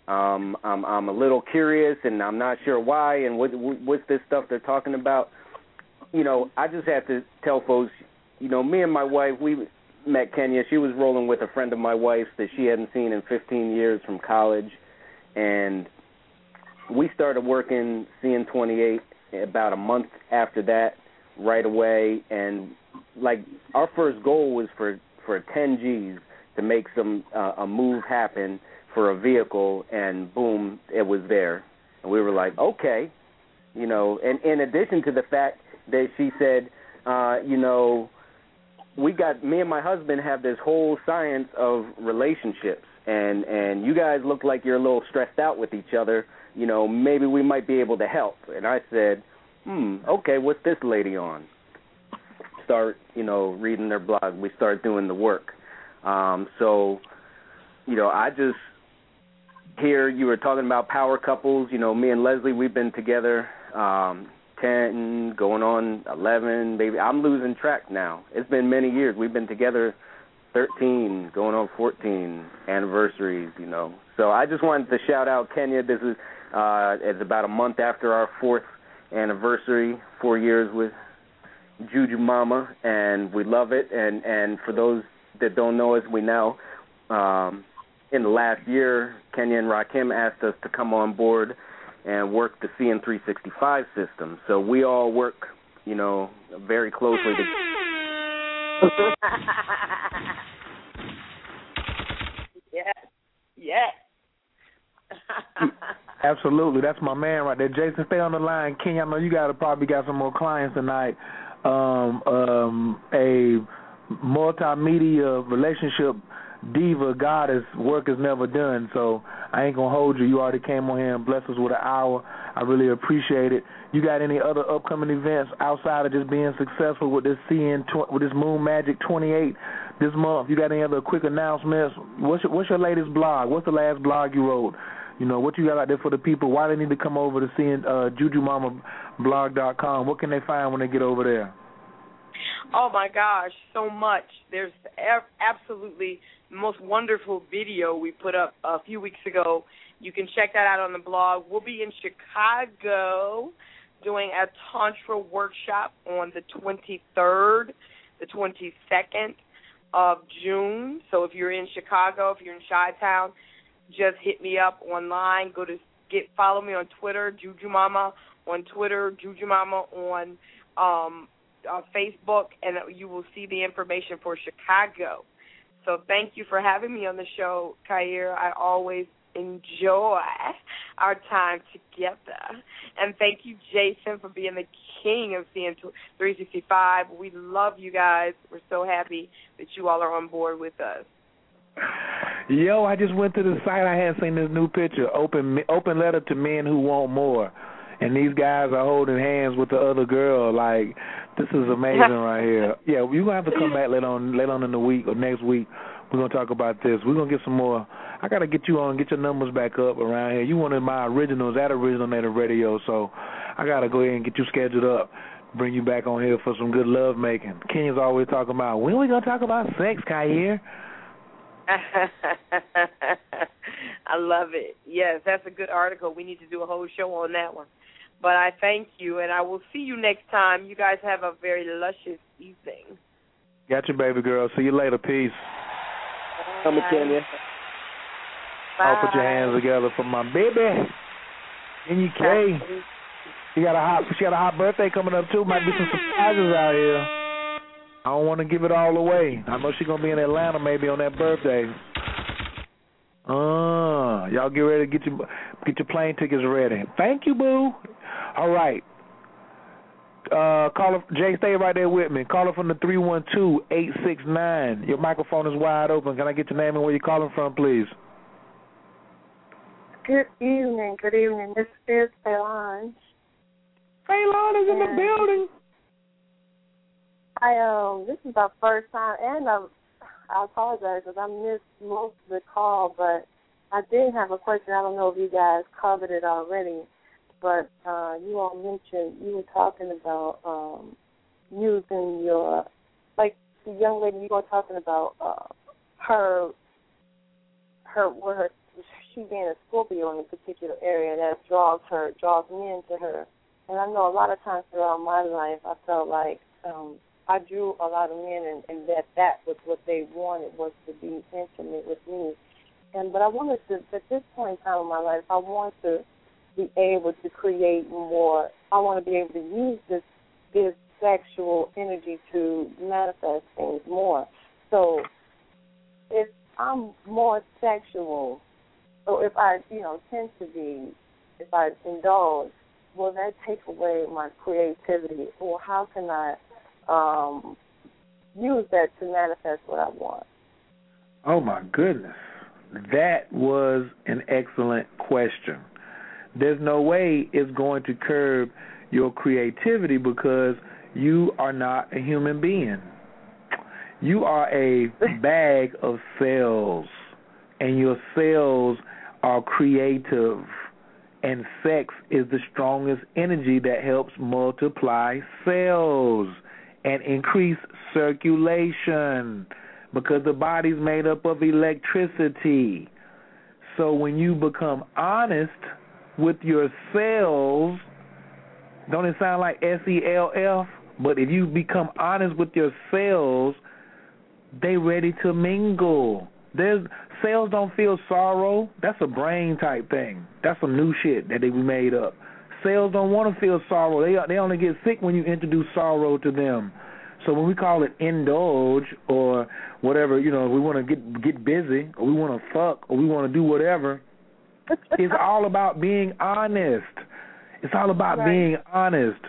Um, I'm I'm a little curious, and I'm not sure why, and what what's this stuff they're talking about. You know, I just have to tell folks, you know, me and my wife, we met Kenya. She was rolling with a friend of my wife's that she hadn't seen in 15 years from college, and we started working CN28 about a month after that, right away. And like our first goal was for for 10 G's to make some uh, a move happen for a vehicle, and boom, it was there. And we were like, okay, you know. And in addition to the fact that she said, uh, you know we got me and my husband have this whole science of relationships and and you guys look like you're a little stressed out with each other you know maybe we might be able to help and i said hmm okay what's this lady on start you know reading their blog we start doing the work um so you know i just here you were talking about power couples you know me and leslie we've been together um 10, going on 11, maybe. I'm losing track now. It's been many years. We've been together 13, going on 14 anniversaries, you know. So I just wanted to shout out Kenya. This is uh it's about a month after our fourth anniversary, 4 years with Juju Mama and we love it and and for those that don't know us, we know um in the last year Kenya and Rakim asked us to come on board and work the CN365 system. So we all work, you know, very closely. To... yes. Yes. Absolutely, that's my man right there. Jason, stay on the line. Kenya, I know you got to probably got some more clients tonight. Um, um, a multimedia relationship diva goddess work is never done. So I ain't gonna hold you. You already came on here and blessed us with an hour. I really appreciate it. You got any other upcoming events outside of just being successful with this CN tw- with this Moon Magic 28 this month? You got any other quick announcements? What's your, what's your latest blog? What's the last blog you wrote? You know what you got out there for the people? Why they need to come over to CN uh, JujuMamaBlog.com? What can they find when they get over there? Oh my gosh, so much. There's absolutely most wonderful video we put up a few weeks ago. You can check that out on the blog. We'll be in Chicago doing a Tantra workshop on the 23rd, the 22nd of June. So if you're in Chicago, if you're in Chi Town, just hit me up online. Go to get follow me on Twitter, Juju Mama on Twitter, Juju Mama on um, uh, Facebook, and you will see the information for Chicago. So thank you for having me on the show, Khayr. I always enjoy our time together. And thank you, Jason, for being the king of CN 365. We love you guys. We're so happy that you all are on board with us. Yo, I just went to the site. I hadn't seen this new picture. Open open letter to men who want more. And these guys are holding hands with the other girl. Like this is amazing right here. Yeah, you're gonna have to come back later on later on in the week or next week. We're gonna talk about this. We're gonna get some more. I gotta get you on, get your numbers back up around here. You one of my originals at Original Native Radio, so I gotta go ahead and get you scheduled up. Bring you back on here for some good love making. Kenya's always talking about when we gonna talk about sex, Khayr. I love it. Yes, that's a good article. We need to do a whole show on that one. But I thank you, and I will see you next time. You guys have a very luscious evening. Got you, baby girl. See you later. Peace. Come Kenya. I'll put your hands together for my baby. And you, NUK. She got a hot she got a hot birthday coming up too. Might be some surprises out here. I don't want to give it all away. I know she's gonna be in Atlanta maybe on that birthday. Uh, y'all get ready to get your get your plane tickets ready. Thank you, boo. All right. Uh, caller Jay, stay right there with me. Caller from the three one two eight six nine. Your microphone is wide open. Can I get your name and where you're calling from, please? Good evening. Good evening. This is Faylon. Faylon is in the building. I um, this is our first time, and I, I apologize because I missed most of the call, but I did have a question. I don't know if you guys covered it already, but uh, you all mentioned you were talking about um, using your like the young lady you were talking about uh, her her where her she being a Scorpio in a particular area that draws her draws men to her. And I know a lot of times throughout my life I felt like um I drew a lot of men and, and that that was what they wanted was to be intimate with me. And but I wanted to at this point in time in my life I want to be able to create more I want to be able to use this this sexual energy to manifest things more. So if I'm more sexual or if I, you know, tend to be if I indulge, will that take away my creativity or how can I um use that to manifest what I want? Oh my goodness. That was an excellent question. There's no way it's going to curb your creativity because you are not a human being. You are a bag of cells, and your cells are creative. And sex is the strongest energy that helps multiply cells and increase circulation because the body's made up of electricity. So when you become honest with your cells, don't it sound like S E L F? But if you become honest with your cells, they ready to mingle. There's cells don't feel sorrow. That's a brain type thing. That's some new shit that they made up. Cells don't want to feel sorrow. They they only get sick when you introduce sorrow to them. So when we call it indulge or whatever, you know, we want to get get busy or we want to fuck or we want to do whatever. It's all about being honest. It's all about right. being honest,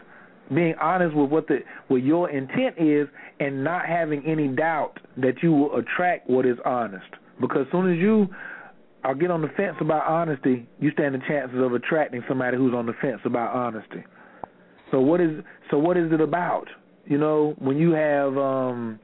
being honest with what the what your intent is, and not having any doubt that you will attract what is honest. Because as soon as you are get on the fence about honesty, you stand the chances of attracting somebody who's on the fence about honesty. So what is so what is it about? You know, when you have um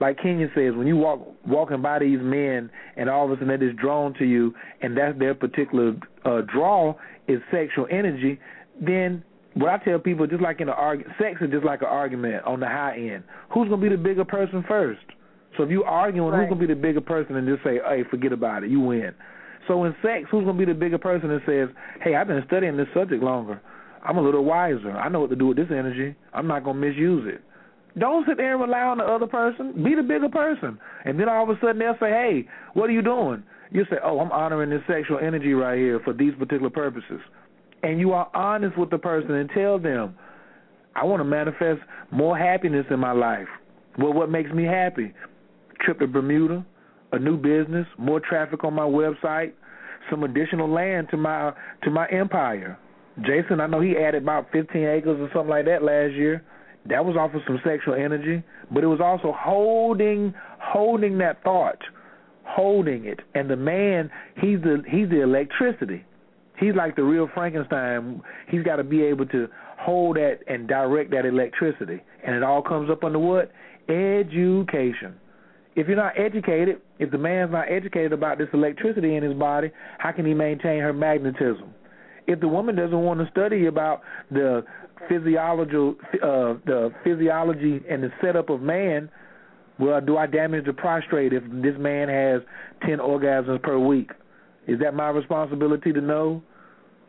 like Kenya says, when you walk walking by these men and all of a sudden they're drawn to you and that's their particular uh draw is sexual energy, then what I tell people just like in an argument sex is just like an argument on the high end. Who's gonna be the bigger person first? So if you arguing, right. who's gonna be the bigger person and just say, "Hey, forget about it, you win." So in sex, who's gonna be the bigger person that says, "Hey, I've been studying this subject longer. I'm a little wiser. I know what to do with this energy. I'm not gonna misuse it." Don't sit there and rely on the other person. Be the bigger person, and then all of a sudden they'll say, "Hey, what are you doing?" You say, "Oh, I'm honoring this sexual energy right here for these particular purposes," and you are honest with the person and tell them, "I want to manifest more happiness in my life." Well, what makes me happy? trip to Bermuda, a new business, more traffic on my website, some additional land to my to my empire. Jason, I know he added about 15 acres or something like that last year. That was off of some sexual energy, but it was also holding holding that thought, holding it. And the man, he's the he's the electricity. He's like the real Frankenstein. He's got to be able to hold that and direct that electricity. And it all comes up under what? Education. If you're not educated, if the man's not educated about this electricity in his body, how can he maintain her magnetism? If the woman doesn't want to study about the physiological, uh, the physiology and the setup of man, well, do I damage the prostrate if this man has ten orgasms per week? Is that my responsibility to know?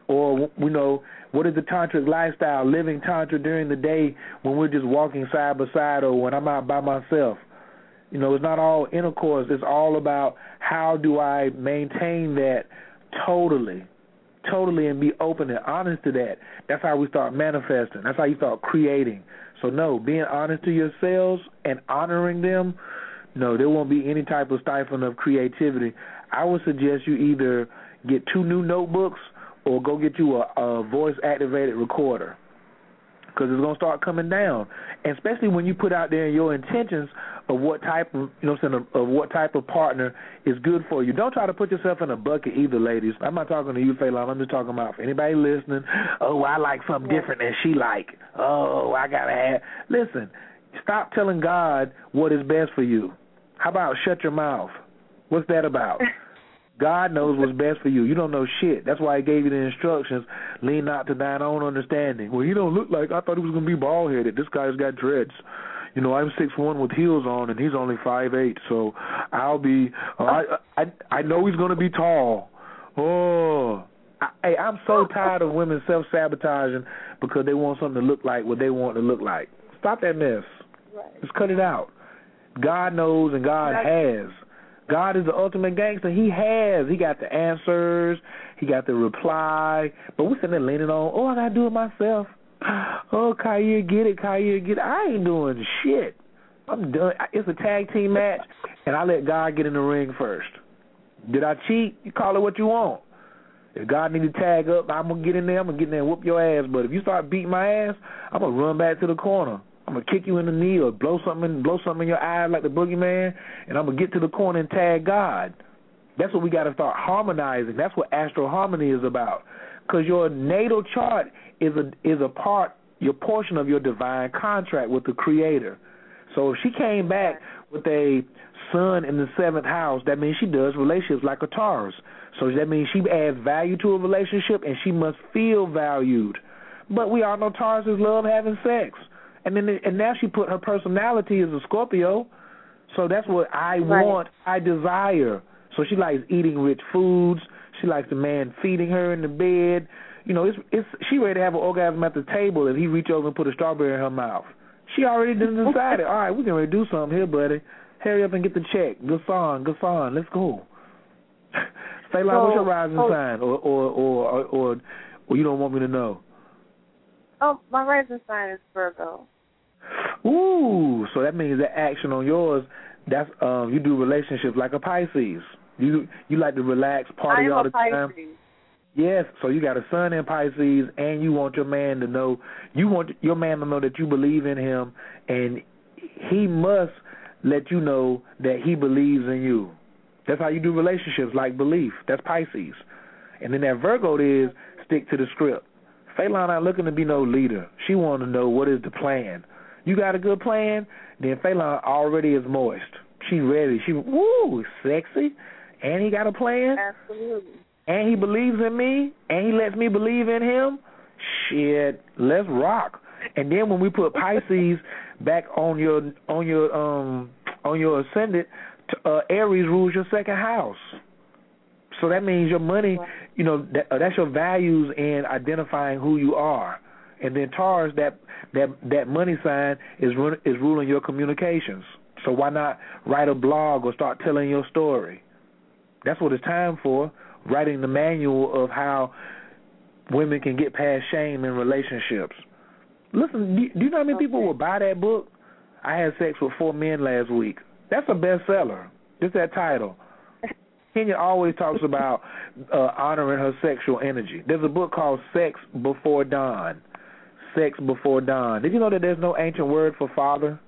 Or you know, what is the tantric lifestyle? Living tantra during the day when we're just walking side by side, or when I'm out by myself. You know, it's not all intercourse. It's all about how do I maintain that totally, totally, and be open and honest to that. That's how we start manifesting. That's how you start creating. So no, being honest to yourselves and honoring them. No, there won't be any type of stifling of creativity. I would suggest you either get two new notebooks or go get you a, a voice activated recorder because it's gonna start coming down, and especially when you put out there your intentions of what type of you know saying of, of what type of partner is good for you. Don't try to put yourself in a bucket either, ladies. I'm not talking to you, Phelan. I'm just talking about for anybody listening. Oh, I like something different than she like. Oh, I gotta have. Listen, stop telling God what is best for you. How about shut your mouth? What's that about? God knows what's best for you. You don't know shit. That's why He gave you the instructions. Lean not to thine own understanding. Well, he don't look like I thought he was gonna be bald headed. This guy's got dreads. You know, I'm six one with heels on, and he's only five eight. So I'll be. Uh, I I I know he's gonna be tall. Oh, I, hey, I'm so tired of women self sabotaging because they want something to look like what they want to look like. Stop that mess. Right. Just cut it out. God knows and God has. God is the ultimate gangster. He has. He got the answers. He got the reply. But we're sitting there leaning on, oh, I got to do it myself. Oh, Khayr, get it, Khayr, get it. I ain't doing shit. I'm done. It's a tag team match, and I let God get in the ring first. Did I cheat? You call it what you want. If God need to tag up, I'm gonna get in there. I'm gonna get in there and whoop your ass. But if you start beating my ass, I'm gonna run back to the corner. I'm gonna kick you in the knee or blow something, blow something in your eye like the boogeyman, and I'm gonna get to the corner and tag God. That's what we got to start harmonizing. That's what Astro Harmony is about. Because your natal chart is a is a part, your portion of your divine contract with the Creator. So if she came back with a sun in the seventh house, that means she does relationships like a Taurus. So that means she adds value to a relationship, and she must feel valued. But we all know Tauruses love having sex, and then and now she put her personality as a Scorpio. So that's what I Right. want, I desire. So she likes eating rich foods. She likes the man feeding her in the bed. You know, it's it's she ready to have an orgasm at the table if he reach over and put a strawberry in her mouth. She already done decided. All right, we're gonna do something here, buddy. Hurry up and get the check. Good song, good song. Let's go. Say like, what's your rising oh. sign, or or or or or you don't want me to know? Oh, my rising sign is Virgo. Ooh, so that means that action on yours. That's um, you do relationships like a Pisces. You you like to relax, party all the time. Yes, so you got a sun in Pisces, and you want your man to know you want your man to know that you believe in him, and he must let you know that he believes in you. That's how you do relationships, like belief. That's Pisces, and then that Virgo is stick to the script. Phelan not looking to be no leader. She want to know what is the plan. You got a good plan, then Phelan already is moist. She ready. She woo sexy, and he got a plan Absolutely. and he believes in me, and he lets me believe in him, shit, let's rock. And then when we put Pisces back on your on your um on your ascendant, uh, Aries rules your second house. So that means your money, you know, that, uh, that's your values in identifying who you are. And then Taurus, that that that money sign is run, is ruling your communications. So why not write a blog or start telling your story? That's what it's time for. Writing the manual of how women can get past shame in relationships. Listen, do you, do you know how many people will buy that book? I had sex with four men last week. That's a bestseller. Just that title. Kenya always talks about uh, honoring her sexual energy. There's a book called Sex Before Dawn. Sex Before Dawn. Did you know that there's no ancient word for father?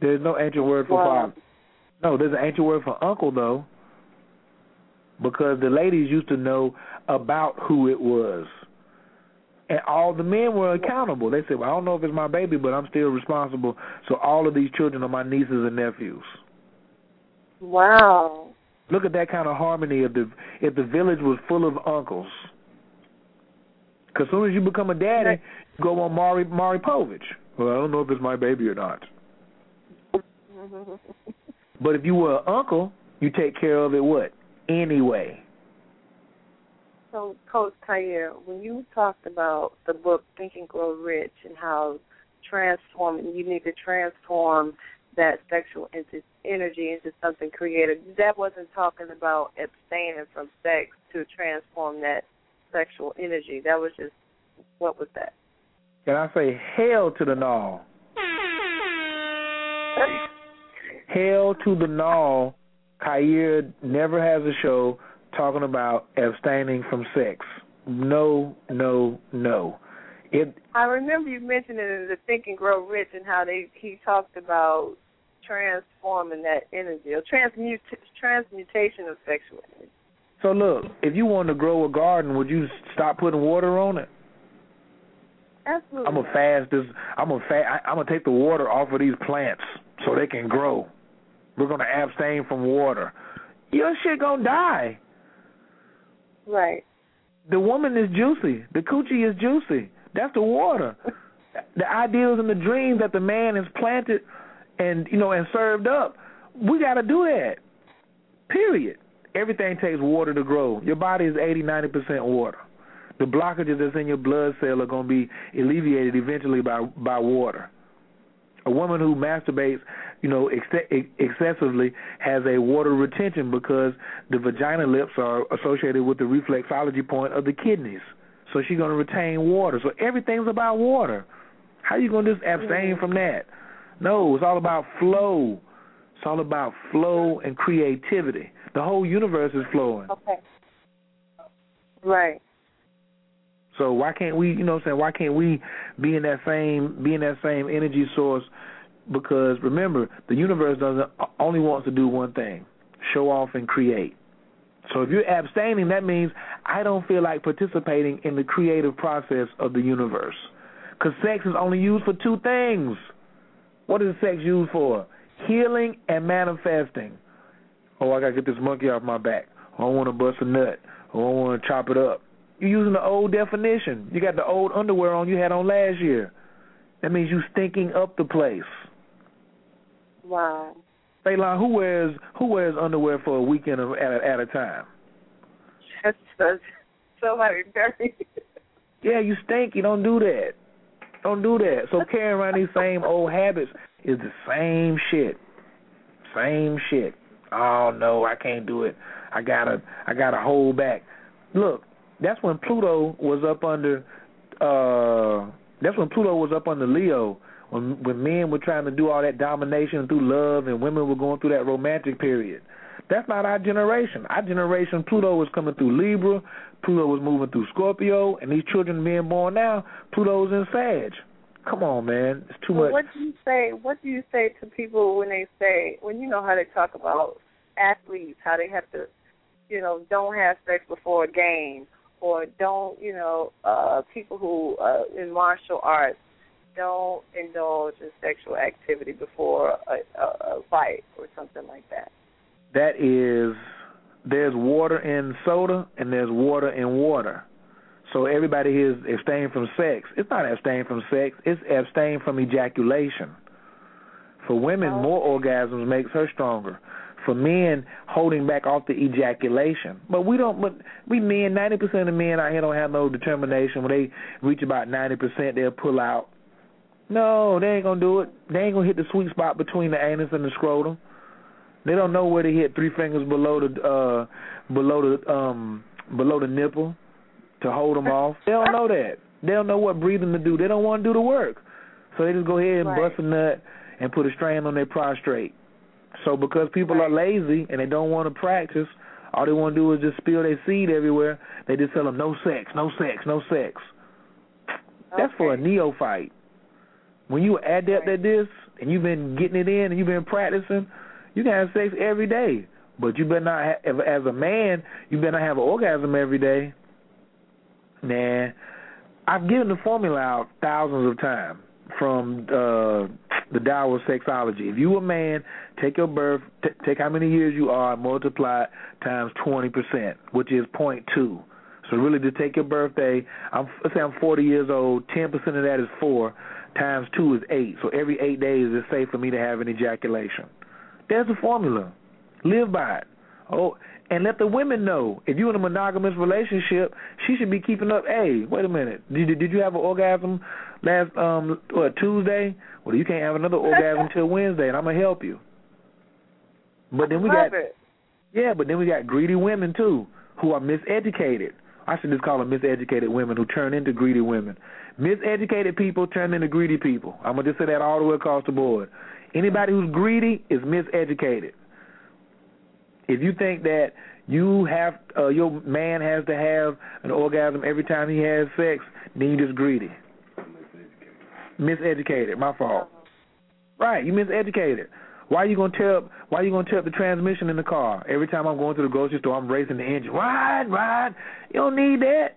There's no ancient word for Wow. father. No, there's an ancient word for uncle though, because the ladies used to know about who it was, and all the men were accountable. They said, "Well, I don't know if it's my baby, but I'm still responsible." So all of these children are my nieces and nephews. Wow. Look at that kind of harmony if the if the village was full of uncles. Because soon as you become a daddy, go on Maury Maury Povich. Well, I don't know if it's my baby or not. But if you were an uncle, you take care of it what anyway. So, Coach Khayr, when you talked about the book Think and Grow Rich and how transforming, you need to transform that sexual into energy into something creative. That wasn't talking about abstaining from sex to transform that sexual energy. That was just what was that? Can I say hell to the null? Hell to the null. Khayr never has a show talking about abstaining from sex. No, no, no. It I remember you mentioning in the Think and Grow Rich and how they he talked about transforming that energy or transmut transmutation of sexual energy. so look, if you wanted to grow a garden, would you stop putting water on it? Absolutely. I'm gonna fast this. I'm gonna fa- I, I'm gonna take the water off of these plants so they can grow. We're gonna abstain from water. Your shit gonna die. Right. The woman is juicy. The coochie is juicy. That's the water. The ideals and the dreams that the man has planted and you know and served up. We got to do that. Period. Everything takes water to grow. Your body is 80, 90% water. The blockages that's in your blood cell are going to be alleviated eventually by by water. A woman who masturbates, you know, ex- excessively has a water retention because the vagina lips are associated with the reflexology point of the kidneys. So she's going to retain water. So everything's about water. How are you going to just abstain from that? No, it's all about flow. It's all about flow and creativity. The whole universe is flowing. Okay. Right. So why can't we, you know what I'm saying, why can't we be in that same be in that same energy source because remember, the universe doesn't only wants to do one thing, show off and create. So if you're abstaining, that means I don't feel like participating in the creative process of the universe. Cuz sex is only used for two things. What is sex used for? Healing and manifesting. Oh, I got to get this monkey off my back. Oh, I want to bust a nut. Oh, I want to chop it up. You're using the old definition. You got the old underwear on you had on last year. That means you stinking up the place. Wow. Faylon, who wears who wears underwear for a weekend at a, at a time? That's, that's somebody very. Yeah, you stink. You don't do that. Don't do that. So carrying around these same old habits is the same shit. Same shit. Oh no, I can't do it. I gotta I gotta hold back. Look, that's when Pluto was up under uh that's when Pluto was up under Leo when when men were trying to do all that domination through love and women were going through that romantic period. That's not our generation. Our generation, Pluto was coming through Libra, Pluto was moving through Scorpio, and these children being born now, Pluto's in Sag. Come on, man, it's too well, much. What do you say? What do you say to people when they say when you know how they talk about athletes, how they have to, you know, don't have sex before a game, or don't, you know, uh people who uh in martial arts don't indulge in sexual activity before a, a, a fight or something like that. That is, there's water in soda and there's water in water. So everybody here is abstain from sex. It's not abstain from sex. It's abstain from ejaculation. For women, more orgasms makes her stronger. For men, holding back off the ejaculation. But we don't. But we men, ninety percent of men out here don't have no determination. When they reach about ninety percent, they'll pull out. No, they ain't gonna do it. They ain't gonna hit the sweet spot between the anus and the scrotum. They don't know where to hit three fingers below the uh below the um below the nipple to hold them off. They don't know that. They don't know what breathing to do. They don't want to do the work. So they just go ahead and Right. bust a nut and put a strain on their prostrate. So because people are lazy and they don't want to practice, All they want to do is just spill their seed everywhere. They just tell them no sex, no sex, no sex. That's for a neophyte. When you are adept at this and you've been getting it in and you've been practicing, you can have sex every day. But you better not, have, as a man, you better not have an orgasm every day. Nah, I've given the formula out thousands of times from uh the Tao of Sexology. If you a man, take your birth, t- take how many years you are, multiply times 20%, which is point two. So really, to take your birthday, I'm let's say I'm 40 years old. 10% of that is four, times two is eight. So every eight days it's safe for me to have an ejaculation. There's the formula. Live by it. Oh, and let the women know if you're in a monogamous relationship, she should be keeping up. Hey, wait a minute, did did you have an orgasm last um what Tuesday? Well, you can't have another orgasm till Wednesday, and I'm gonna help you. But then we got it. yeah, but then we got greedy women too who are miseducated. I should just call them miseducated women who turn into greedy women. Miseducated people turn into greedy people. I'm gonna just say that all the way across the board. Anybody who's greedy is miseducated. If you think that you have uh, your man has to have an orgasm every time he has sex, then you just greedy. Miseducated. My fault. Right, you miseducated. Why are you gonna tell? Why are you gonna tell the transmission in the car every time I'm going to the grocery store? I'm racing the engine. Ride, ride. You don't need that.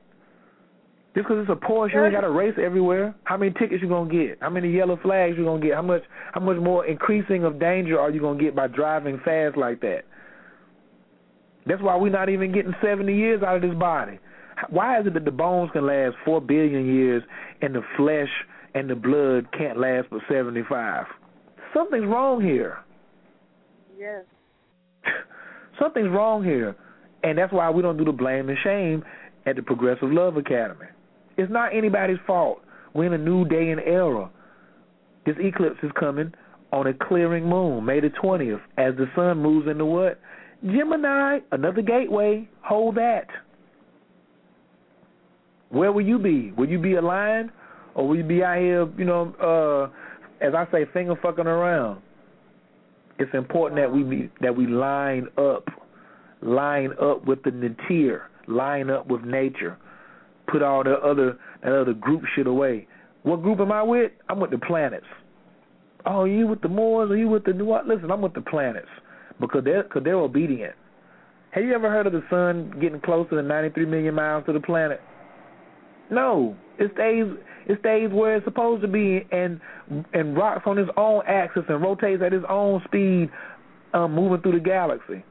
Just because it's a Porsche, you ain't got to race everywhere. How many tickets you gonna get? How many yellow flags you gonna get? How much? How much more increasing of danger are you gonna get by driving fast like that? That's why we're not even getting 70 years out of this body. Why is it that the bones can last 4 billion years and the flesh and the blood can't last for 75? Something's wrong here. Yes. Something's wrong here. And that's why we don't do the blame and shame at the Progressive Love Academy. It's not anybody's fault. We're in a new day and era. This eclipse is coming on a clearing moon, May the 20th, as the sun moves into what? Gemini, another gateway. Hold that. Where will you be? Will you be aligned, or we be out here, you know, uh, as I say, finger fucking around? It's important that we be, that we line up, line up with the nature, line up with nature. Put all the other that other group shit away. What group am I with? I'm with the planets. Oh, you with the Moors? Are you with the New? Listen, I'm with the planets because they're cause they're obedient. Have you ever heard of the sun getting closer than 93 million miles to the planet? No, it stays it stays where it's supposed to be and and rocks on its own axis and rotates at its own speed, um, moving through the galaxy.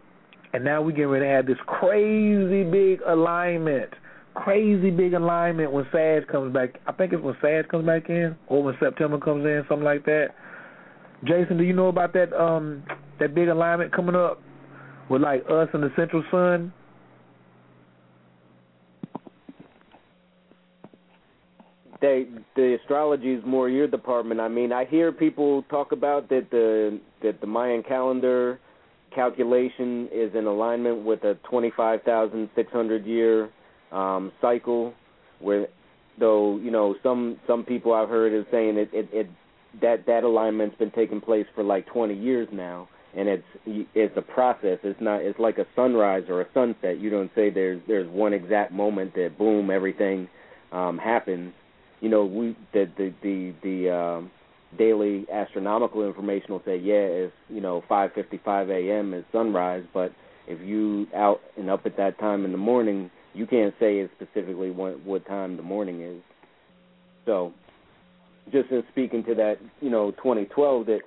And now we get ready to have this crazy big alignment, crazy big alignment when Sag comes back. I think it's when Sag comes back in or when September comes in, something like that. Jason, do you know about that um that big alignment coming up with like us and the central sun? They the astrology is more your department. I mean, I hear people talk about that the that the Mayan calendar calculation is in alignment with a 25,600 year um cycle where though, you know, some some people I've heard is saying it it, it that that alignment's been taking place for like 20 years now. And it's it's a process. It's not it's like a sunrise or a sunset. You don't say there's there's one exact moment that boom everything um happens you know we the the the the um daily astronomical information will say yeah it's you know 5:55 a.m. is sunrise but if you out and up at that time in the morning you can't say it's specifically what what time the morning is so just in speaking to that, you know, 2012, that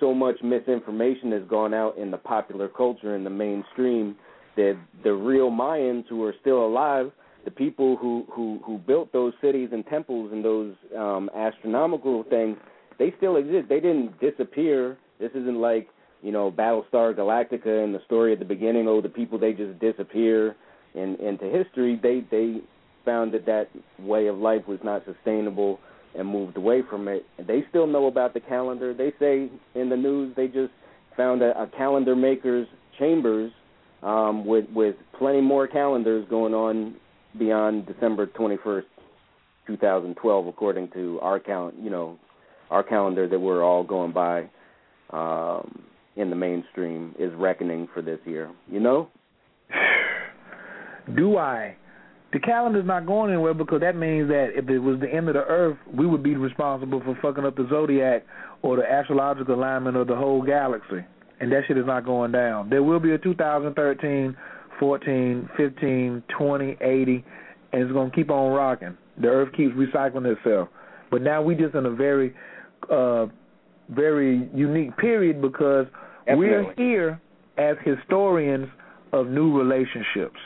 so much misinformation has gone out in the popular culture in the mainstream that the real Mayans who are still alive, the people who who who built those cities and temples and those um astronomical things, they still exist. They didn't disappear. This isn't like you know Battlestar Galactica and the story at the beginning. Oh, the people they just disappear. And into history, they they found that that way of life was not sustainable and moved away from it. They still know about the calendar. They say in the news they just found a, a calendar maker's chambers um, with with plenty more calendars going on beyond December 21st, 2012, according to our count. You know, our calendar that we're all going by um, in the mainstream is reckoning for this year. You know. do I? The calendar's not going anywhere because that means that if it was the end of the earth, we would be responsible for fucking up the zodiac or the astrological alignment of the whole galaxy. And that shit is not going down. There will be a 2013, 14, 15, 20, 80, and it's going to keep on rocking. The earth keeps recycling itself. But now we just in a very, uh, very unique period because Definitely. we're here as historians of new relationships.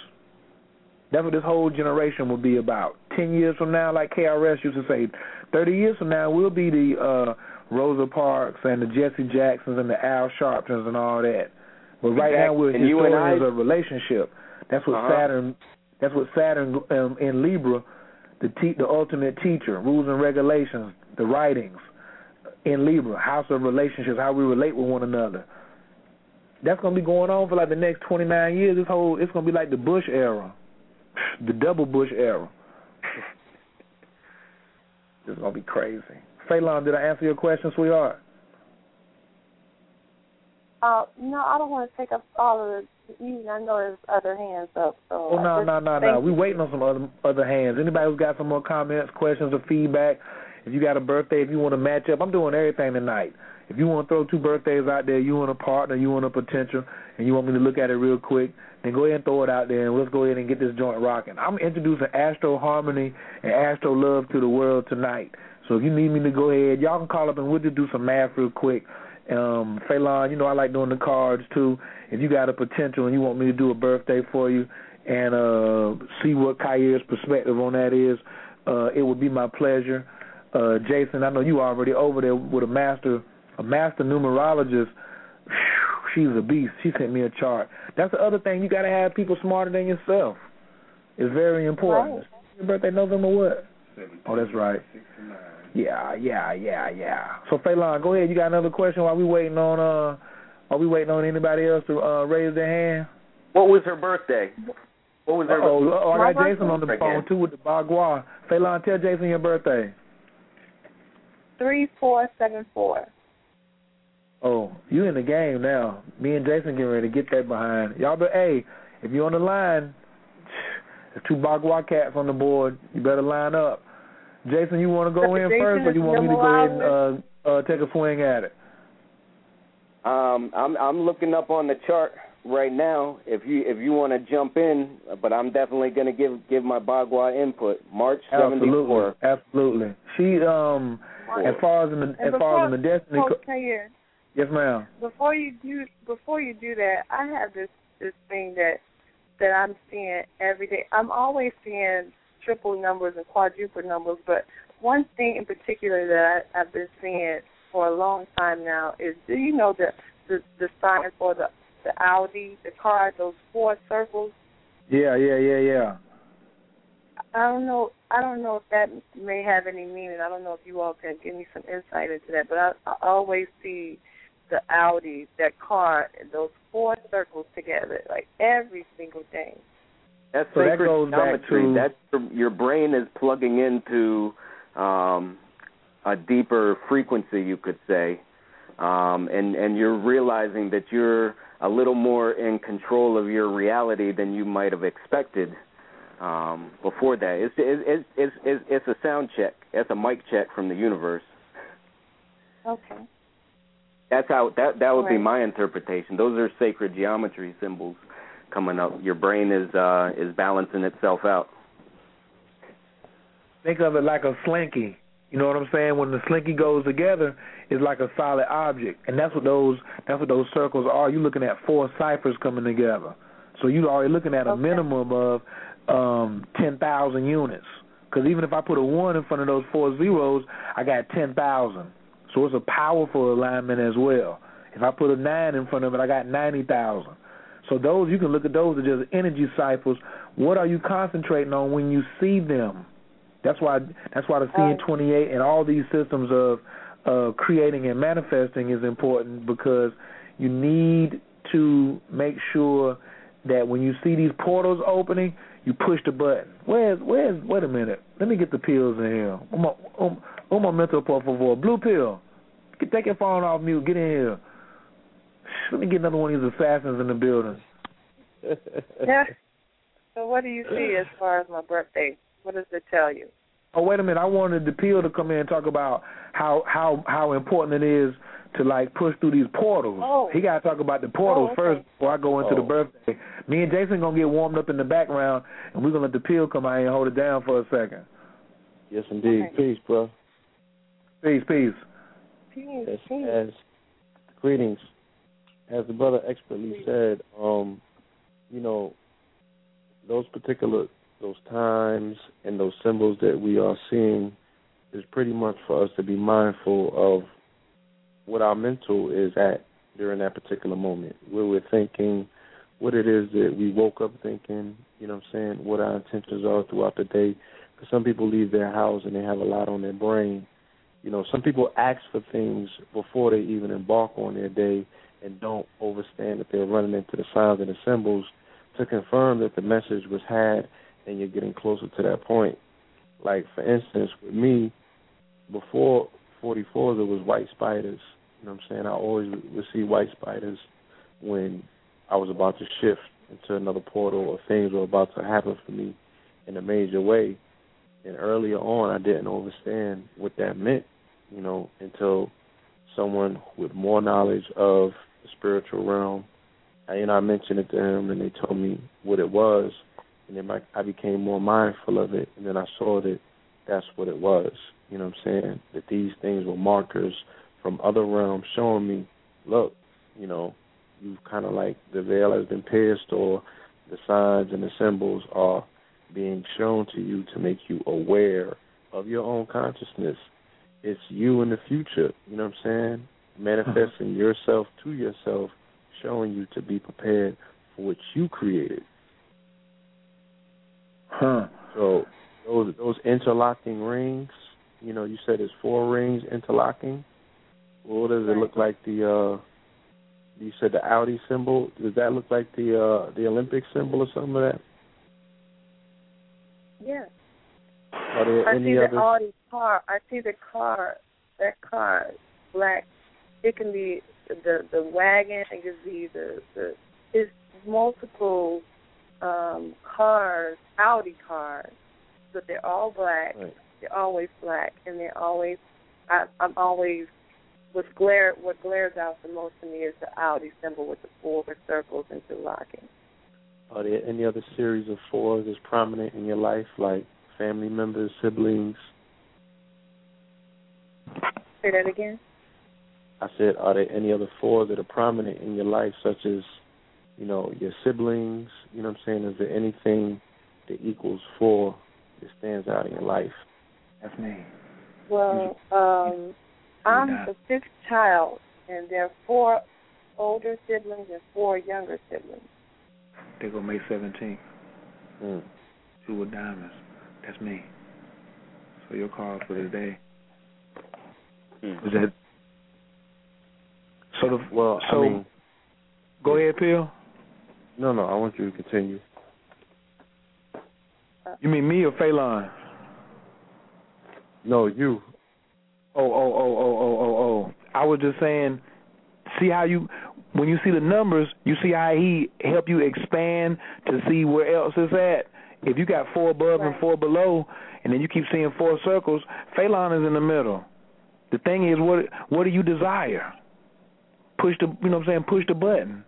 That's what this whole generation will be about. Ten years from now, like KRS used to say, thirty years from now, we'll be the uh, Rosa Parks and the Jesse Jacksons and the Al Sharptons and all that. But right now, we're and historians I- of relationship. That's what Uh-huh. Saturn. That's what Saturn um, in Libra, the te- the ultimate teacher, rules and regulations, the writings in Libra, house of relationships, how we relate with one another. That's gonna be going on for like the next twenty nine years. This whole it's gonna be like the Bush era, the double Bush era. This is gonna be crazy. Phelan, did I answer your question, sweetheart? Uh, no, I don't want to take up all of the evening. I know there's other hands up. So Oh no no no no. We you. waiting on some other other hands. Anybody who's got some more comments, questions, or feedback? If you got a birthday, if you want to match up, I'm doing everything tonight. If you want to throw two birthdays out there, you want a partner, you want a potential, and you want me to look at it real quick, then go ahead and throw it out there, and let's go ahead and get this joint rocking. I'm introducing Astro Harmony and Astro Love to the world tonight. So if you need me to go ahead, y'all can call up and we'll just do some math real quick. Um, Phelan, you know I like doing the cards too. If you got a potential and you want me to do a birthday for you and uh see what Khayr's perspective on that is, uh it would be my pleasure. Uh Jason, I know you already over there with a master a master numerologist. Phew, She's a beast. She sent me a chart. That's the other thing. You got to have people smarter than yourself. It's very important. Your birthday November what? Oh, that's right. Yeah, yeah, yeah, yeah. So Phelan, go ahead. You got another question while we waiting on uh are we waiting on anybody else to uh raise their hand? What was her birthday? What was her Oh, oh, I got Jason on the Again. phone too with the Bagua. Phelan, tell Jason your birthday. Three four seven four. Oh, you in the game now. Me and Jason getting ready to get that behind. Y'all but hey, if you're on the line, there's two Bagua cats on the board. You better line up. Jason, you want to go in Jason first, or is you want me to go ahead and uh, uh, take a swing at it? Um, I'm I'm looking up on the chart right now. If you if you want to jump in, but I'm definitely going to give give my Bagua input. March Absolutely, 74. absolutely. She um, as far as in the, And as before, far as in the destiny, Coach co- Khayr, yes, ma'am. before you do before you do that, I have this this thing that that I'm seeing every day. I'm always seeing triple numbers and quadruple numbers, but one thing in particular that I, I've been seeing for a long time now is do you know the the, the sign for the the Audi, the car, those four circles? Yeah, yeah, yeah, yeah. I don't know. I don't know if that may have any meaning. I don't know if you all can give me some insight into that. But I, I always see the Audi, that car, and those four circles together, like every single day. That's So that sacred goes back geometry. to- That's your, your brain is plugging into um, a deeper frequency, you could say, um, and and you're realizing that you're a little more in control of your reality than you might have expected um, before that. It's it's it's it's it's a sound check. It's a mic check from the universe. Okay. That's how that that would be my interpretation. Those are sacred geometry symbols coming up. Your brain is uh is balancing itself out. Think of it like a slinky. You know what I'm saying? When the slinky goes together, it's like a solid object, and that's what those that's what those circles are. You're looking at four ciphers coming together, so you're already looking at a minimum of um, ten thousand units. Because even if I put a one in front of those four zeros, I got ten thousand. So it's a powerful alignment as well. If I put a nine in front of it, I got ninety thousand. So those you can look at those as just energy cycles. What are you concentrating on when you see them? That's why that's why the CN twenty eight and all these systems of uh, creating and manifesting is important because you need to make sure that when you see these portals opening, you push the button. Where's where's wait a minute. Let me get the pills in here. Um, um, un momento por favor. Blue pill. Get take your phone off mute. Get in here. Let me get another one of these assassins in the building. Yeah. So what do you see as far as my birthday? What does it tell you? Oh wait a minute! I wanted the pill to come in and talk about how how how important it is to like push through these portals. Oh. He got to talk about the portals Oh, okay. first before I go into the Oh. birthday. Me and Jason gonna get warmed up in the background, and we're gonna let the pill come out and hold it down for a second. Yes, indeed. Okay. Peace, bro. Peace, peace. Peace, As, peace. as greetings, as the brother expertly said, um, you know, those particular those times and those symbols that we are seeing is pretty much for us to be mindful of what our mental is at during that particular moment, where we're thinking, what it is that we woke up thinking, you know what I'm saying, what our intentions are throughout the day. Because some people leave their house and they have a lot on their brain. You know, some people ask for things before they even embark on their day and don't overstand that they're running into the signs and the symbols to confirm that the message was had and you're getting closer to that point. Like for instance, with me, before 44, there was white spiders. You know what I'm saying? I always would see white spiders when I was about to shift into another portal or things were about to happen for me in a major way. And earlier on, I didn't understand what that meant, you know, until someone with more knowledge of the spiritual realm, And, you know, I mentioned it to him, and they told me what it was, and then my, I became more mindful of it, and then I saw that that's what it was. You know what I'm saying? That these things were markers from other realms showing me, look, you know, you've kind of like the veil has been pierced, or the signs and the symbols are being shown to you to make you aware of your own consciousness. It's you in the future, you know what I'm saying? Manifesting yourself to yourself, showing you to be prepared for what you created. Huh. So those those interlocking rings, you know, you said it's four rings interlocking. Well, what does it look like? The uh you said the Audi symbol. Does that look like the uh the Olympic symbol or something of that? Yeah. Are there I any see other the Audi car. I see the car. That car, black. It can be the the wagon. It can be the the. It's multiple um cars, Audi cars, but they're all black. Right. They're always black, and they're always. I, I'm always. What glare what glares out the most to me is the Audi symbol with the four circles interlocking. are there any other series of fours that's prominent in your life, like family members, siblings? Say that again. I said, are there any other fours that are prominent in your life, such as, you know, your siblings? You know what I'm saying? Is there anything that equals four that stands out in your life? That's me. Well, um, I'm the fifth child, and there are four older siblings and four younger siblings. They go May 17th. Mm. Two of diamonds. That's me. So your call for today. Is that so? The, Well, so I mean, go ahead, Pill. no, no, I want you to continue. You mean me or Phelan? No, you. Oh, oh, oh, oh, oh, oh, oh, oh. I was just saying, see how you, when you see the numbers, you see how he help you expand to see where else it's at. If you got four above and four below, and then you keep seeing four circles, Phelan is in the middle. The thing is, what what do you desire? Push the, you know what I'm saying? Push the button.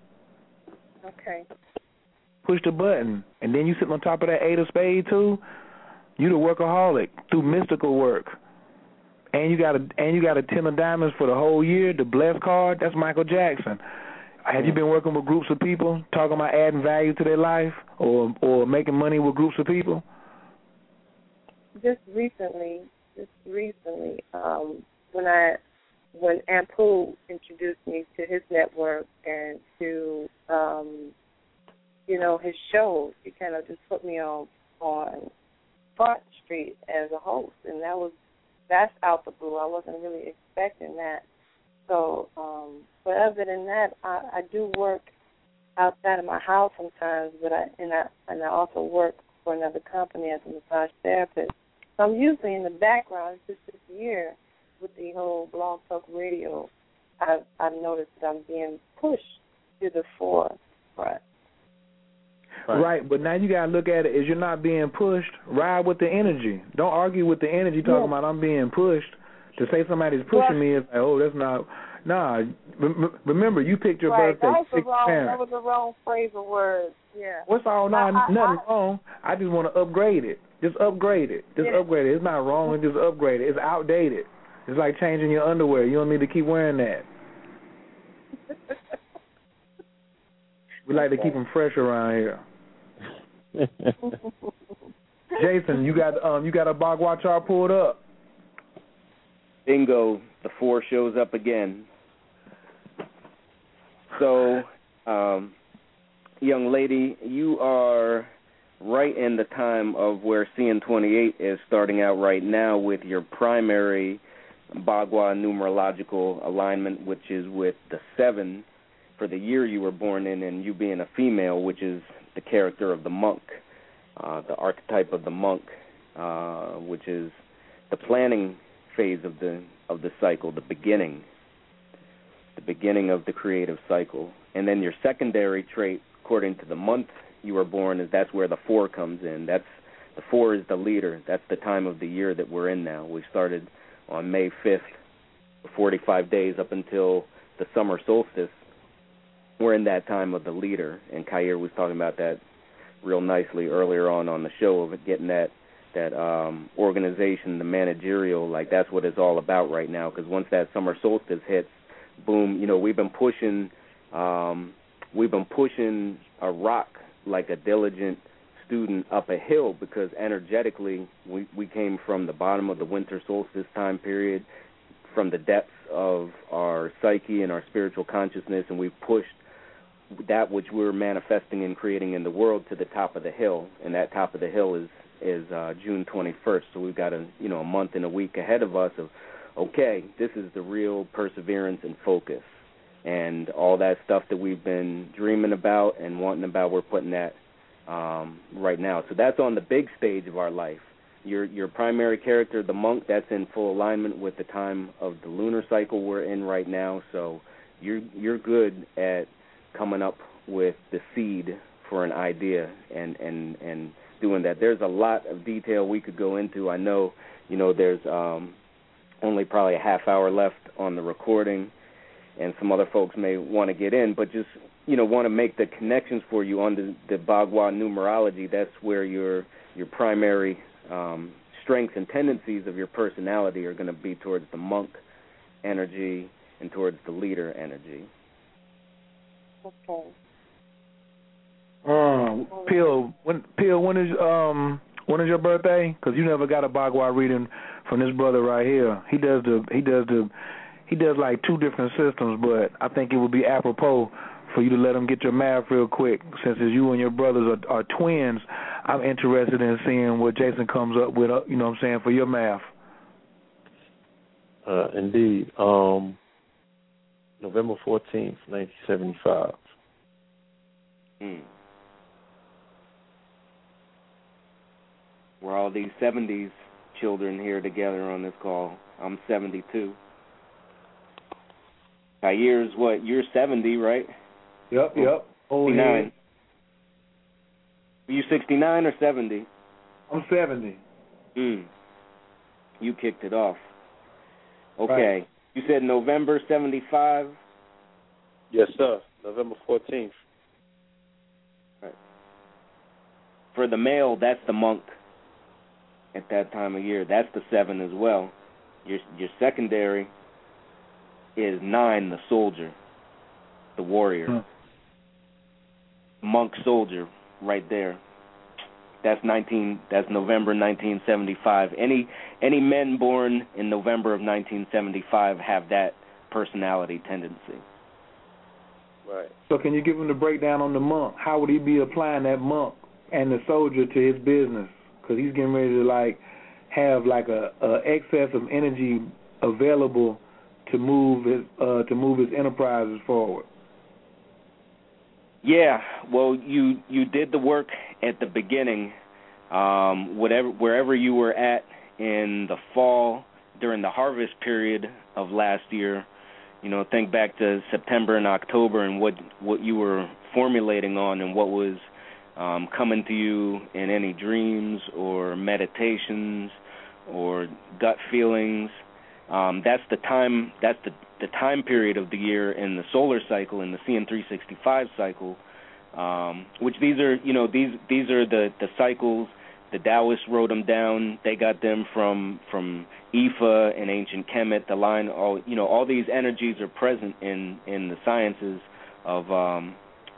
Okay. Push the button, and then you sitting on top of that eight of spade too. You the workaholic through mystical work, and you got a and you got a ten of diamonds for the whole year. The blessed card, that's Michael Jackson. Have you been working with groups of people, talking about adding value to their life, or or making money with groups of people? Just recently, just recently, um, when I when Ampu introduced me to his network and to um, you know his shows, he kind of just put me on on Front Street as a host, and that was that's out the blue. I wasn't really expecting that. So, um, but other than that, I, I do work outside of my house sometimes, but I and I and I also work for another company as a massage therapist. So I'm usually in the background. Just this year with the whole blog talk radio, I've I've noticed that I'm being pushed to the forefront. Right. right, but now you gotta look at it as you're not being pushed. Ride with the energy. Don't argue with the energy talking Yeah. about I'm being pushed. To say somebody's pushing Yeah. me is like, oh, that's not. Nah, rem- remember you picked your right. birthday. That was the wrong. parents. That was the wrong phrase of words. Yeah. What's all I- not I- nothing I- wrong. I just want to upgrade it. Just upgrade it. Just Yeah. upgrade it. It's not wrong. Just upgrade it. It's outdated. It's like changing your underwear. You don't need to keep wearing that. We like to keep them fresh around here. Jason, you got um you got a Bagua chart pulled up. Bingo, the four shows up again. So, um, young lady, you are right in the time of where CN28 is starting out right now with your primary Bagua numerological alignment, which is with the seven for the year you were born in, and you being a female, which is the character of the monk, uh, the archetype of the monk, uh, which is the planning phase of the of the cycle, the beginning, the beginning of the creative cycle, and then your secondary trait, according to the month you were born, is that's where the four comes in. That's the four is the leader. That's the time of the year that we're in now. We started on May 5th, 45 days up until the summer solstice. We're in that time of the leader, and Khayr was talking about that real nicely earlier on on the show of getting that that um organization, the managerial, like that's what it's all about right now. Because once that summer solstice hits, boom, you know we've been pushing, um we've been pushing a rock like a diligent student up a hill because energetically we we came from the bottom of the winter solstice time period, from the depths of our psyche and our spiritual consciousness, and we've pushed that which we're manifesting and creating in the world to the top of the hill, and that top of the hill is is uh, June 21st. So we've got a you know a month and a week ahead of us of okay, this is the real perseverance and focus, and all that stuff that we've been dreaming about and wanting about. We're putting that um, right now. So that's on the big stage of our life. Your your primary character, the monk, that's in full alignment with the time of the lunar cycle we're in right now. So you're you're good at coming up with the seed for an idea and and and doing that. There's a lot of detail we could go into. I know, you know, there's um only probably a half hour left on the recording and some other folks may want to get in, but just you know, want to make the connections for you on the the Bagua numerology. That's where your your primary um strengths and tendencies of your personality are going to be towards the monk energy and towards the leader energy. Okay. Um, Pill, when Pill, when is um when is your birthday? 'Cause you never got a Bagua reading from this brother right here. He does the he does the he does like two different systems, but I think it would be apropos for you to let them get your math real quick. Since it's you and your brothers are, are twins, I'm interested in seeing what Jason comes up with. Uh, you know what I'm saying for your math. Uh, indeed. Um, November 14th, 1975. Hmm. We're all these 70s children here together on this call. I'm 72. Khayr's what? You're 70, right? Yep, yep. Old 69. head. Were you 69 or 70? I'm 70. Hmm. You kicked it off. Okay. Right. You said November 75? Yes, sir. November 14th. Right. For the male, that's the monk at that time of year. That's the seven as well. Your your secondary is nine, the soldier, the warrior, monk soldier, right there. That's nineteen. That's November 1975. Any any men born in November of 1975 have that personality tendency. Right. So can you give him the breakdown on the monk? How would he be applying that monk and the soldier to his business? Because he's getting ready to like have like a, a excess of energy available to move his uh, to move his enterprises forward. Yeah, well, you you did the work at the beginning. Um, whatever wherever you were at in the fall during the harvest period of last year, you know, think back to September and October and what what you were formulating on and what was um, coming to you in any dreams or meditations or gut feelings. Um, that's the time. That's the the time period of the year in the solar cycle in the CN365 cycle. Um, which these are, you know, these these are the the cycles. The Taoists wrote them down. They got them from from Ifa and ancient Kemet. The line, all you know, all these energies are present in in the sciences of, um,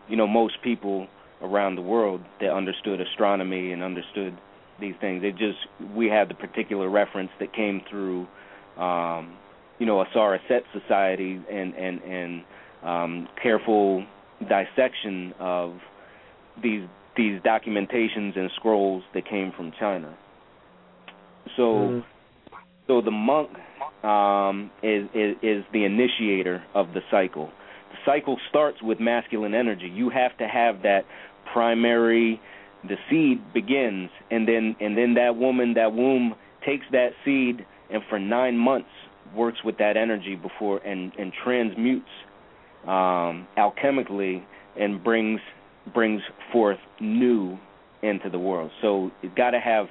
you know, most people around the world that understood astronomy and understood these things. It just we had the particular reference that came through, um, you know, Ausar Auset Society and and and um, careful dissection of these these documentations and scrolls that came from China. So, mm. so the monk um, is, is is the initiator of the cycle. The cycle starts with masculine energy. You have to have that primary the seed begins and then and then that woman that womb takes that seed and for 9 months works with that energy before and and transmutes um alchemically and brings brings forth new into the world. So you got to have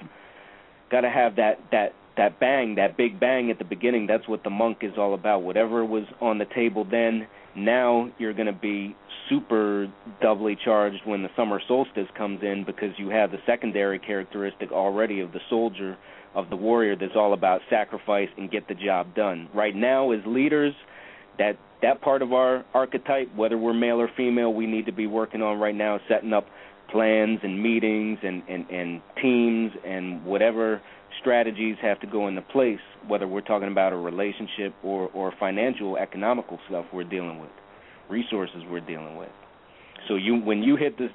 got to have that that that bang that big bang at the beginning. That's what the monk is all about. Whatever was on the table then now you're going to be super doubly charged when the summer solstice comes in because you have the secondary characteristic already of the soldier of the warrior that's all about sacrifice and get the job done. Right now as leaders, that that part of our archetype, whether we're male or female, we need to be working on right now setting up plans and meetings and, and, and teams and whatever strategies have to go into place, whether we're talking about a relationship or, or financial, economical stuff we're dealing with resources we're dealing with. So you when you hit the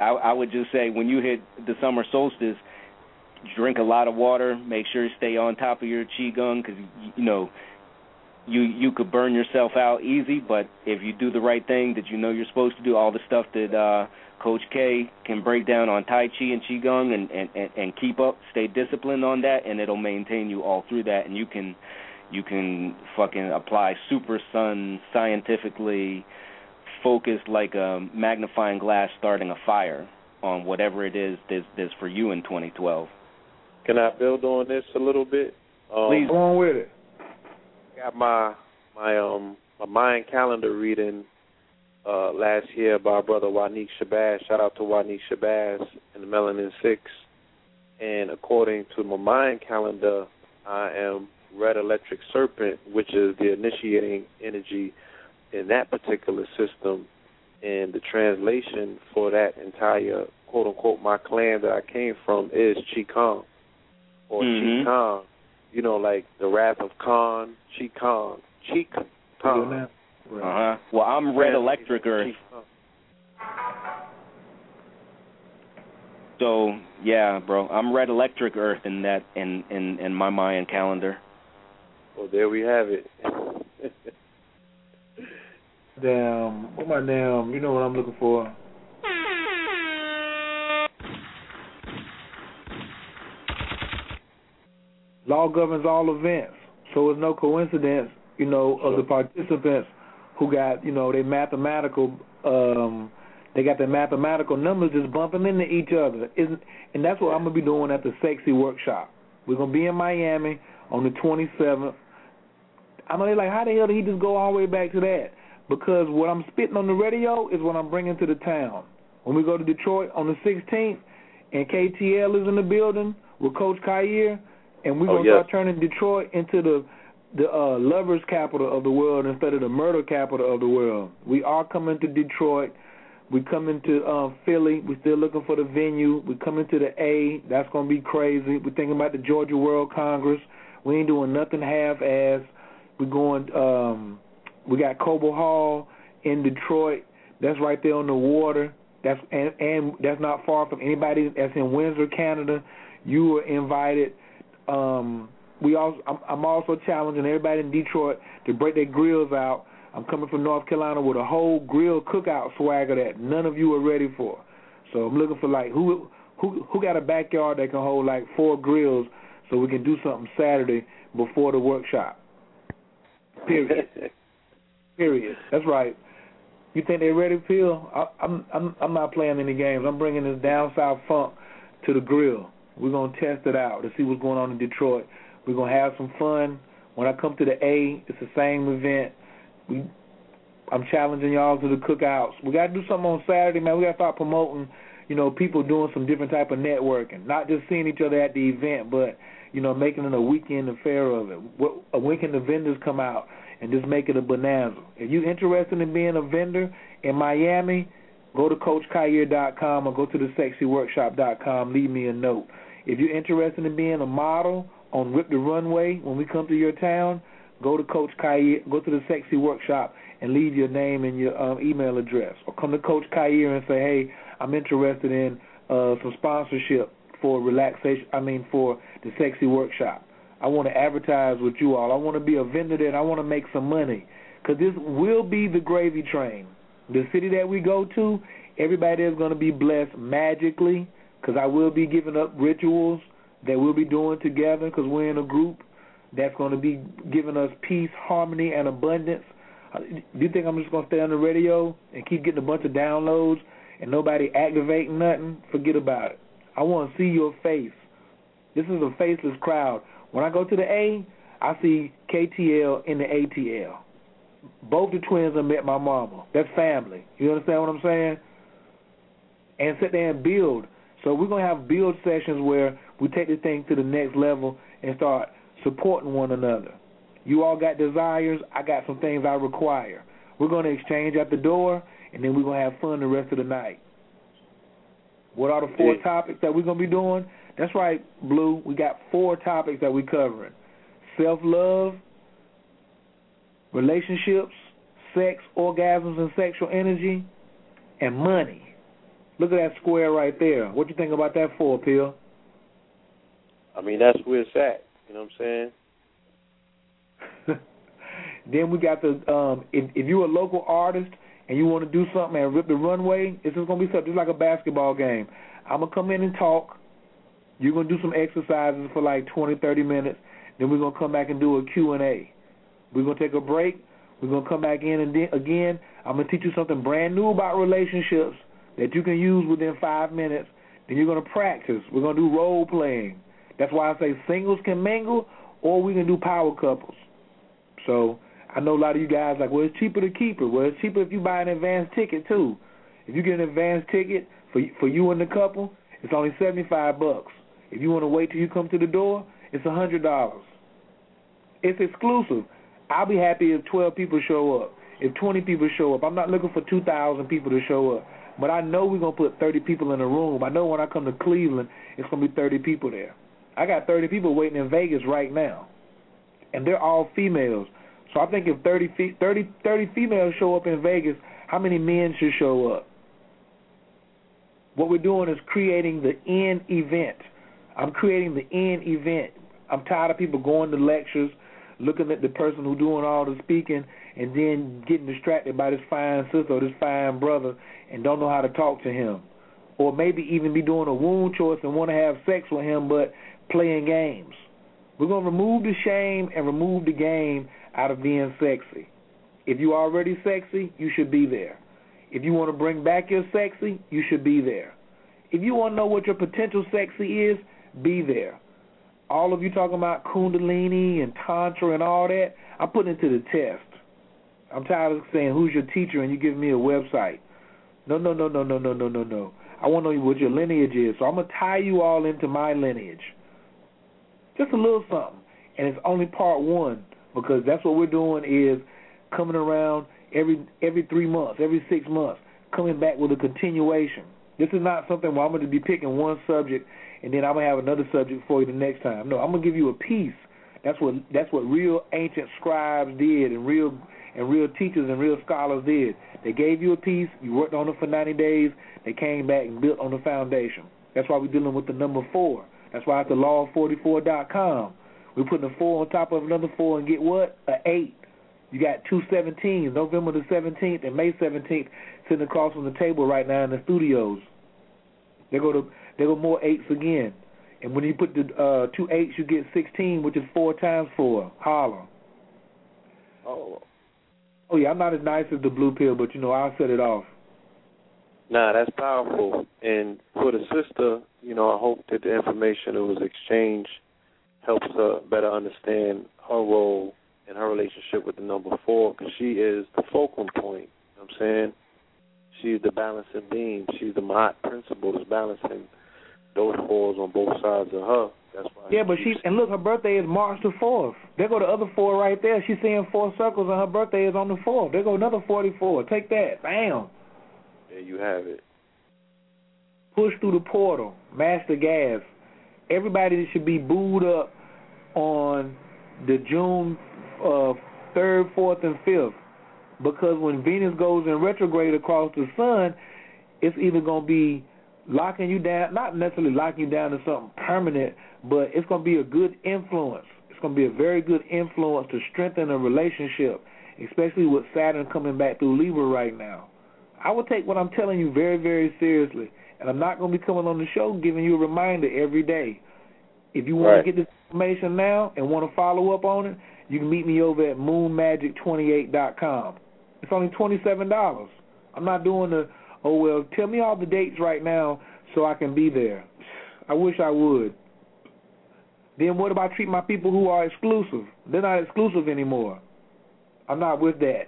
I, I would just say when you hit the summer solstice, drink a lot of water. Make sure you stay on top of your qigong because you know you you could burn yourself out easy. But if you do the right thing that you know you're supposed to do, all the stuff that uh, Coach K can break down on Tai Chi and qigong and, and and and keep up, stay disciplined on that, and it'll maintain you all through that, and you can you can fucking apply super sun scientifically focused like a magnifying glass starting a fire on whatever it is that's, that's for you in 2012. Can I build on this a little bit? Um, Please go on with it. Got my my um my mind calendar reading uh last year by brother Wanique Shabazz. Shout out to Wanique Shabazz and the Melanin Six. And according to my mind calendar, I am red electric serpent, which is the initiating energy in that particular system. And the translation for that entire quote unquote my clan that I came from is Chi Kong or mm-hmm. Chi Kong. You know, like the wrath of Khan, Chi Kong. Chi Kong. Uh huh. Well, I'm red electric earth. So yeah, bro, I'm red electric earth in that in in in my Mayan calendar. Well, there we have it. damn, what my damn? You know what I'm looking for? Law governs all events, so it's no coincidence, you know, of the participants who got, you know, they mathematical, um, they got their mathematical numbers just bumping into each other. Isn't, and that's what I'm gonna be doing at the Sexy Workshop. We're gonna be in Miami on the 27th. I know they're like, how the hell did he just go all the way back to that? Because what I'm spitting on the radio is what I'm bringing to the town. When we go to Detroit on the 16th, and KTL is in the building with Coach Khayr, and we're oh, gonna yes. start turning Detroit into the the uh, lovers capital of the world instead of the murder capital of the world. We are coming to Detroit. We coming to uh, Philly. We're still looking for the venue. We coming to the A. That's gonna be crazy. We're thinking about the Georgia World Congress. We ain't doing nothing half-ass. We're going. Um, we got Cobo Hall in Detroit. That's right there on the water. That's and, and that's not far from anybody that's in Windsor, Canada. You are invited. Um, we also, I'm, I'm also challenging everybody in Detroit to break their grills out. I'm coming from North Carolina with a whole grill cookout swagger that none of you are ready for. So I'm looking for like who who who got a backyard that can hold like four grills so we can do something Saturday before the workshop. Period. Period. That's right. You think they're ready, Phil? I, I'm I'm I'm not playing any games. I'm bringing this down south funk to the grill. We're gonna test it out to see what's going on in Detroit. We're gonna have some fun. When I come to the A, it's the same event. We, I'm challenging y'all to the cookouts. We gotta do something on Saturday, man. We gotta start promoting, you know, people doing some different type of networking, not just seeing each other at the event, but you know, making it a weekend affair of it. A uh, weekend the vendors come out and just make it a bonanza. If you're interested in being a vendor in Miami, go to CoachKhayr.com or go to the SexyWorkshop.com. Leave me a note. If you're interested in being a model on Rip the Runway when we come to your town, go to Coach Khayr, go to the Sexy Workshop and leave your name and your um, email address, or come to Coach Khayr and say, hey, I'm interested in uh, some sponsorship for relaxation. I mean, for the Sexy Workshop. I want to advertise with you all. I want to be a vendor there, and I want to make some money because this will be the gravy train. The city that we go to, everybody is going to be blessed magically because I will be giving up rituals that we'll be doing together because we're in a group that's going to be giving us peace, harmony, and abundance. Uh, do you think I'm just going to stay on the radio and keep getting a bunch of downloads and nobody activating nothing? Forget about it. I want to see your face. This is a faceless crowd. When I go to the A, I see KTL in the ATL. Both the twins have met my mama. That's family. You understand what I'm saying? And sit there and build. So we're gonna have build sessions where we take the thing to the next level and start supporting one another. You all got desires, I got some things I require. We're gonna exchange at the door and then we're gonna have fun the rest of the night. What are the four yeah. topics that we're gonna be doing? That's right, Blue. We got four topics that we're covering: self love, relationships, sex, orgasms, and sexual energy, and money. Look at that square right there. What you think about that for, Pill? I mean, that's where it's at. You know what I'm saying? then we got the um if if you're a local artist and you want to do something and rip the runway, it's just gonna be something just like a basketball game. I'm gonna come in and talk. You're gonna do some exercises for like 20, 30 minutes. Then we're gonna come back and do a Q and A. We're gonna take a break. We're gonna come back in and then again, I'm gonna teach you something brand new about relationships that you can use within five minutes. Then you're gonna practice. We're gonna do role playing. That's why I say singles can mingle, or we can do power couples. So I know a lot of you guys like, well, it's cheaper to keep it. Well, it's cheaper if you buy an advance ticket too. If you get an advance ticket for for you and the couple, it's only seventy five bucks. If you want to wait till you come to the door, it's a hundred dollars. It's exclusive. I'll be happy if twelve people show up. If twenty people show up, I'm not looking for two thousand people to show up. But I know we're gonna put thirty people in a room. I know when I come to Cleveland, it's gonna be thirty people there. I got thirty people waiting in Vegas right now, and they're all females. So I think if 30, 30, 30 females show up in Vegas, how many men should show up? What we're doing is creating the end event. I'm creating the end event. I'm tired of people going to lectures, looking at the person who's doing all the speaking, and then getting distracted by this fine sister or this fine brother and don't know how to talk to him. Or maybe even be doing a wound choice and want to have sex with him but playing games. We're to remove the shame and remove the game out of being sexy. If you're already sexy, you should be there. If you want to bring back your sexy, you should be there. If you want to know what your potential sexy is, be there. All of you talking about Kundalini and Tantra and all that, I'm putting it to the test. I'm tired of saying who's your teacher and you give me a website. No, no, no, no, no, no, no, no, no. I want to know what your lineage is. So I'm going to tie you all into my lineage. Just a little something. And it's only part one because that's what we're doing is coming around every every three months, every six months, coming back with a continuation. This is not something where I'm going to be picking one subject and then I'm gonna have another subject for you the next time. No, I'm gonna give you a piece. That's what that's what real ancient scribes did, and real and real teachers and real scholars did. They gave you a piece. You worked on it for 90 days. They came back and built on the foundation. That's why we're dealing with the number four. That's why it's the law of 44.com. We're putting a four on top of another four and get what? A eight. You got two 17s, November the 17th and May 17th, sitting across from the table right now in the studios. They go to they go more eights again. And when you put the uh, two eights, you get 16, which is four times four. Holler. Oh, Oh yeah, I'm not as nice as the blue pill, but you know I'll set it off. Nah, that's powerful. And for the sister, you know, I hope that the information that was exchanged helps her better understand her role in her relationship with the number four, because she is the fulcrum point. You know what I'm saying? She's the balancing beam. She's the Ma'at principle that's balancing those fours on both sides of her. That's why. Yeah, but she and look, her birthday is March the fourth. There go the other four right there. She's seeing four circles, and her birthday is on the fourth. There go another forty-four. Take that, bam. There you have it. Push through the portal, master gas. Everybody should be booed up on the June uh, third, fourth, and fifth, because when Venus goes in retrograde across the sun, it's either gonna be locking you down, not necessarily locking you down to something permanent, but it's going to be a good influence. It's going to be a very good influence to strengthen a relationship, especially with Saturn coming back through Libra right now. I will take what I'm telling you very, very seriously, and I'm not going to be coming on the show giving you a reminder every day. If you want right. to get this information now and want to follow up on it, you can meet me over at moonmagic28.com. It's only $27. I'm not doing the Oh well, tell me all the dates right now so I can be there. I wish I would. Then what about treat my people who are exclusive? They're not exclusive anymore. I'm not with that.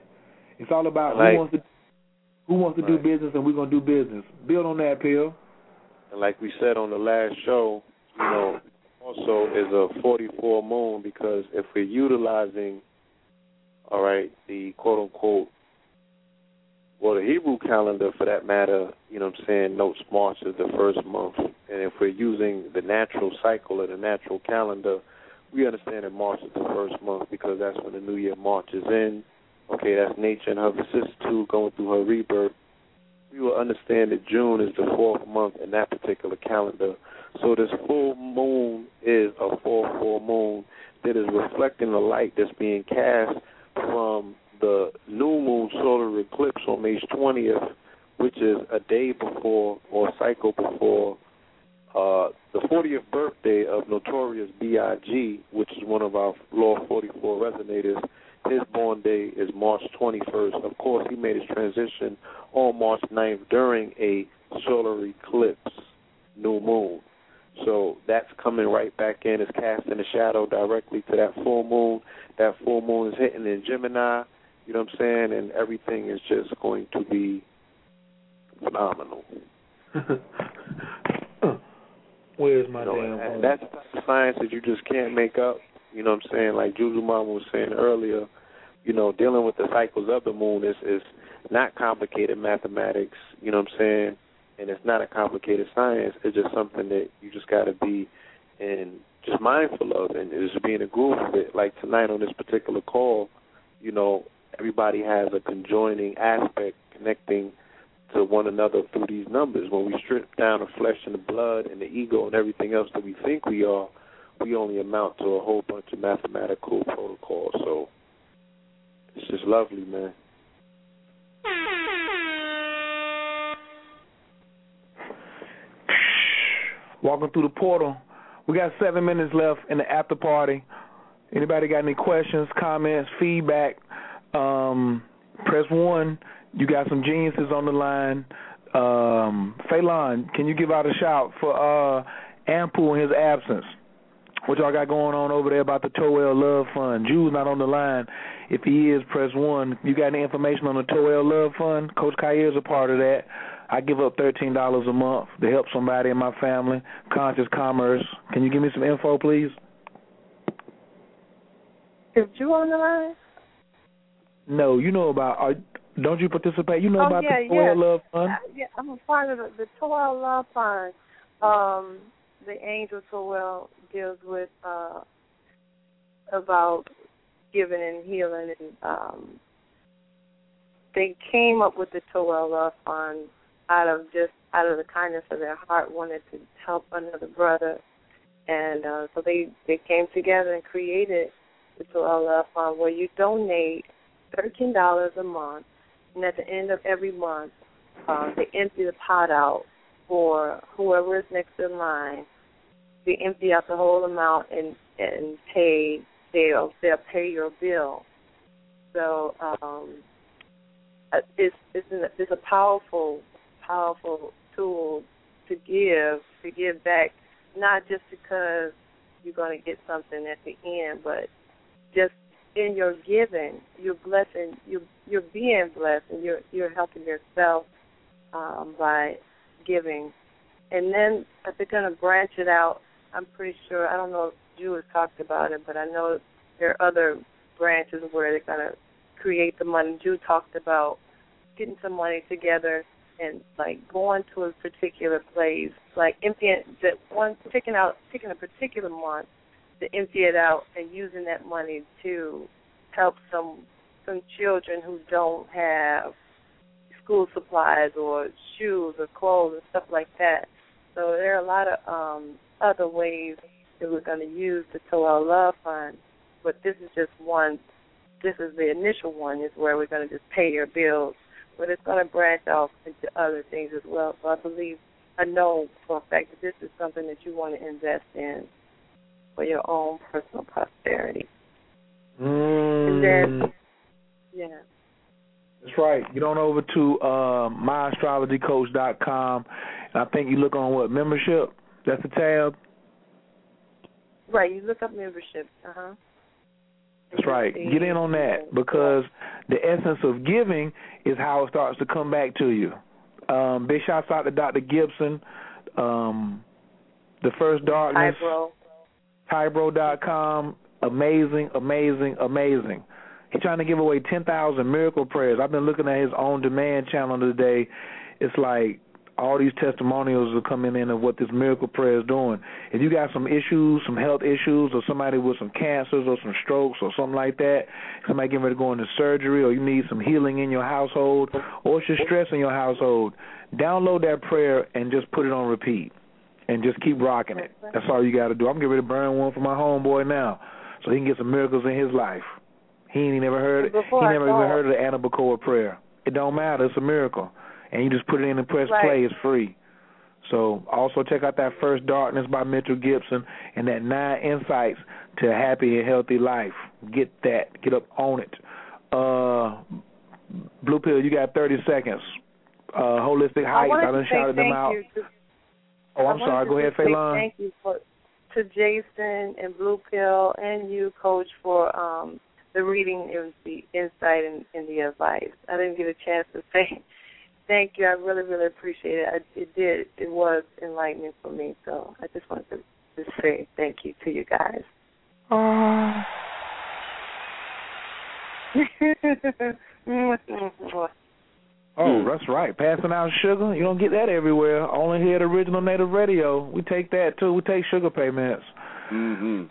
It's all about like, who wants to who wants to right. do business and we're gonna do business. Build on that, Pill. And like we said on the last show, you know, also is a 44 moon because if we're utilizing, all right, the quote unquote well, the Hebrew calendar, for that matter, you know what I'm saying, notes March as the first month. And if we're using the natural cycle or the natural calendar, we understand that March is the first month because that's when the new year marches in. Okay, that's nature and her vicissitude going through her rebirth. We will understand that June is the fourth month in that particular calendar. So this full moon is a full full moon that is reflecting the light that's being cast from the new moon solar eclipse on May 20th, which is a day before or cycle before uh, the 40th birthday of Notorious B.I.G., which is one of our Law 44 resonators. His born day is March 21st. Of course, he made his transition on March 9th during a solar eclipse, new moon. So that's coming right back in. It's casting a shadow directly to that full moon. That full moon is hitting in Gemini. You know what I'm saying? And everything is just going to be phenomenal. Where's my you know, damn that's the science that you just can't make up. You know what I'm saying? Like Jujumama was saying earlier, you know, dealing with the cycles of the moon is is not complicated mathematics, you know what I'm saying? And it's not a complicated science. It's just something that you just gotta be and just mindful of and just be in a groove of it. Like tonight on this particular call, you know, everybody has a conjoining aspect connecting to one another through these numbers. When we strip down the flesh and the blood and the ego and everything else that we think we are, we only amount to a whole bunch of mathematical protocols. So it's just lovely, man. Walking through the portal. We got seven minutes left in the after party. Anybody got any questions, comments, feedback? Um, press one. You got some geniuses on the line. Um, Phelan, can you give out a shout for uh, Ample in his absence? What y'all got going on over there about the Toel Love Fund? Jew's not on the line. If he is, press one. You got any information on the Toel Love Fund? Coach Khayr is a part of that. I give up thirteen dollars a month to help somebody in my family. Conscious Commerce. Can you give me some info, please? Is Jew on the line? No, you know about. Are, don't you participate? You know oh, about yeah, the Toil yeah. Love Fund? Uh, yeah, I'm a part of the, the Toil Love Fund. Um, the Angel Toil deals with uh, about giving and healing, and um, they came up with the Toil Love Fund out of just out of the kindness of their heart, wanted to help another brother, and uh, so they they came together and created the Toil Love Fund, where you donate thirteen dollars a month, and at the end of every month, uh, they empty the pot out for whoever is next in line. They empty out the whole amount and and pay they'll they'll pay your bill. So um, uh, it's it's an, it's a powerful powerful tool to give to give back, not just because you're going to get something at the end, but just in your giving, you're blessing you're, you're being blessed and you're you're helping yourself um, by giving. And then if they're going to branch it out, I'm pretty sure I don't know if Jew has talked about it, but I know there are other branches where they're going to create the money. Jew talked about getting some money together and like going to a particular place, like emptying that one picking out picking a particular month to empty it out and using that money to help some some children who don't have school supplies or shoes or clothes and stuff like that. So there are a lot of um other ways that we're going to use the Toel Love Fund, but this is just one. This is the initial one, is where we're going to just pay your bills, but it's going to branch off into other things as well. So I believe, I know for a fact that this is something that you want to invest in for your own personal prosperity. Mm. And then, yeah. That's right. Get on over to uh, myastrologycoach.com, and I think you look on what membership. That's the tab. Right. You look up membership. Uh huh. That's right. Get in on that because the essence of giving is how it starts to come back to you. Um, big shouts out to Dr. Gibson, um, the first darkness, Tybro. Tybro.com. Amazing, amazing, amazing. He's trying to give away 10,000 miracle prayers. I've been looking at his on demand channel today. It's like all these testimonials are coming in of what this miracle prayer is doing. If you got some issues, some health issues, or somebody with some cancers or some strokes or something like that, somebody getting ready to go into surgery, or you need some healing in your household, or it's just stress in your household, download that prayer and just put it on repeat, and just keep rocking it. That's all you got to do. I'm getting ready to burn one for my homeboy now, so he can get some miracles in his life. He ain't never heard. it. He never even heard of the Anabacoa prayer. It don't matter. It's a miracle and you just put it in and press Right. play. It's free. So also check out that First Darkness by Mitchell Gibson and that Nine Insights to a Happy and Healthy Life. Get that. Get up on it. Uh, Blue Pill, you got 30 seconds. Uh, Holistic I Heights, wanted I done shouted them out. you Oh, I'm sorry. Go ahead, Phelan. Thank you for to Jason and Blue Pill and you, Coach, for um, the reading and the insight and, and the advice. I didn't get a chance to say thank you. I really, really appreciate it. I, it did. It was enlightening for me. So I just wanted to just say thank you to you guys. Oh, that's right. Passing out sugar. You don't get that everywhere. Only here at Original Native Radio. We take that too. We take sugar payments. Mm-hmm.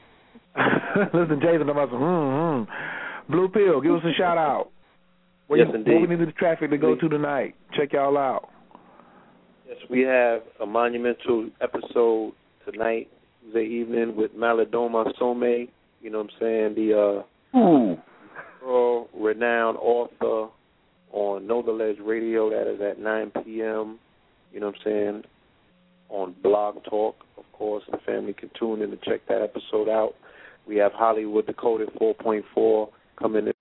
Listen, Jason, I'm about to, mm, mm. Blue Pill, give us a shout out. Where Yes, you, indeed. Where we need the traffic to go to tonight. Check y'all out. Yes, we have a monumental episode tonight, Tuesday evening, with Malidoma Somé. You know what I'm saying? The uh, world renowned author on Know the Ledge Radio. That is at 9 p.m. You know what I'm saying? On Blog Talk, of course. The family can tune in to check that episode out. We have Hollywood Decoded 4.4 coming